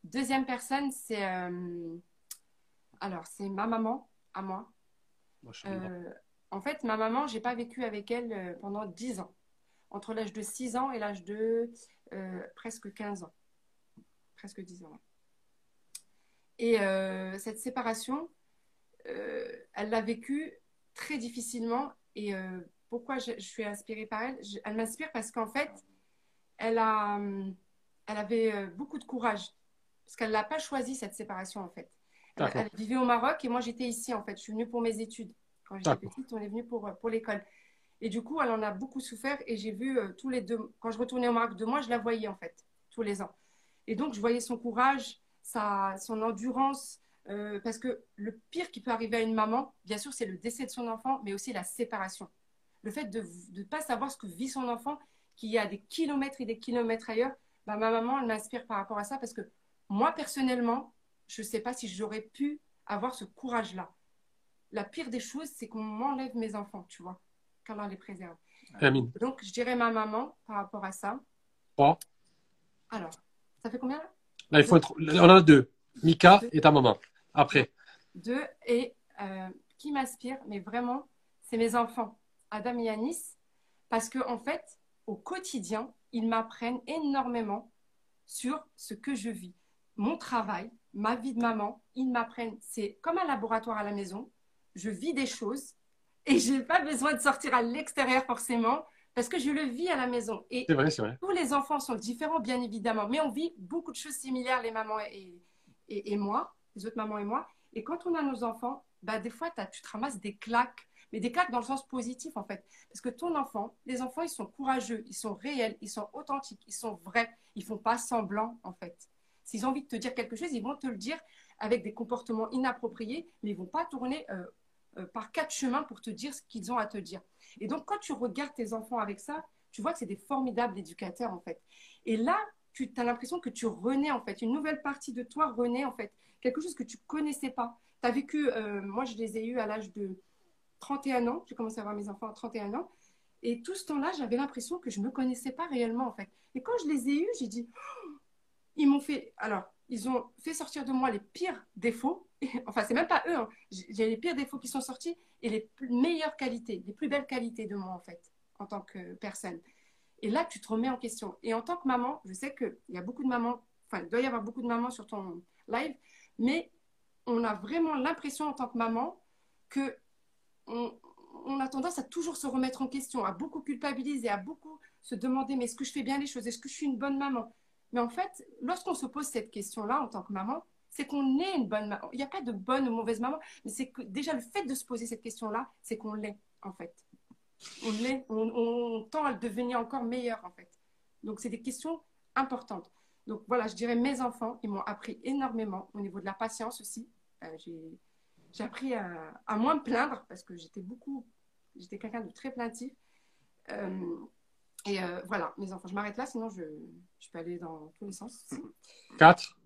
Deuxième personne, c'est alors c'est ma maman à moi. Euh, en fait, ma maman, j'ai pas vécu avec elle euh, pendant 10 ans, entre l'âge de 6 ans et l'âge de euh, presque 15 ans, presque 10 ans. Et euh, cette séparation, elle l'a vécue très difficilement. Et pourquoi je, je suis inspirée par elle? Je- Elle m'inspire parce qu'en fait, elle, a, elle avait beaucoup de courage. Parce qu'elle n'a pas choisi cette séparation, en fait. Elle, vivait au Maroc et moi, j'étais ici, en fait. Je suis venue pour mes études. Quand j'étais petite, on est venu pour, pour l'école. Et du coup, elle en a beaucoup souffert. Et j'ai vu euh, tous les deux, quand je retournais au Maroc deux mois, je la voyais, en fait, tous les ans. Et donc, je voyais son courage, sa, son endurance. euh, parce que le pire qui peut arriver à une maman, bien sûr, c'est le décès de son enfant, mais aussi la séparation. Le fait de ne pas savoir ce que vit son enfant, qui est à des kilomètres et des kilomètres ailleurs, bah, ma maman, elle m'inspire par rapport à ça parce que moi, personnellement, je ne sais pas si j'aurais pu avoir ce courage-là. La pire des choses, c'est qu'on m'enlève mes enfants, tu vois, qu'Allah les préserve. Donc, je dirais ma maman par rapport à ça. Trois. Alors, ça fait combien là? Là, il faut être... On en a deux. Mika et ta maman. Après. Deux. Et euh, qui m'inspire, mais vraiment, c'est mes enfants, Adam et Yanis, parce que en fait, au quotidien, ils m'apprennent énormément sur ce que je vis. Mon travail, ma vie de maman, ils m'apprennent. C'est comme un laboratoire à la maison. Je vis des choses et je n'ai pas besoin de sortir à l'extérieur forcément parce que je le vis à la maison. Et C'est vrai, c'est vrai. tous les enfants sont différents, bien évidemment, mais on vit beaucoup de choses similaires, les mamans et, et, et moi, les autres mamans et moi. Et quand on a nos enfants, bah, des fois, tu te ramasses des claques, mais des claques dans le sens positif, en fait. Parce que ton enfant, les enfants, ils sont courageux, ils sont réels, ils sont authentiques, ils sont vrais, ils font pas semblant, en fait. S'ils ont envie de te dire quelque chose, ils vont te le dire avec des comportements inappropriés, mais ils vont pas tourner euh, euh, par quatre chemins pour te dire ce qu'ils ont à te dire. Et donc, quand tu regardes tes enfants avec ça, tu vois que c'est des formidables éducateurs, en fait. Et là, tu as l'impression que tu renais, en fait. Une nouvelle partie de toi renaît, en fait. Quelque chose que tu connaissais pas. Tu as vécu, euh, moi, je les ai eus à l'âge de 31 ans. J'ai commencé à avoir mes enfants à 31 ans. Et tout ce temps-là, j'avais l'impression que je ne me connaissais pas réellement, en fait. Et quand je les ai eus, j'ai dit, ils m'ont fait. Alors, ils ont fait sortir de moi les pires défauts. [laughs] enfin, c'est même pas eux. hein. J'ai les pires défauts qui sont sortis et les meilleures qualités, les plus belles qualités de moi, en fait, en tant que personne. Et là, tu te remets en question. Et en tant que maman, je sais qu'il y a beaucoup de mamans, enfin, il doit y avoir beaucoup de mamans sur ton live, mais on a vraiment l'impression en tant que maman que on a tendance à toujours se remettre en question, à beaucoup culpabiliser, à beaucoup se demander mais est-ce que je fais bien les choses? Est-ce que je suis une bonne maman? Mais en fait, lorsqu'on se pose cette question-là en tant que maman, c'est qu'on est une bonne maman. Il n'y a pas de bonne ou mauvaise maman, mais c'est que déjà le fait de se poser cette question-là, c'est qu'on l'est, en fait. On l'est, on, tend à devenir encore meilleur, en fait. Donc, c'est des questions importantes. Donc, voilà, je dirais mes enfants, ils m'ont appris énormément au niveau de la patience aussi. Euh, j'ai appris à, à, moins me plaindre parce que j'étais beaucoup, j'étais quelqu'un de très plaintif. Euh, et euh, voilà, mes enfants, je m'arrête là, sinon je, je, peux aller dans tous les sens. Quatre.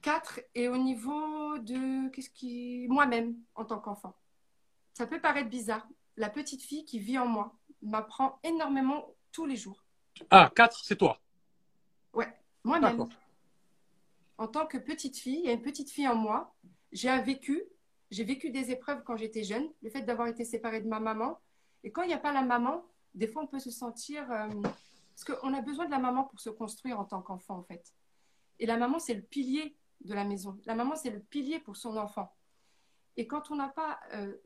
Quatre. Et au niveau de qu'est-ce qui. Moi-même, en tant qu'enfant. Ça peut paraître bizarre. La petite fille qui vit en moi m'apprend énormément tous les jours. Ah, quatre, c'est toi Ouais, moi-même. En tant que petite fille, il y a une petite fille en moi. J'ai un vécu. J'ai vécu des épreuves quand j'étais jeune. Le fait d'avoir été séparée de ma maman. Et quand il n'y a pas la maman, des fois, on peut se sentir. Euh, parce qu'on a besoin de la maman pour se construire en tant qu'enfant, en fait. Et la maman, c'est le pilier de la maison. La maman, c'est le pilier pour son enfant. Et quand on n'a pas euh,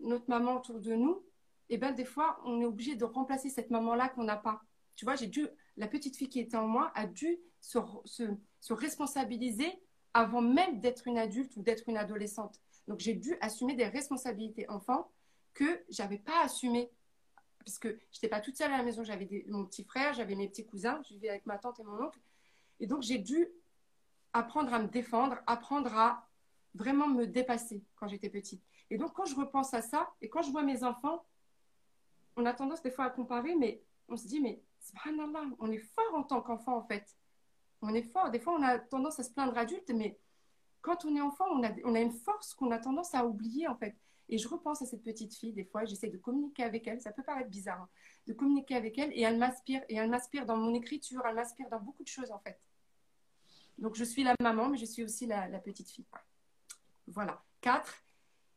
notre maman autour de nous, et eh ben, des fois, on est obligé de remplacer cette maman-là qu'on n'a pas. Tu vois, j'ai dû, la petite fille qui était en moi a dû se, se, se responsabiliser avant même d'être une adulte ou d'être une adolescente. Donc, j'ai dû assumer des responsabilités enfants que j'avais pas assumées parce que je n'étais pas toute seule à la maison. J'avais mon petit frère, j'avais mes petits cousins, je vivais avec ma tante et mon oncle. Et donc, j'ai dû apprendre à me défendre, apprendre à vraiment me dépasser quand j'étais petite. Et donc, quand je repense à ça, et quand je vois mes enfants, on a tendance des fois à comparer, mais on se dit, mais subhanallah, on est fort en tant qu'enfant, en fait. On est fort. Des fois, on a tendance à se plaindre adulte, mais quand on est enfant, on a une force qu'on a tendance à oublier, en fait. Et je repense à cette petite fille, des fois, j'essaie de communiquer avec elle, ça peut paraître bizarre, hein, de communiquer avec elle, et elle m'inspire, et elle m'inspire dans mon écriture, elle m'inspire dans beaucoup de choses, en fait. Donc, je suis la maman, mais je suis aussi la, petite fille. Voilà, quatre.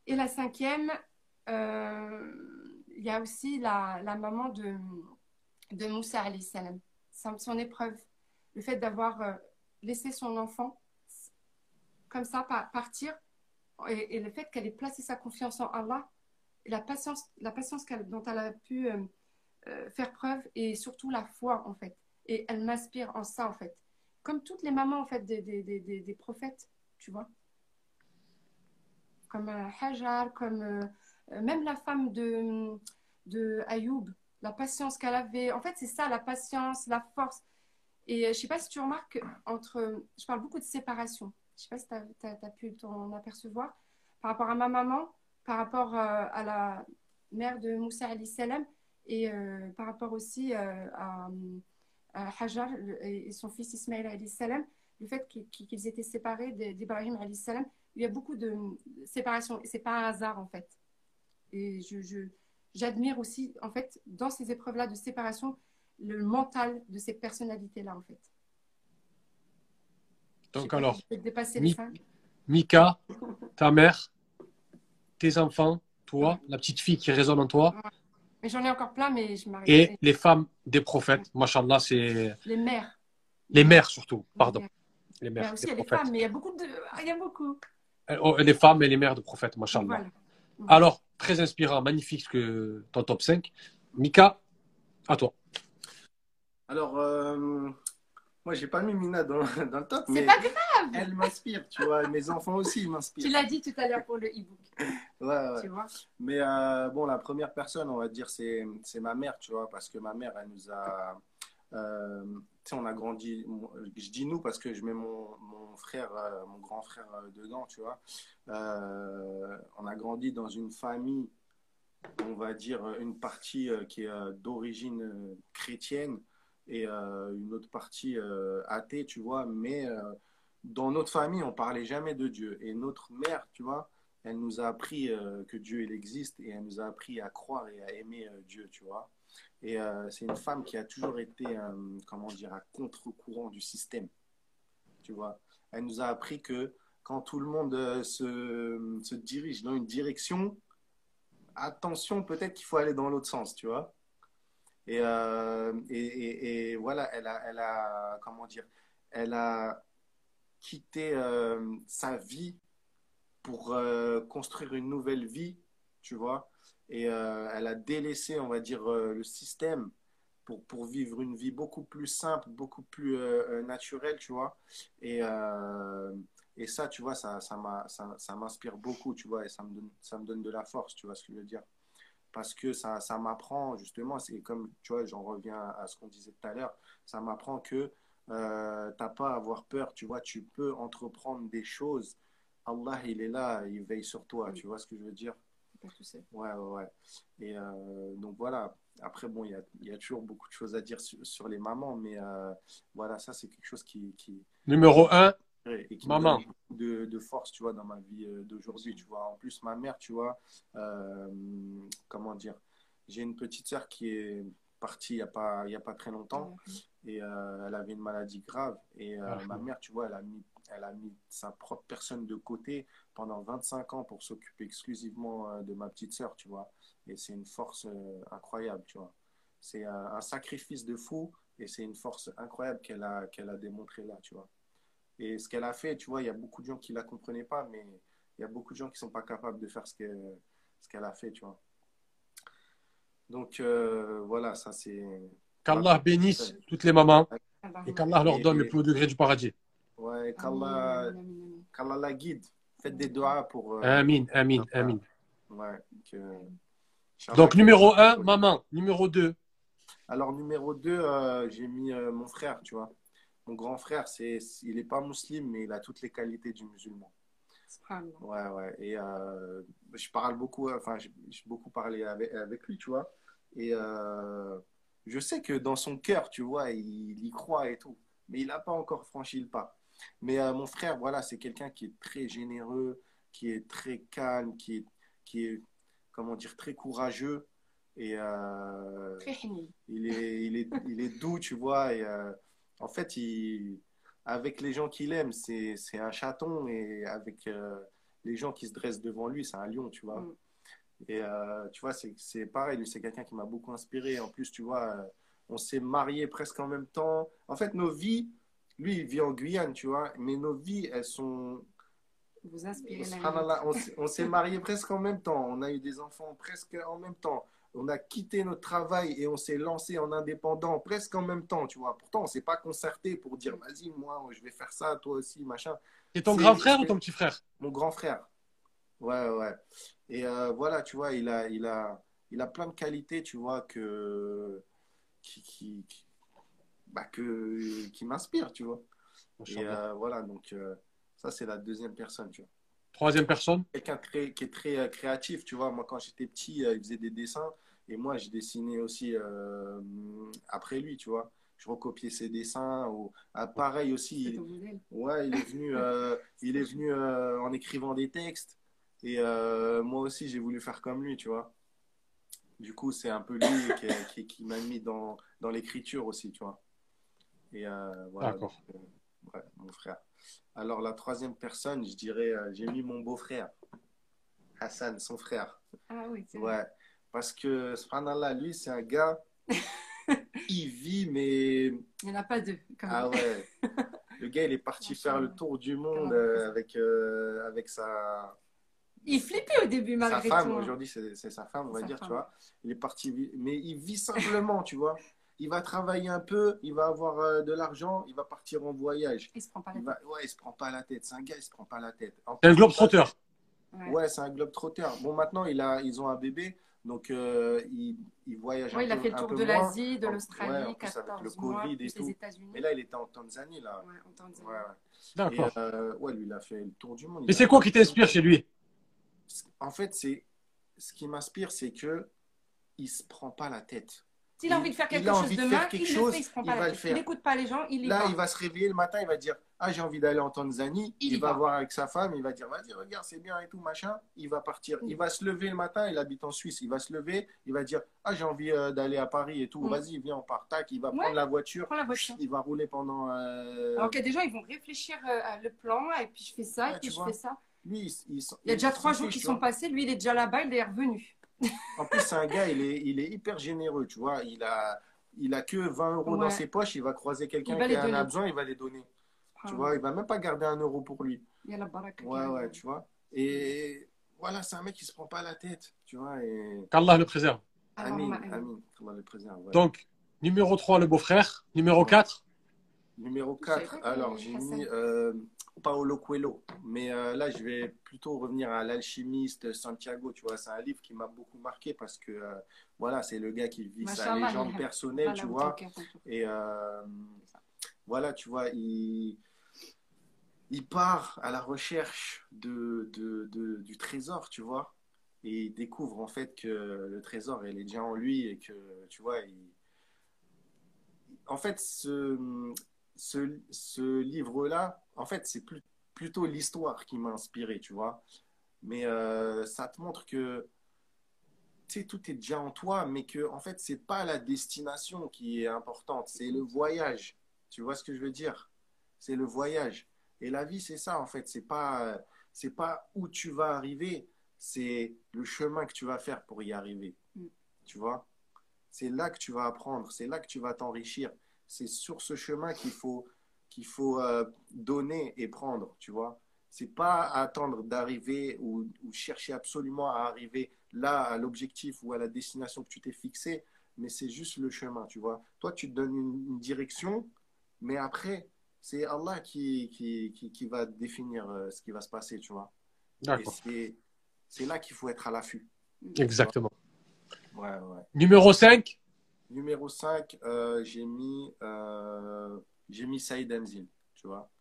Et la cinquième, euh, il y a aussi la, maman de, de Moussa salam, son épreuve, le fait d'avoir euh, laissé son enfant comme ça partir et, le fait qu'elle ait placé sa confiance en Allah, la patience, la patience dont elle a pu euh, euh, faire preuve et surtout la foi en fait. Et elle m'inspire en ça en fait. Comme toutes les mamans en fait des, des, des, des prophètes, tu vois. Comme euh, Hajar, comme même la femme de, de Ayoub, la patience qu'elle avait. En fait, c'est ça, la patience, la force. Et je ne sais pas si tu remarques, entre, je parle beaucoup de séparation. Je sais pas si tu as, pu t'en apercevoir. Par rapport à ma maman, par rapport euh, à la mère de Moussa salam et euh, par rapport aussi euh, à, Hajar et son fils Ismaël salam, le fait qu'ils étaient séparés d'Ibrahim salam, il y a beaucoup de séparation et c'est pas un hasard en fait. Et je, j'admire aussi en fait dans ces épreuves-là de séparation le mental de ces personnalités-là en fait. Donc alors, Mika, ta mère, tes enfants, toi, la petite fille qui résonne en toi. Mais j'en ai encore plein, mais je m'arrête. Et les femmes des prophètes, machallah, c'est. Les mères. Les mères surtout, pardon. Les mères. Il y a aussi les femmes, mais il y a beaucoup de. Il y a beaucoup. Euh, oh, les femmes et les mères de prophètes, machallah. Alors, très inspirant, magnifique que ton top 5. Mika, à toi. Alors, euh, moi, j'ai pas mis Mina dans, [laughs] dans le top, mais pas grave. elle m'inspire, tu vois. Mes enfants aussi m'inspirent. Tu l'as dit tout à l'heure pour le e-book. [laughs] ouais, ouais. Tu vois mais euh, bon, la première personne, on va dire, c'est ma mère, tu vois, parce que ma mère, elle nous a. Euh, tu sais, on a grandi. Je dis nous parce que je mets mon, mon frère, euh, mon grand frère dedans, tu vois. on a grandi dans une famille, on va dire, une partie qui est d'origine chrétienne et euh, une autre partie euh, athée, tu vois. Mais euh, dans notre famille, on parlait jamais de Dieu. Et notre mère, tu vois, elle nous a appris que Dieu, il existe et elle nous a appris à croire et à aimer Dieu, tu vois. Et c'est une femme qui a toujours été, comment dire, à contre-courant du système, tu vois. Elle nous a appris que quand tout le monde se, se dirige dans une direction, attention, peut-être qu'il faut aller dans l'autre sens, tu vois. Euh, et, voilà, elle a, elle a, comment dire, elle a quitté euh, sa vie pour euh, construire une nouvelle vie, tu vois. Et elle a délaissé, on va dire, le système pour, pour vivre une vie beaucoup plus simple, beaucoup plus naturelle, tu vois. Et Et ça, tu vois, ça, ça m'inspire beaucoup, tu vois, et ça me donne, ça me donne de la force, tu vois ce que je veux dire. Parce que ça, ça m'apprend, justement, c'est comme, tu vois, j'en reviens à ce qu'on disait tout à l'heure, ça m'apprend que euh, t'as pas à avoir peur, tu vois, tu peux entreprendre des choses. Allah, il est là, il veille sur toi, tu vois ce que je veux dire? Pas. Ouais, ouais, ouais. Et euh, donc voilà. Après, bon, il y a, il y a toujours beaucoup de choses à dire sur, sur les mamans, mais euh, voilà, ça, c'est quelque chose qui, qui, Numéro 1, et qui Maman. me de, de force, tu vois, dans ma vie euh, d'aujourd'hui, tu vois. En plus, ma mère, tu vois, euh, comment dire, j'ai une petite sœur qui est partie il n'y a, pas- il y a pas très longtemps et euh, elle avait une maladie grave. Et euh, Ah. ma mère, tu vois, elle a, mis, elle a mis sa propre personne de côté pendant 25 ans pour s'occuper exclusivement de ma petite sœur, tu vois. Et c'est une force euh, incroyable, tu vois. C'est un, un sacrifice de fou et c'est une force incroyable qu'elle a, qu'elle a démontré là, tu vois. Et ce qu'elle a fait, tu vois, il y a beaucoup de gens qui ne la comprenaient pas, mais il y a beaucoup de gens qui ne sont pas capables de faire ce qu'elle ce qu'elle a fait, tu vois. Donc, euh, voilà, ça c'est. qu'Allah bénisse toutes les mamans Allah. et qu'Allah leur donne le plus haut degré du paradis. Ouais, qu'Allah qu'Allah la guide. Faites des doigts pour. euh, Amin, amin, amin. Ouais, que... Donc, numéro 1, Ouais. maman. Numéro 2, Alors, numéro 2, j'ai mis euh, mon frère, tu vois. Mon grand frère, c'est, il n'est pas musulman, mais il a toutes les qualités du musulman. Ouais, ouais. Et euh, je parle beaucoup, enfin, j'ai beaucoup parlé avec, avec lui, tu vois. Et euh, je sais que dans son cœur, tu vois, il, y croit et tout. Mais il n'a pas encore franchi le pas. Mais euh, mon frère, voilà, c'est quelqu'un qui est très généreux, qui est très calme, qui est, qui est comment dire, très courageux. Et Très il est, il est, il est doux, tu vois. Et en fait, il, avec les gens qu'il aime, c'est, un chaton. Et avec euh, les gens qui se dressent devant lui, c'est un lion, tu vois. Mm. Et euh, tu vois, c'est, pareil. Lui, c'est quelqu'un qui m'a beaucoup inspiré. En plus, tu vois, euh, on s'est mariés presque en même temps. En fait, nos vies, lui, il vit en Guyane, tu vois. Mais nos vies, elles sont. Vous inspirez on s'est mariés presque en même temps. On a eu des enfants presque en même temps. On a quitté notre travail et on s'est lancé en indépendant presque en même temps, tu vois. Pourtant, on s'est pas concerté pour dire, vas-y, moi, je vais faire ça, toi aussi, machin. c'est ton grand frère ou ton petit frère? Mon grand frère. Ouais, ouais. Et euh, voilà, tu vois, il a, il, a, il a plein de qualités, tu vois, que, qui, qui, qui, bah, que, qui m'inspirent, tu vois. Et euh, voilà, donc euh, ça, c'est la deuxième personne, tu vois Troisième personne? Quelqu'un qui est très créatif, tu vois. Moi, quand j'étais petit, euh, il faisait des dessins et moi, je dessinais aussi euh, après lui, tu vois. Je recopiais ses dessins. Ou... ah, pareil aussi, modèle. ouais, il est venu, euh, [laughs] il est venu euh, en écrivant des textes et euh, moi aussi, j'ai voulu faire comme lui, tu vois. Du coup, c'est un peu lui qui, qui- qui m'a mis dans, dans l'écriture aussi, tu vois. Et euh, voilà, D'accord. donc, euh, ouais, mon frère. Alors, la troisième personne, je dirais, euh, j'ai mis mon beau-frère, Hassan, son frère. Ah oui, c'est Ouais, parce que, subhanallah, lui, c'est un gars, [laughs] il vit, mais. Il n'y en a pas deux. Comme Ah ouais. [laughs] Le gars, il est parti faire le tour du monde euh, avec, euh, avec sa, Il flippait au début, sa malgré femme. tout. Aujourd'hui, c'est c'est sa femme, on va Sa dire, femme. tu vois. Il est parti, mais il vit simplement, tu vois. Il va travailler un peu, il va avoir euh, de l'argent, il va partir en voyage. Il se prend pas la tête. va, ouais, il se prend pas la tête. C'est un gars, il se prend pas la tête. C'est un plus, globe-trotteur. Ouais. Ouais, c'est un globe trotteur. Bon, maintenant, il a, ils ont un bébé, donc euh, il, il voyage Ouais, un il a fait le tour de l'Asie, de ouais, l'Australie, plus, avec 14 le mois, Covid et tout. les États-Unis. Mais là, il était en Tanzanie, là. Ouais, en Tanzanie. Ouais, ouais. D'accord. euh, ouais, lui, il a fait le tour du monde. Et Il c'est quoi qui t'inspire chez lui? En fait, c'est ce qui m'inspire, c'est que il se prend pas la tête. S'il a envie de faire il quelque a chose envie de demain, faire quelque il le chose, fait, il se prend pas va la le tête. faire. Il n'écoute pas les gens, il Là, va. il va se réveiller le matin, il va dire Ah, j'ai envie d'aller en Tanzanie. Il va va. voir avec sa femme, il va dire Vas-y, regarde, c'est bien et tout, machin. Il va partir. Mm. Il va se lever le matin, il habite en Suisse. Il va se lever, il va dire Ah, j'ai envie euh, d'aller à Paris et tout. Mm. Vas-y, viens, on part. Tac, il va Ouais. prendre la voiture. Prends la voiture. Il va rouler pendant. euh, Alors qu'il y a des gens, ils vont réfléchir euh, à le plan, et puis je fais ça, Ouais, et puis je vois. fais ça. Lui, il, il- Il y a déjà trois jours qui sont passés, lui, il est déjà là-bas, il est revenu. [laughs] En plus, c'est un gars, il est, il est hyper généreux, tu vois. Il a, il a que 20 euros dans ses poches, il va croiser quelqu'un qui en a besoin, il va les donner. Tu Ah, vois, il va même pas garder un euro pour lui. Il y a la baraka. Ouais, ouais, tu vois. Et voilà, c'est un mec qui se prend pas la tête, tu vois. Et... Qu'Allah le préserve. Amin, amin, qu'Allah le préserve. ouais. Donc, numéro 3, le beau-frère. Numéro Ouais. 4, Numéro Je savais 4, pas qu'il y alors j'ai mis euh, Paolo Coelho. Mais euh, là, je vais plutôt revenir à l'alchimiste Santiago. Tu vois, c'est un livre qui m'a beaucoup marqué parce que euh, voilà, c'est le gars qui vit sa légende personnelle, tu vois. Et euh, voilà, tu vois, il, il part à la recherche de, du trésor, tu vois. Et il découvre en fait que le trésor, il est déjà en lui et que, tu vois, en fait, ce, ce, ce livre-là, en fait, c'est plus, plutôt l'histoire qui m'a inspiré, tu vois. Mais euh, ça te montre que tu sais, tout est déjà en toi, mais que en fait, c'est pas la destination qui est importante, c'est le voyage. Tu vois ce que je veux dire? C'est le voyage. Et la vie, c'est ça en fait. C'est pas, c'est pas où tu vas arriver, c'est le chemin que tu vas faire pour y arriver. Mm. Tu vois? C'est là que tu vas apprendre, c'est là que tu vas t'enrichir. C'est sur ce chemin qu'il faut, qu'il faut euh, donner et prendre, tu vois? C'est pas attendre d'arriver ou, ou chercher absolument à arriver là à l'objectif ou à la destination que tu t'es fixé, mais c'est juste le chemin, tu vois? Toi, tu te donnes une, une direction, mais après, c'est Allah qui, qui, qui, qui va définir euh, ce qui va se passer, tu vois. Et D'accord. c'est, c'est là qu'il faut être à l'affût. Exactement. Ouais, ouais. Numéro 5. Numéro 5, euh, j'ai mis, euh, j'ai mis Saïd Amzil, tu vois.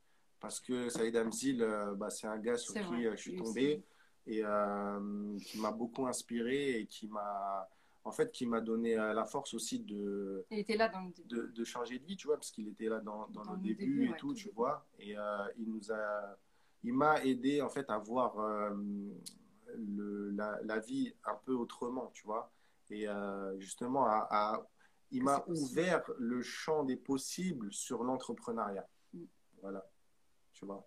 Parce que Saïd Amzil, euh, bah, c'est un gars sur C'est qui vrai, je suis tombé et euh, qui m'a beaucoup inspiré et qui m'a, en fait, qui m'a donné euh, la force aussi de, Il était là dans le début. de, de changer de vie, tu vois, parce qu'il était là dans, dans, Dans le début, début, et ouais, tout, tout tu vois. Et euh, il nous a, il m'a aidé en fait à voir euh, le, la, la vie un peu autrement, tu vois. Et euh, justement, à, à- il m'a ouvert le champ des possibles sur l'entrepreneuriat. Mm. Voilà, tu vois.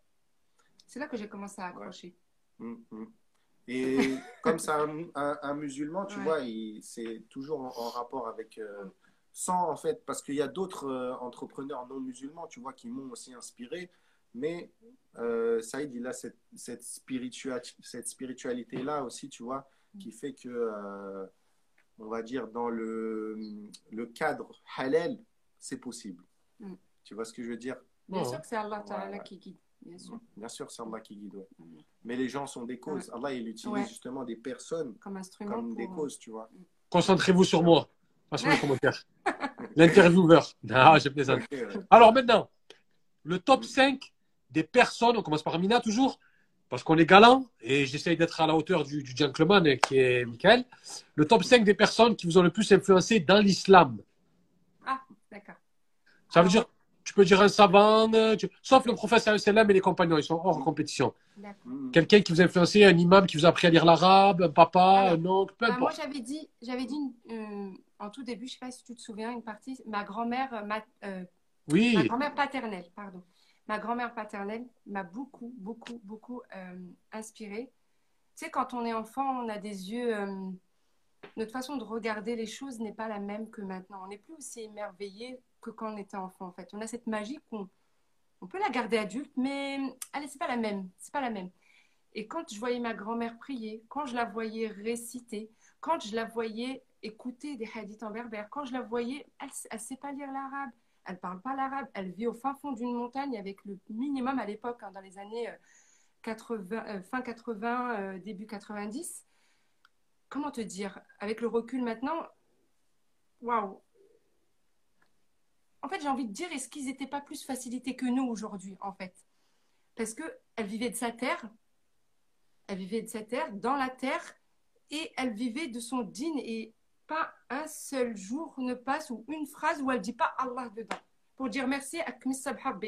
C'est là que j'ai commencé à accrocher. Mm, mm. Et [laughs] comme c'est un, un- un musulman, tu Ouais. vois, il- c'est toujours en, en rapport avec. euh, sans, en fait, parce qu'il y a d'autres euh, entrepreneurs non musulmans, tu vois, qui m'ont aussi inspiré. Mais euh, Saïd, il a cette, cette, spiritua- cette spiritualité-là aussi, tu vois, qui fait que, euh, on va dire, dans le, le cadre halal, c'est possible. Mm. Tu vois ce que je veux dire? Bien sûr que c'est Allah ouais. qui guide. Bien sûr. Bien sûr, c'est Allah qui guide. ouais. Mm. Mais les gens sont des causes. Allah, il utilise Ouais. justement des personnes Comme instrument comme pour... des causes, tu vois. Concentrez-vous sur moi. Pas sur les [laughs] commentaires. L'intervieweur. Non, je plaisante. Ouais. Alors maintenant, le top 5 des personnes, on commence par Amina toujours, parce qu'on est galant et j'essaye d'être à la hauteur du, du gentleman euh, qui est Michael. Le top 5 des personnes qui vous ont le plus influencé dans l'islam. Ah, d'accord. Ça veut dire, tu peux dire un savant, euh, tu- sauf le wa sallam et les compagnons, ils sont hors compétition. D'accord. Mm. Quelqu'un qui vous a influencé, un imam qui vous a appris à lire l'arabe, un papa, Alors, un oncle, peu Bah, moi, importe. j'avais dit, j'avais dit euh, en tout début, je sais pas si tu te souviens, une partie, ma grand-mère, euh, ma, euh, grand-mère paternelle, pardon. Ma grand-mère paternelle m'a beaucoup, beaucoup, beaucoup euh, inspirée. Tu sais, quand on est enfant, on a des yeux. euh, notre façon de regarder les choses n'est pas la même que maintenant. On n'est plus aussi émerveillé que quand on était enfant, en fait. On a cette magie qu'on on peut la garder adulte, mais allez, c'est pas la même. C'est pas la même. Et quand je voyais ma grand-mère prier, quand je la voyais réciter, quand je la voyais écouter des hadiths en berbère, quand je la voyais, elle ne sait pas lire l'arabe, elle ne parle pas l'arabe, elle vit au fin fond d'une montagne avec le minimum à l'époque, hein, dans les années euh, 80, euh, fin 80, euh, début 90. Comment te dire? Avec le recul maintenant, waouh En fait, j'ai envie de dire, est-ce qu'ils n'étaient pas plus facilités que nous aujourd'hui, en fait? Parce qu'elle vivait de sa terre, elle vivait de sa terre, dans la terre, et elle vivait de son dîne et pas un seul jour ne passe ou une phrase où elle dit pas Allah dedans pour dire merci à.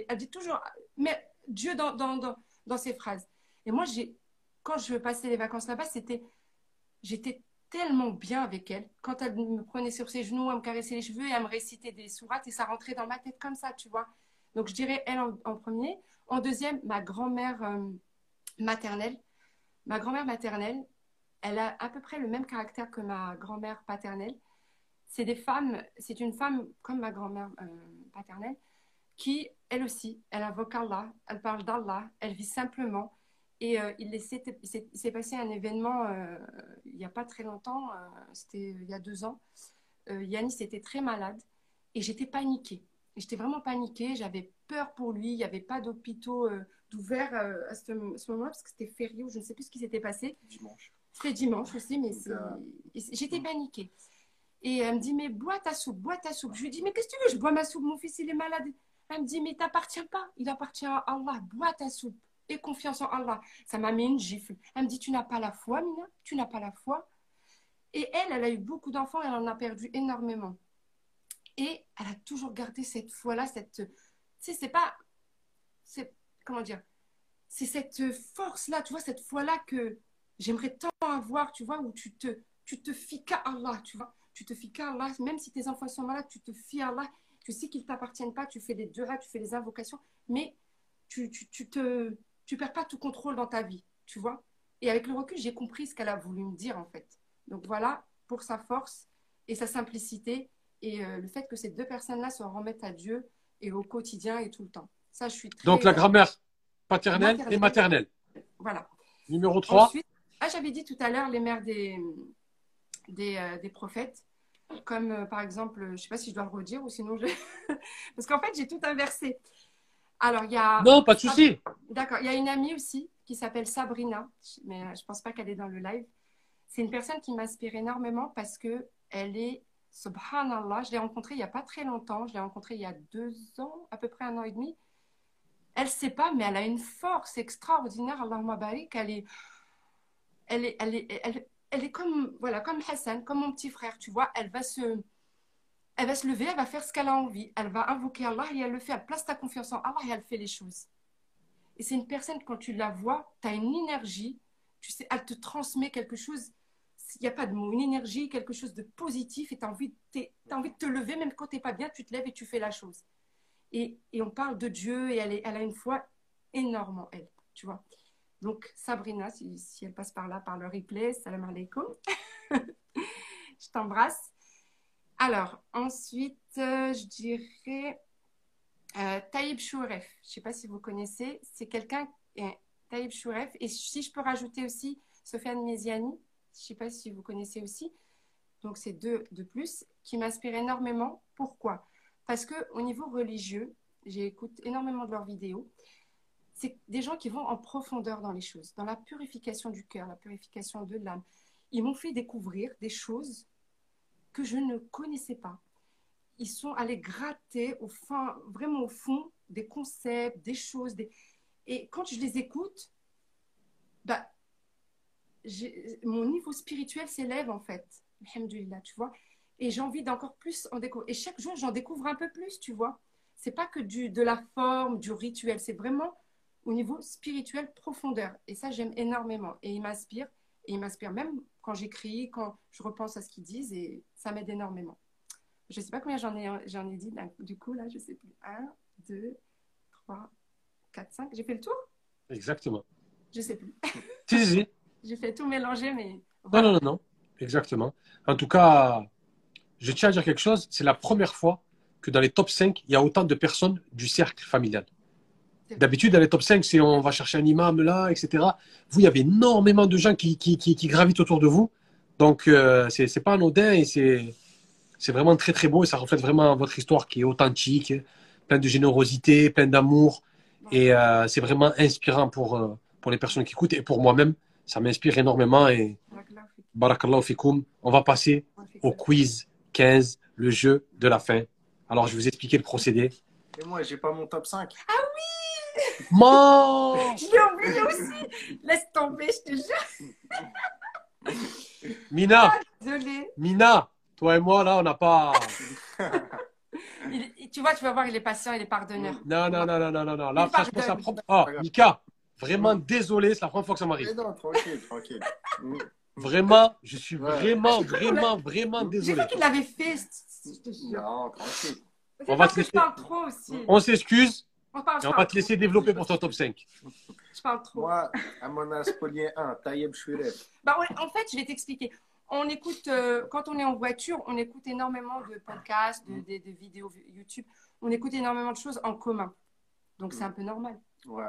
Elle dit toujours mais Dieu dans, dans, dans, dans ses phrases. Et moi, j'ai, quand je passais les vacances là-bas, c'était, j'étais tellement bien avec elle. Quand elle me prenait sur ses genoux, elle me caressait les cheveux et elle me récitait des sourates et ça rentrait dans ma tête comme ça, tu vois. Donc je dirais elle en, premier. En deuxième, ma grand-mère euh, maternelle. Ma grand-mère maternelle, elle a à peu près le même caractère que ma grand-mère paternelle. C'est des femmes, c'est une femme comme ma grand-mère euh, paternelle qui, elle aussi, elle invoque Allah, elle parle d'Allah, elle vit simplement. Et euh, il s'est passé un événement euh, il n'y a pas très longtemps, euh, c'était il y a deux ans. Euh, Yanis était très malade et j'étais paniquée. J'étais vraiment paniquée, j'avais peur pour lui, il n'y avait pas d'hôpitaux euh, d'ouvert euh, à ce, ce moment-là parce que c'était férié ou je ne sais plus ce qui s'était passé. Dimanche. C'était dimanche aussi, mais Euh, j'étais paniquée. Et elle me dit, mais bois ta soupe, bois ta soupe. Je lui dis, mais qu'est-ce que tu veux? Je bois ma soupe, mon fils, il est malade. Elle me dit, mais t'appartient pas, il appartient à Allah, bois ta soupe. Et confiance en Allah. Ça m'a mis une gifle. Elle me dit, tu n'as pas la foi, Mina Tu n'as pas la foi Et elle, elle a eu beaucoup d'enfants, elle en a perdu énormément. Et elle a toujours gardé cette foi-là, cette... Tu sais, c'est pas... C'est... Comment dire C'est cette force-là, tu vois, cette foi-là que j'aimerais tant avoir, tu vois, où tu te, tu te fies qu'à Allah, tu vois. Tu te fies qu'à Allah, même si tes enfants sont malades, tu te fies à Allah. Tu sais qu'ils ne t'appartiennent pas, tu fais des duras, tu fais des invocations, mais tu, tu, tu te, tu perds pas tout contrôle dans ta vie, tu vois. Et avec le recul, j'ai compris ce qu'elle a voulu me dire, en fait. Donc voilà, pour sa force et sa simplicité, et euh, le fait que ces deux personnes-là se remettent à Dieu et au quotidien et tout le temps. Ça, je suis très... Donc la grand-mère paternelle Maternelle. et maternelle. Voilà. Numéro 3. Ensuite, ah, j'avais dit tout à l'heure les mères des, des, euh, des prophètes, comme euh, par exemple, je ne sais pas si je dois le redire ou sinon je. [laughs] Parce qu'en fait, j'ai tout inversé. Alors, il y a. Non, pas de souci. D'accord, il y a une amie aussi qui s'appelle Sabrina, mais euh, je ne pense pas qu'elle est dans le live. C'est une personne qui m'inspire énormément parce que elle est, subhanallah, je l'ai rencontrée il n'y a pas très longtemps, je l'ai rencontrée il y a deux ans, à peu près un an et demi. Elle ne sait pas, mais elle a une force extraordinaire, Allahumma barik, elle est, elle est, elle est, elle, elle est comme, voilà, comme Hassan, comme mon petit frère, tu vois, elle va se, elle va se lever, elle va faire ce qu'elle a envie, elle va invoquer Allah et elle le fait, elle place ta confiance en Allah et elle fait les choses. Et c'est une personne, quand tu la vois, tu as une énergie, tu sais, elle te transmet quelque chose, il n'y a pas de mot, une énergie, quelque chose de positif et tu as, envie de- envie de te lever, même quand tu n'es pas bien, tu te lèves et tu fais la chose. Et, et on parle de Dieu et elle, elle a une foi énorme en elle, tu vois. Donc Sabrina, si, si elle passe par là, par le replay, salam alaikum. [laughs] je t'embrasse. Alors, ensuite, euh, je dirais euh, Taïb Chouref. Je ne sais pas si vous connaissez. C'est quelqu'un, euh, Taïb Chouref. Et si je peux rajouter aussi Sofiane Méziani, je ne sais pas si vous connaissez aussi. Donc, c'est deux de plus qui m'inspirent énormément. Pourquoi? Parce qu'au niveau religieux, j'écoute énormément de leurs vidéos. C'est des gens qui vont en profondeur dans les choses, dans la purification du cœur, la purification de l'âme. Ils m'ont fait découvrir des choses que je ne connaissais pas. Ils sont allés gratter au fin, vraiment au fond des concepts, des choses. Et quand je les écoute, bah, mon niveau spirituel s'élève en fait. Alhamdulillah, tu vois. Et j'ai envie d'encore plus en découvrir. Et chaque jour, j'en découvre un peu plus, tu vois. C'est pas que du, de la forme, du rituel. C'est vraiment au niveau spirituel, profondeur. Et ça, j'aime énormément. Et il m'inspire. Et il m'inspire même quand j'écris, quand je repense à ce qu'ils disent. Et ça m'aide énormément. Je sais pas combien j'en ai, j'en ai dit. Du coup, là, je sais plus. Un, deux, trois, quatre, cinq. J'ai fait le tour? Exactement. Je sais plus. Si, si, si. [laughs] J'ai fait tout mélanger, mais. Non, non, non, non. Exactement. En tout cas, je tiens à dire quelque chose. C'est la première fois que dans les top 5, il y a autant de personnes du cercle familial. D'habitude, dans les top 5, c'est on va chercher un imam là, etc. Vous, il y avait énormément de gens qui, qui, qui, qui gravitent autour de vous. Donc, euh, c'est c'est pas anodin et c'est vraiment très, très beau et ça reflète vraiment votre histoire qui est authentique, plein de générosité, plein d'amour. Et euh, c'est vraiment inspirant pour, euh, pour les personnes qui écoutent et pour moi-même. Ça m'inspire énormément et barakallahu fikoum. On va passer au quiz 15, le jeu de la fin. Alors, je vais vous expliquer le procédé. Et moi, j'ai pas mon top 5. Man Je l'ai oublié aussi. Laisse tomber, je te jure. Mina, Désolée. Mina, toi et moi, là, on n'a pas. Il- tu vois, tu vas voir, il est patient, il est pardonneur. Non, non, non, non, non, non, non. Là, franchement, c'est la pardonne. première. Oh, Mika, vraiment désolé, c'est la première fois que ça m'arrive. non, tranquille, tranquille. Mm. Vraiment, je suis Ouais. vraiment, vraiment, vraiment J'ai désolé. cru qu'il l'avait fait. je te jure. Non, tranquille. On va que je laisser- parle trop aussi. On s'excuse On parle, on va te laisser développer pour ton top 5. trop. Je parle trop. Moi, à mon Aspolien 1, Taïeb Chouiref. Bah, ouais, en fait, je vais t'expliquer. On écoute, euh, quand on est en voiture, on écoute énormément de podcasts, de, de- de vidéos YouTube. On écoute énormément de choses en commun. Donc, c'est un peu normal. Ouais.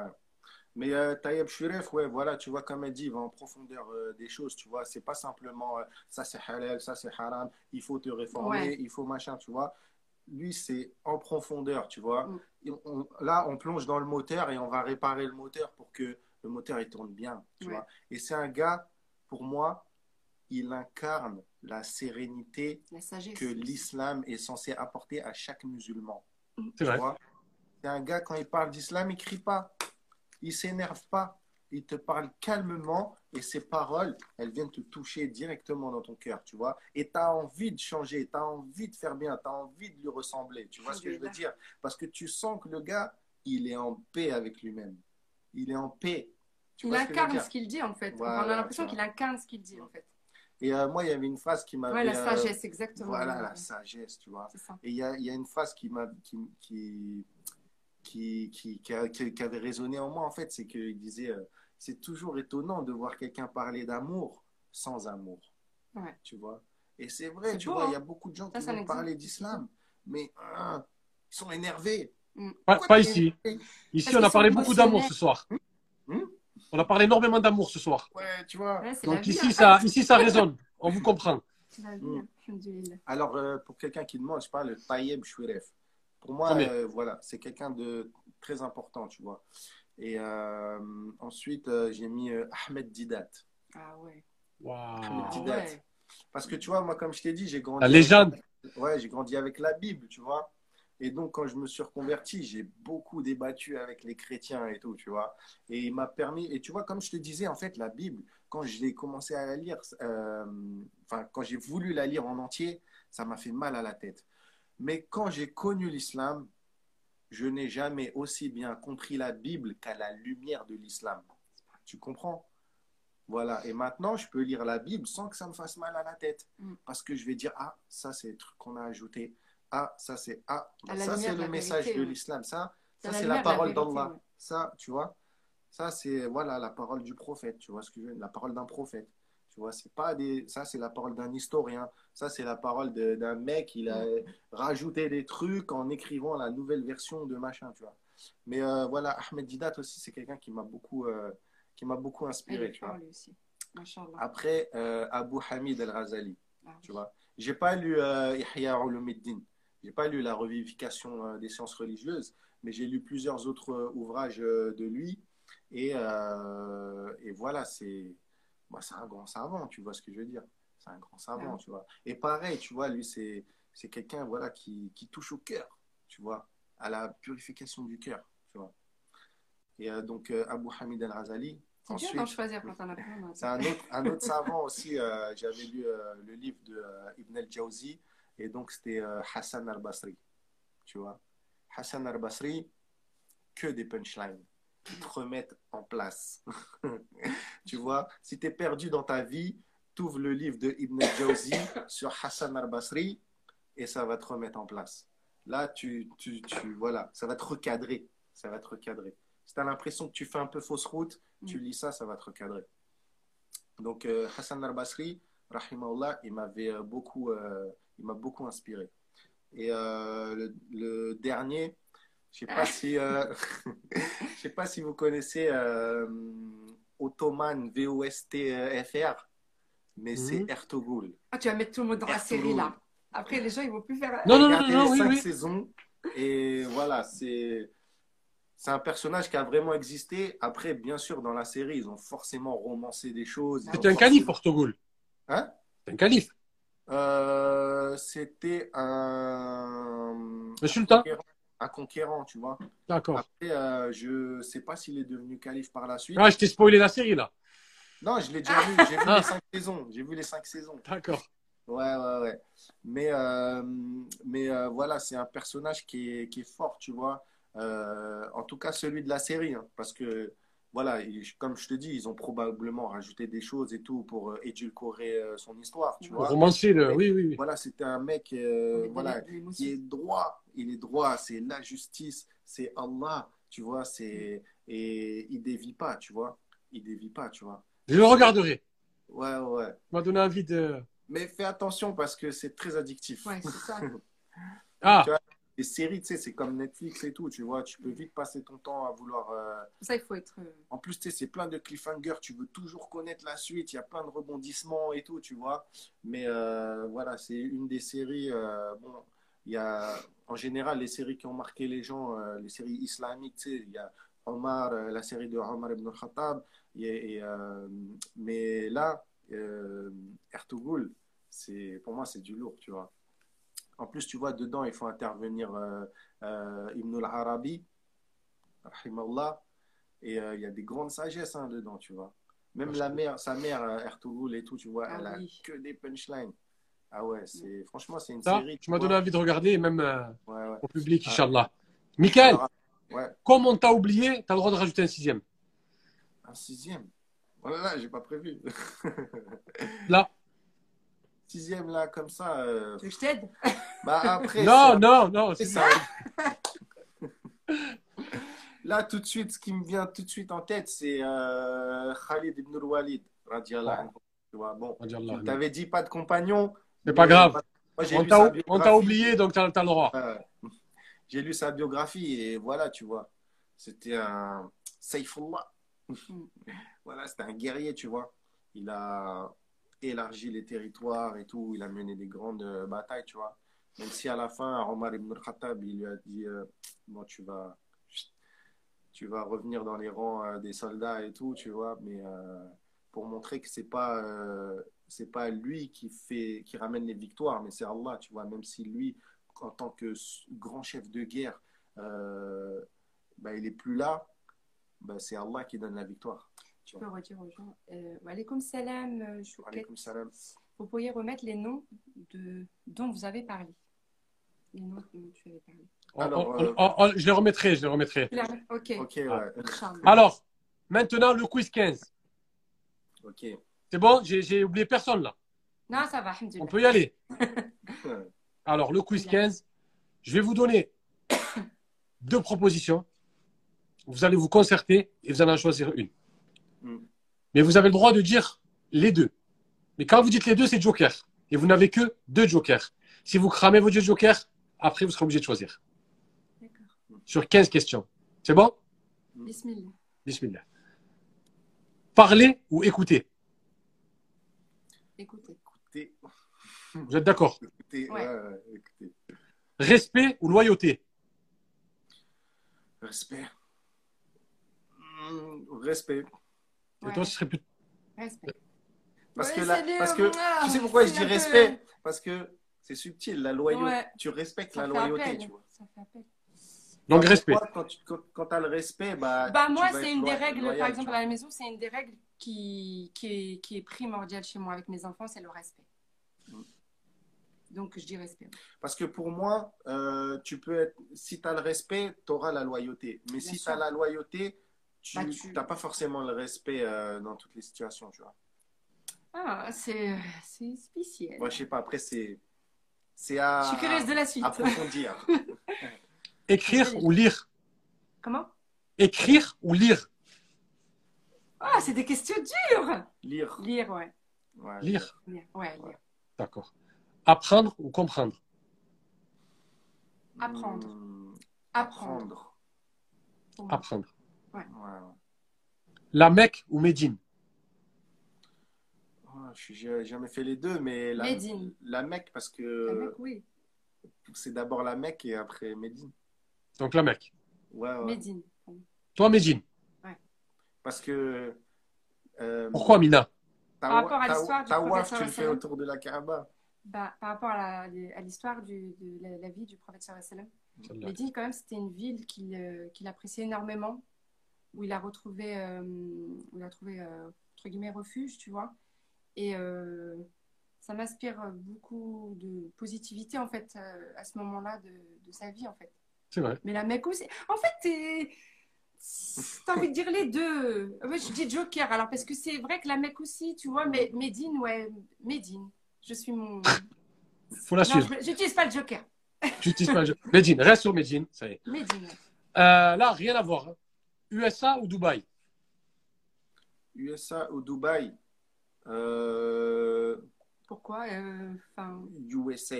Mais euh, Taïeb Chouiref, ouais, voilà, tu vois, comme elle dit, il va en profondeur euh, des choses, tu vois. C'est pas simplement euh, ça c'est halal, ça c'est haram, il faut te réformer, Ouais. il faut machin, tu vois. Lui, c'est en profondeur, tu vois. Mm. Et on- là, on plonge dans le moteur et on va réparer le moteur pour que le moteur il tourne bien, tu Ouais. vois. Et c'est un gars, pour moi, il incarne la sérénité La que l'islam est censé apporter à chaque musulman. C'est Tu vrai. vois C'est un gars, quand il parle d'islam, il crie pas. Il s'énerve pas. Il te parle calmement et ses paroles, elles viennent te toucher directement dans ton cœur, tu vois. Et tu as envie de changer, tu as envie de faire bien, tu as envie de lui ressembler. Tu vois ce que je veux dire? Parce que tu sens que le gars, il est en paix avec lui-même. Il est en paix. Tu Il incarne ce qu'il dit en fait. Voilà, on a l'impression qu'il incarne ce qu'il dit en fait. Et euh, moi, il y avait une phrase qui m'avait... Ouais, la euh, sagesse, exactement. Voilà, la sagesse, tu vois. Ça. Et il y a, il y a une phrase qui, m'a, qui, qui, qui, qui, qui a- qui- qui avait résonné en moi, en fait, c'est qu'il disait euh, c'est toujours étonnant de voir quelqu'un parler d'amour sans amour. Ouais. Tu vois? Et c'est vrai, tu beau, vois, hein. il y a beaucoup de gens Ça, qui vont parler d'islam, mais hein, ils sont énervés. Mm. Pas, ici. Ici, Parce on a parlé beaucoup d'amour ce soir. Hmm? On a parlé énormément d'amour ce soir. Ouais, tu vois. Ouais, Donc ici, hein. ça, ici, ça résonne. On vous comprend. Alors, euh, pour quelqu'un qui demande, je parle de Tayeb Chouiref. Pour moi, euh, voilà, c'est quelqu'un de très important, tu vois. Et euh, ensuite, euh, j'ai mis euh, Ahmed Didat. Ah ouais. Waouh. Ah Didat. ouais. Parce que tu vois, moi, comme je t'ai dit, j'ai grandi. La avec- légende. Ouais, j'ai grandi avec la Bible, tu vois. Et donc, quand je me suis reconverti, j'ai beaucoup débattu avec les chrétiens et tout, tu vois. Et il m'a permis. Et tu vois, comme je te disais, en fait, la Bible, quand j'ai commencé à la lire, euh, enfin, quand j'ai voulu la lire en entier, ça m'a fait mal à la tête. Mais quand j'ai connu l'islam, je n'ai jamais aussi bien compris la Bible qu'à la lumière de l'islam. Tu comprends? Voilà. Et maintenant, je peux lire la Bible sans que ça me fasse mal à la tête. Mm. Parce que je vais dire, ah, ça, c'est le truc qu'on a ajouté. Ah, ça, c'est ah, la ça, c'est le message vérité, de l'islam. Ça, C'est ça la c'est la parole d'Allah. Ça, tu vois Ça, c'est voilà, la parole du prophète. Tu vois ce que je veux dire La parole d'un prophète. Tu vois, c'est pas des. Ça, c'est la parole d'un historien. Ça, c'est la parole d'un mec. Il a rajouté des trucs en écrivant la nouvelle version de machin, tu vois. Mais euh, voilà, Ahmed Didat aussi, c'est quelqu'un qui m'a beaucoup, euh, qui m'a beaucoup inspiré, est tu vois. lui aussi. Après, euh, Abu Hamid al-Ghazali, Ah, tu vois. J'ai pas lu Ihya Ulumuddin. J'ai pas lu la revivification des sciences religieuses, mais j'ai lu plusieurs autres ouvrages de lui. Et, et voilà, c'est bah, c'est un grand savant, tu vois ce que je veux dire. C'est un grand savant, Ouais. tu vois. Et pareil, tu vois, lui, c'est c'est quelqu'un voilà, qui, qui touche au cœur, tu vois, à la purification du cœur, tu vois. Et euh, donc, euh, Abu Hamid al-Ghazali. C'est dur d'en choisir quand on. C'est un autre, un autre [laughs] savant aussi. euh, J'avais lu le livre de Ibn al-Jawzi et donc c'était Hassan al-Basri. Tu vois Hassan al-Basri, que des punchlines qui te remettent en place. [laughs] tu vois Si tu es perdu dans ta vie, tu ouvres le livre de Ibn al-Jawzi [laughs] sur Hassan al-Basri et ça va te remettre en place. Là, tu, tu, tu, voilà, ça va te recadrer. Ça va te recadrer. Si tu as l'impression que tu fais un peu fausse route, tu Mm. lis ça, ça va te recadrer. Donc euh, Hassan al-Basri, rahimahullah, il m'avait euh, beaucoup, euh, il m'a beaucoup inspiré. Et euh, le, le dernier, je sais pas si, euh, [laughs] je sais pas si vous connaissez euh, Ottoman VOSTFR, mais c'est Mhm. Ertugrul. Ah, tu vas mettre tout le monde dans la Ertugrul. série là. Après, les gens, ils vont plus faire. Non, non, non, Regardez non, les oui, cinq oui. saisons et voilà, c'est c'est un personnage qui a vraiment existé. Après, bien sûr, dans la série, ils ont forcément romancé des choses. Ils C'était un calife, Portugal. Hein? C'était un calife. Euh, C'était un Le sultan. Un conquérant, tu vois. D'accord. Après, euh, je sais pas s'il est devenu calife par la suite. Ah, je t'ai spoilé la série là. Non, je l'ai déjà vu. J'ai vu Ah. les cinq saisons. J'ai vu les cinq saisons. D'accord. Ouais, ouais, ouais. Mais, euh, mais euh, voilà, c'est un personnage qui est, qui est fort, tu vois. Euh, en tout cas, celui de la série. hein, parce que, voilà, il- comme je te dis, ils ont probablement rajouté des choses et tout pour euh, édulcorer euh, son histoire, tu vois. romancer le. Oui, oui, oui. Voilà, c'était un mec euh, voilà, qui est droit. Il est droit, c'est la justice, c'est Allah, tu vois. c'est Et il dévie pas, tu vois. Il dévie pas, tu vois. Je le regarderai. Ouais, ouais, m'a donné envie de. Mais fais attention parce que c'est très addictif. Ouais, c'est ça. [laughs] Ah, Tu vois, les séries, tu sais, c'est comme Netflix et tout, tu vois. Tu peux vite passer ton temps à vouloir. euh, ça, il faut être. euh, En plus, tu sais, c'est plein de cliffhangers. Tu veux toujours connaître la suite. Il y a plein de rebondissements et tout, tu vois. Mais euh, voilà, c'est une des séries. euh, Bon, il y a, en général, les séries qui ont marqué les gens, euh, les séries islamiques, tu sais, il y a Omar, euh, la série de Omar ibn et- et, euh, mais là, Ertugrul, c'est, pour moi, c'est du lourd, tu vois. En plus, tu vois, dedans, il faut intervenir Ibn al-Arabi, rahimahullah, et il y a des grandes sagesses hein, dedans, tu vois. Même la mère, sa mère, Ertugrul et tout, tu vois, Ah elle a oui. que des punchlines. Ah ouais, c'est, franchement, c'est une Ça, série. tu m'as donné envie de regarder, même euh, Ouais, ouais. au public, Ah. Inch'Allah. Michael, Alors, ouais, comme on t'a oublié, tu as le droit de rajouter un sixième. un sixième. Oh là là, j'ai pas prévu. [laughs] Là. Sixième là, comme ça. euh, Tu veux que je t'aide? Bah après. Non, non, non. c'est c'est- ça. [laughs] [laughs] Là, tout de suite, ce qui me vient tout de suite en tête, c'est euh, Khalid ibn al-Walid, Ah. Tu vois, bon, tu t'avais dit pas de compagnon. C'est pas grave. Moi, On t'a oublié, donc tu as, le droit. Euh, j'ai lu sa biographie et voilà, tu vois. C'était un Saifullah. [laughs] voilà, c'était un guerrier, tu vois. Il a élargi les territoires et tout. Il a mené des grandes euh, batailles, tu vois. Même si à la fin, Omar ibn al-Khattab, il lui a dit euh, Bon, tu vas, tu vas revenir dans les rangs euh, des soldats et tout, tu vois. Mais pour montrer que c'est pas. C'est pas lui qui fait qui ramène les victoires mais c'est Allah tu vois même si lui en tant que grand chef de guerre euh, bah, il est plus là bah, c'est Allah qui donne la victoire Tu peux redire aux gens. Euh, Alaykoum salam, euh. Alaykoum salam. Vous pourriez remettre les noms de, dont vous avez parlé. Les noms dont tu avais parlé. Alors, on- euh, on- on- je les remettrai, je les remettrai. Ok. ouais. Alors, maintenant, le quiz 15. ok C'est bon J'ai oublié personne là. Non, ça va, On peut y aller. [laughs] Alors, le quiz 15, je vais vous donner deux propositions. Vous allez vous concerter et vous allez en choisir une. Mm. Mais vous avez le droit de dire les deux. Mais quand vous dites les deux, c'est joker. Et vous n'avez que deux jokers. Si vous cramez vos deux jokers, après, vous serez obligé de choisir. D'accord. Sur 15 questions. C'est bon? Bismillah. Bismillah. Parler ou écouter Écoutez. écoutez Vous êtes d'accord écoutez, Ouais. ouais, ouais, écoutez Respect ou loyauté respect Hmm, respect Et Ouais. toi, ce serait plus... Respect. parce Ouais, que des- parce que Ah, tu sais pourquoi je dis peu- respect? Parce que c'est subtil la loyauté Ouais. tu respectes Ça la loyauté appel. tu vois Ça fait appel. Donc, Quand- respect. Quand tu quand, quand as le respect, bah. Bah, moi, c'est une des règles, loyal, par exemple, à la maison, c'est une des règles qui, qui, est, qui est primordiale chez moi avec mes enfants, c'est le respect. Mm. Donc, je dis respect. Parce que pour moi, euh, tu peux être, si tu as le respect, tu auras la loyauté. Mais Bien si tu as la loyauté, tu Bah, tu- n'as pas forcément le respect euh, dans toutes les situations, tu vois. Ah, c'est c'est spécial. Moi, je sais pas, après, c'est. C'est à. Je suis curieuse de la suite. approfondir. [laughs] Écrire ou lire? Comment? Écrire ou lire? Ah, c'est des questions dures. Lire. Lire, ouais. Ouais, Lire. Lire, ouais, lire. D'accord. Apprendre ou comprendre? Apprendre. Hmm, Apprendre. apprendre. Apprendre. Ouais, ouais. La Mecque ou Médine? Ouais, je n'ai jamais fait les deux, mais la, Médine. la Mecque, parce La que Mecque, oui. c'est d'abord la Mecque et après Médine. Donc la Mecque. Ouais, ouais. Médine. Toi, Médine? Parce que. euh, Pourquoi, Mina? Par rapport à l'histoire du ta prophète waf, tu le fais autour de la Kaaba. Bah, par rapport à l'histoire de la, la vie du prophète sallam. Médine, quand même, c'était une ville qu'il euh, appréciait énormément, où il a retrouvé, euh, où il a trouvé euh, entre guillemets, refuge, tu vois. Et euh, ça m'inspire beaucoup de positivité, en fait, à ce moment-là de, de sa vie, en fait. C'est vrai. Mais la Mecque aussi. En fait, t'as envie de dire les deux. Ouais, je dis Joker, alors, parce que c'est vrai que la Mecque aussi, tu vois, mais Médine, ouais, Médine. Je suis mon. [laughs] faut la Non, suivre. je n'utilise pas le Joker. Tu utilises pas le jeu. Médine, reste sur Médine. Ça y est. Médine. Euh, là, rien à voir. hein. USA ou Dubaï? USA ou Dubaï? Euh, Pourquoi euh, enfin... USA.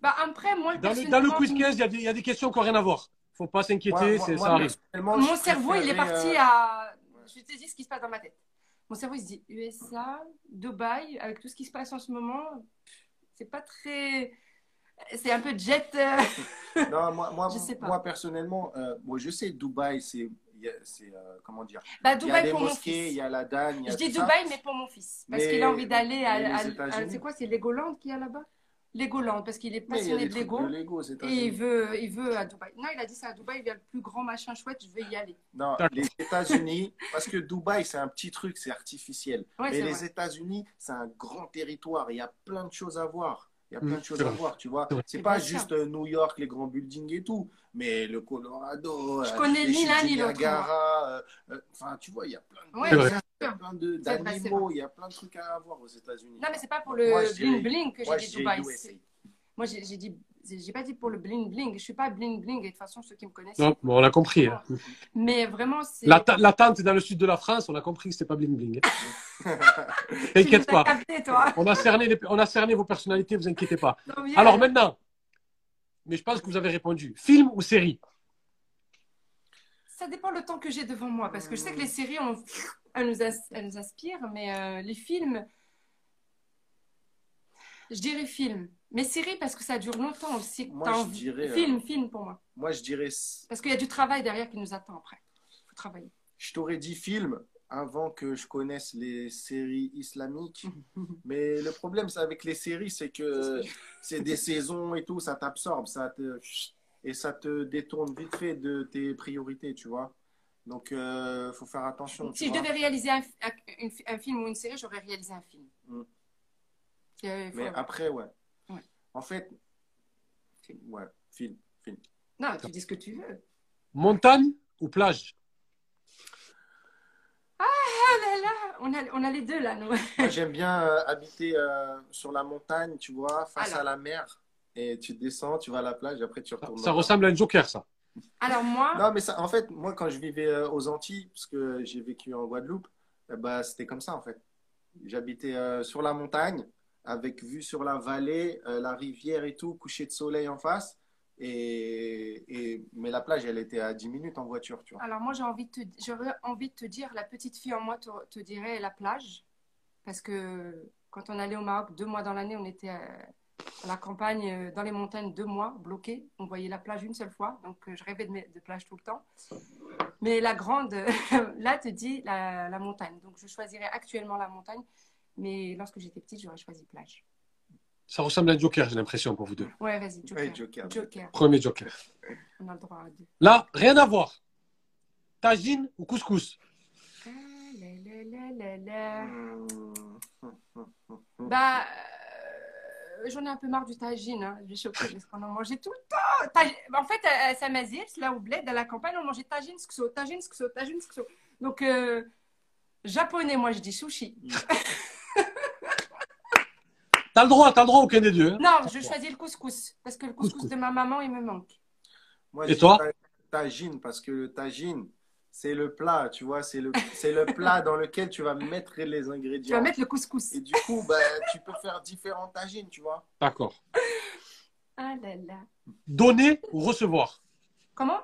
bah, Après, moi, Dans le, dans le quiz 15, il y, a des- il y a des questions qui n'ont rien à voir. faut pas s'inquiéter, moi- ça moi, arrive. personnellement, Mon cerveau, il est parti euh, à. Je te dis ce qui se passe dans ma tête. Mon cerveau, il se dit USA, Dubaï, avec tout ce qui se passe en ce moment, c'est pas très. C'est un peu jet. euh, [laughs] Non, moi, moi, [laughs] moi personnellement, euh, moi, je sais, Dubaï, c'est. euh, comment dire? Bah, Il y a Dubaï les pour mon mosquées, il y a la Dagne. il y a Je dis ça. Dubaï, mais pour mon fils. Parce qu'il a envie d'aller à. à- à- C'est quoi C'est Legoland qu'il y a là-bas? Legoland, parce qu'il est passionné de Lego. de Lego aux Et il veut, il veut à Dubaï. Non, il a dit c'est à Dubaï, il y a le plus grand machin chouette, je vais y aller. Non, les États-Unis, parce que Dubaï, c'est un petit truc, c'est artificiel. Ouais, Mais les. États-Unis, c'est un grand territoire. Il y a plein de choses à voir. Il y a Mm, plein de choses à voir, tu vois. C'est pas juste euh, New York, les grands buildings et tout, mais le Colorado, Je euh, connais les ni l'un ni l'autre, Niagara, euh, Enfin, tu vois, il y a plein de, Ouais, il y a plein d'animaux, il y a plein de trucs à voir aux États-Unis. Non, mais c'est pas pour le je dirais- bling bling que j'ai je dit Dubaï. Moi, j'ai dit, j'ai pas dit pour le bling bling. Je suis pas bling bling. Et de toute façon, ceux qui me connaissent. Non, bon, on a compris. hein. Mais vraiment, c'est. La, ta- la tente dans le sud de la France, on a compris que c'était pas bling bling. hein. [laughs] T'inquiète pas. capté, toi. On a, cerné les- on a cerné vos personnalités, vous inquiétez pas. Non, mais- Alors maintenant, mais je pense que vous avez répondu. Film ou série? Ça dépend le temps que j'ai devant moi. Parce que je sais que les séries, on- elles, nous ins- elles nous inspirent. Mais euh, les films. Je dirais film. Mais série, parce que ça dure longtemps aussi. Moi, je dirais, euh, Film, film pour moi. Moi, je dirais, Parce qu'il y a du travail derrière qui nous attend après. Il faut travailler. je t'aurais dit film avant que je connaisse les séries islamiques. [laughs] Mais le problème, c'est avec les séries, c'est que c'est des saisons et tout, ça t'absorbe, ça te [laughs] et ça te détourne vite fait de tes priorités, tu vois. Donc, il faut faire attention. Si je vois. devais réaliser un, un- une- un film ou une série, j'aurais réalisé un film. Mm. Mais après, ouais. Ouais. En fait, Film. ouais, film, film. Non, tu dis ce que tu veux. Montagne ou plage? Ah là là, on a, on a les deux là, nous. Moi, [laughs] j'aime bien euh, habiter euh, sur la montagne, tu vois, face Alors. à la mer. Et tu descends, tu vas à la plage, et après tu retournes. Ça ta- ressemble à un joker, ça. Alors moi, Non, mais ça, en fait, moi, quand je vivais euh, aux Antilles, parce que j'ai vécu en Guadeloupe, eh ben, c'était comme ça, en fait. J'habitais euh, sur la montagne, avec vue sur la vallée, euh, la rivière et tout, coucher de soleil en face. Et, mais la plage, elle était à 10 minutes en voiture, tu vois. alors moi j'ai envie j'aurais envie de te dire, la petite fille en moi te, dirait la plage, parce que quand on allait au Maroc deux mois dans l'année, on était à, à la campagne, euh, dans les montagnes deux mois, bloqués. On voyait la plage une seule fois, donc euh, je rêvais de, plage tout le temps. Mais la grande, [laughs] là te dit la montagne, donc je choisirais actuellement la montagne. Mais lorsque j'étais petite, j'aurais choisi plage. Ça ressemble à un joker, j'ai l'impression, pour vous deux. Ouais, vas-y, Joker. Ouais, Joker. Joker. Premier joker. On a le droit à deux. Là, rien à voir. Tagine ou couscous? Ah, là, là, là, là, là. Bah, euh, j'en ai un peu marre du tagine. Hein. Je vais choquer parce qu'on en mangeait tout le temps. Tagine- En fait, à c'est là au bled, à la campagne, on mangeait tagine, skso, tagine, skso, tagine, skso. Donc, euh, japonais, moi, je dis sushi. T'as le droit, t'as le droit, aucun des deux. hein. Non, je choisis le couscous parce que le couscous Couscous. de ma maman, il me manque. Moi, Et toi ta- Tagine, parce que le tagine, c'est le plat, tu vois, c'est le, c'est le plat dans lequel tu vas mettre les Tu vas ingrédients. mettre le couscous. Et du coup, bah, tu peux faire différents tagines, tu vois. D'accord. Ah là là. Donner ou recevoir? Comment?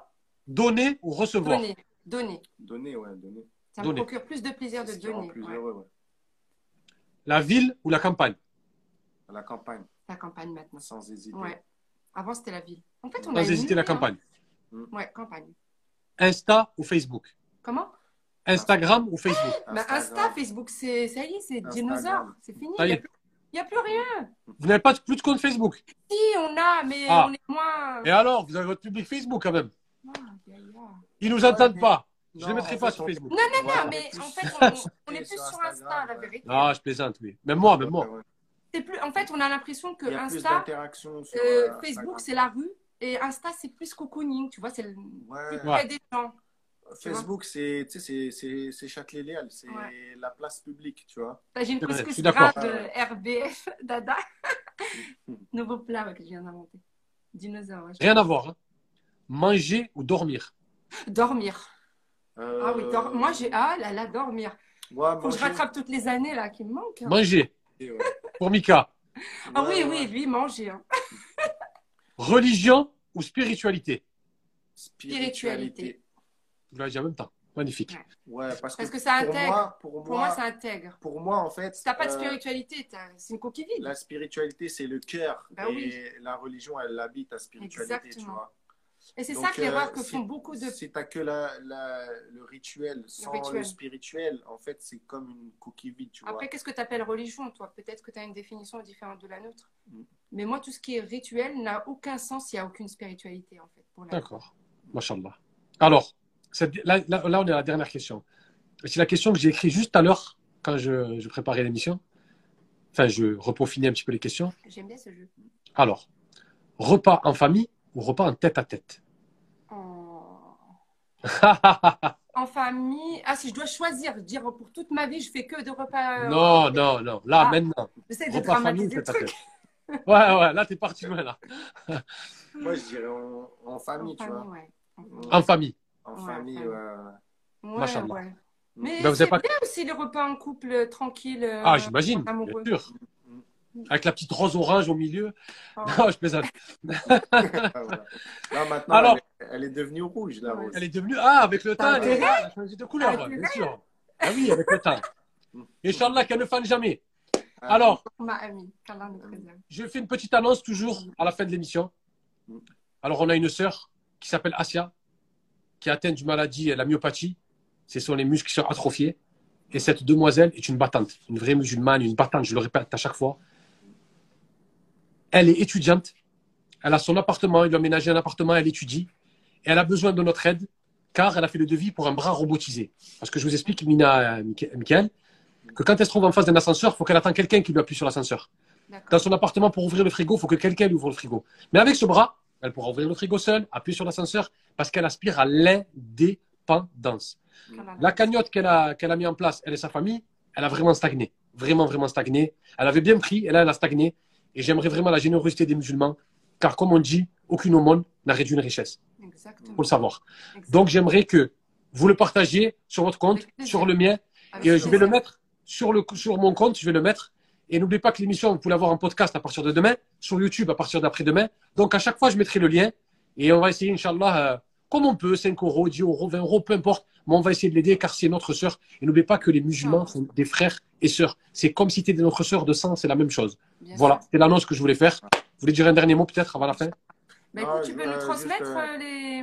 Donner ou recevoir? Donner. Donner. Donner, ouais, donner. Ça Donner. me procure plus de plaisir de donner. plus ouais. heureux, ouais. La ville ou la campagne? La campagne, La campagne maintenant. sans hésiter. Ouais. Avant, c'était la ville. En fait, on Sans a hésiter, la hein. campagne. Ouais, campagne. Insta ou Facebook? Comment? Instagram ou Facebook? Bah, Insta. Facebook, c'est ça y est, c'est dinosaure. C'est fini. Ça y Il n'y a, plus rien. Vous n'avez pas de- plus de compte Facebook? Si, on a, mais Ah. on est moins. Et alors, vous avez votre public Facebook quand même Ah. Ils nous entendent pas. Je ne Non, les mettrai pas fait, sur on- Facebook. Non, non, non, on mais plus- en fait, [laughs] on, est plus sur Insta, la vérité. Ah, je plaisante, oui. Même moi, même moi. Plus, en fait, on a l'impression que Il y a plus Insta, sur euh, euh, Facebook, c'est la rue. Et Insta, c'est plus cocooning, tu vois, c'est le Ouais. près des gens. Facebook, c'est tu sais, c'est- c'est c'est Châtelet-Léal, c'est Ouais. la place publique, tu vois. Là, j'ai une couscous gras de RBF, Dada. [laughs] Nouveau plat que je viens d'inventer. Dinosaure. Rien à voir. hein. Manger ou dormir? Dormir. Ah oui, dor- moi j'ai. Ah là là, dormir. ouais, Faut que je rattrape toutes les années là qui me manquent. hein. Manger. Ouais. Pour Mika. Ah oui, Ouais, oui, ouais. lui, manger. hein. Religion ou spiritualité? Spiritualité. Vous l'avez dit en même temps. Magnifique. Ouais. Ouais, parce, Parce que, que ça pour intègre. moi, pour, Pour moi, moi, ça intègre. pour moi, en fait, Si t'as pas de euh, spiritualité, c'est une coquille vide. la spiritualité, c'est le cœur. Bah et oui. la religion, elle habite ta spiritualité, tu vois. Et c'est ça que l'erreur que font beaucoup de. Si t'as que la, la- le rituel sans le, rituel. spirituel, en fait, c'est comme une coquille vide, tu vois. Après, qu'est-ce que tu appelles religion, toi? Peut-être que tu as une définition différente de la nôtre. Mm. Mais moi, tout ce qui est rituel n'a aucun sens, il n'y a aucune spiritualité, en fait. Pour la... D'accord. Machallah. Alors, cette- là, là, là, on est à la dernière question. C'est la question que j'ai écrite juste à l'heure quand je, je préparais l'émission. Enfin, je repeaufinais un petit peu les questions. J'aime bien ce jeu. Alors, repas en famille ou repas en tête à tête En... en famille. Ah, si je dois choisir, dire pour toute ma vie, je fais que de repas. euh, Non, non, non. Là, Ah. maintenant. J'essaie de Repas famille, tête à tête. Ouais, ouais, là, t'es parti loin, là. Moi, je dirais en, en famille, En tu famille, vois. ouais. En famille. En Ouais, famille, famille. ouais. Ouais. Mais Ben, vous c'est pas- bien aussi les repas en couple, euh, tranquille. euh, Ah, j'imagine, bien amoureux. sûr. Avec la petite rose orange au milieu. Oh. Non, je plaisante. Ah, voilà. Là, maintenant, Alors- elle, est, elle est devenue rouge, la Ouais. rose. Elle est devenue. Ah, avec le temps, T'as elle, a changé de couleur, Avec bien sûr. Ah oui, avec le temps. Mm. Inch'Allah, qu'elle ne fane jamais. Ah, Alors, je fais une petite annonce toujours à la fin de l'émission. Mm. Alors, on a une sœur qui s'appelle Asia, qui est atteinte d'une maladie, la myopathie. Ce sont les muscles qui sont atrophiés. Et cette demoiselle est une battante, une vraie musulmane, une battante, je le répète à chaque fois. Elle est étudiante. Elle a son appartement, il lui a aménagé un appartement, elle étudie. Et elle a besoin de notre aide, car elle a fait le devis pour un bras robotisé. Parce que je vous explique, Mina, euh, Michael, que quand elle se trouve en face d'un ascenseur, il faut qu'elle attende quelqu'un qui lui appuie sur l'ascenseur. Dans son appartement, pour ouvrir le frigo, il faut que quelqu'un lui ouvre le frigo. Mais avec ce bras, elle pourra ouvrir le frigo seule, appuyer sur l'ascenseur, parce qu'elle aspire à l'indépendance. La cagnotte qu'elle a, qu'elle a mis en place, elle et sa famille, elle a vraiment stagné. Vraiment, vraiment stagné. Elle avait bien pris, et là, elle a stagné. Et j'aimerais vraiment la générosité des musulmans, car comme on dit, aucune aumône n'a réduit une richesse. Exactement. faut le savoir. Exactement. Donc, j'aimerais que vous le partagiez sur votre compte, sur le mien, Avec et euh, je vais le mettre sur, le, sur mon compte, je vais le mettre. Et n'oubliez pas que l'émission, vous pouvez l'avoir en podcast à partir de demain, sur YouTube à partir d'après-demain. Donc, à chaque fois, je mettrai le lien. Et on va essayer, Inch'Allah, euh, comme on peut, 5 euros, 10 euros, 20 euros, peu importe. Mais on va essayer de l'aider car c'est notre sœur. Et n'oubliez pas que les musulmans sont des frères et sœurs. C'est comme si tu étais notre sœur de sang, c'est la même chose. Bien Voilà, c'était l'annonce que je voulais faire. Vous voulez dire un dernier mot peut-être avant la fin? Bah, écoute, Ah, tu peux nous transmettre euh, les.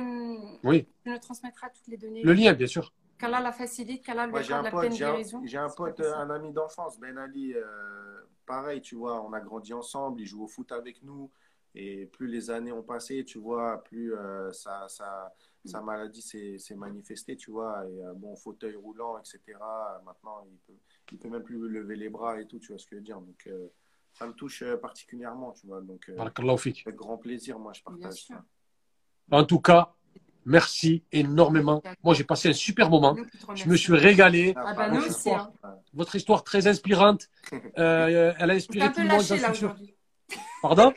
Oui. Tu nous transmettras toutes les données. Le lien, bien sûr. Qu'Allah la facilite, qu'Allah lui accorde un la pote, un, guérison. j'ai un C'est pote, un ami d'enfance, Ben Ali, euh, pareil, tu vois, on a grandi ensemble, il joue au foot avec nous, et plus les années ont passé, tu vois, plus euh, sa, sa, sa maladie s'est manifestée, tu vois, et euh, bon, fauteuil roulant, etc. Maintenant, il peut, il peut même plus lever les bras et tout, tu vois ce que je veux dire. Donc, euh, ça me touche particulièrement, tu vois. Donc, euh, avec grand plaisir, moi, je Bien partage ça. En tout cas, merci énormément. Moi, j'ai passé un super moment. Je me suis régalé. Ah bah, nous pareil, aussi, hein. Votre histoire très inspirante. Euh, elle a inspiré tout le monde. Pardon?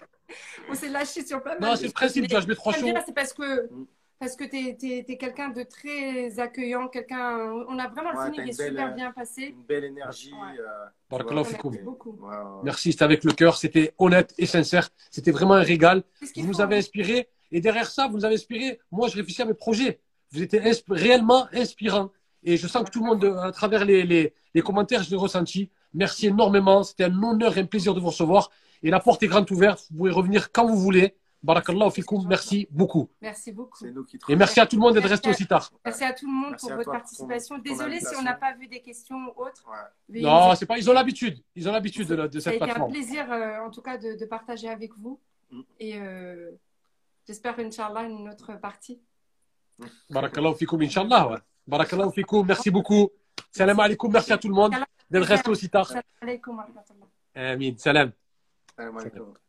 On s'est lâché sur pas mal. Non, c'est le principe, tu chaud. bien, C'est parce que Mm. parce que t'es t'es, t'es quelqu'un de très accueillant, quelqu'un. On a vraiment le Ouais, feeling est belle, super bien passé. Une belle énergie. Ouais. euh, tu. Merci beaucoup. Ouais, ouais. Merci, c'était avec le cœur, c'était honnête et sincère. C'était vraiment un régal. Vous nous avez inspiré. Et derrière ça, vous nous avez inspiré. Moi, je réfléchis à mes projets. Vous étiez insp- réellement inspirant. Et je sens que tout le monde, à travers les, les, les commentaires, je l'ai ressenti. Merci énormément. C'était un honneur et un plaisir de vous recevoir. Et la porte est grande ouverte. Vous pouvez revenir quand vous voulez. Barakallahu fikoum. Merci beaucoup. Merci beaucoup. Nous qui Et merci à tout le monde d'être resté aussi tard. Merci à tout le monde Merci pour votre participation. Désolée si on n'a pas vu des questions ou autres. Ouais. Non, c'est pas, ils ont l'habitude. Ils ont l'habitude de, de ça a cette été un plateforme. plaisir, euh, en tout cas, de, de partager avec vous. Mm. Et euh, j'espère, Inch'Allah, une autre partie. Barakallahu fikoum, Inch'Allah. Ouais. Barakallahu fikoum. Merci beaucoup. Salam alaikum. Merci à tout le monde d'être resté aussi tard. Salam alaikum. Amin. Salam. Salam alaikum.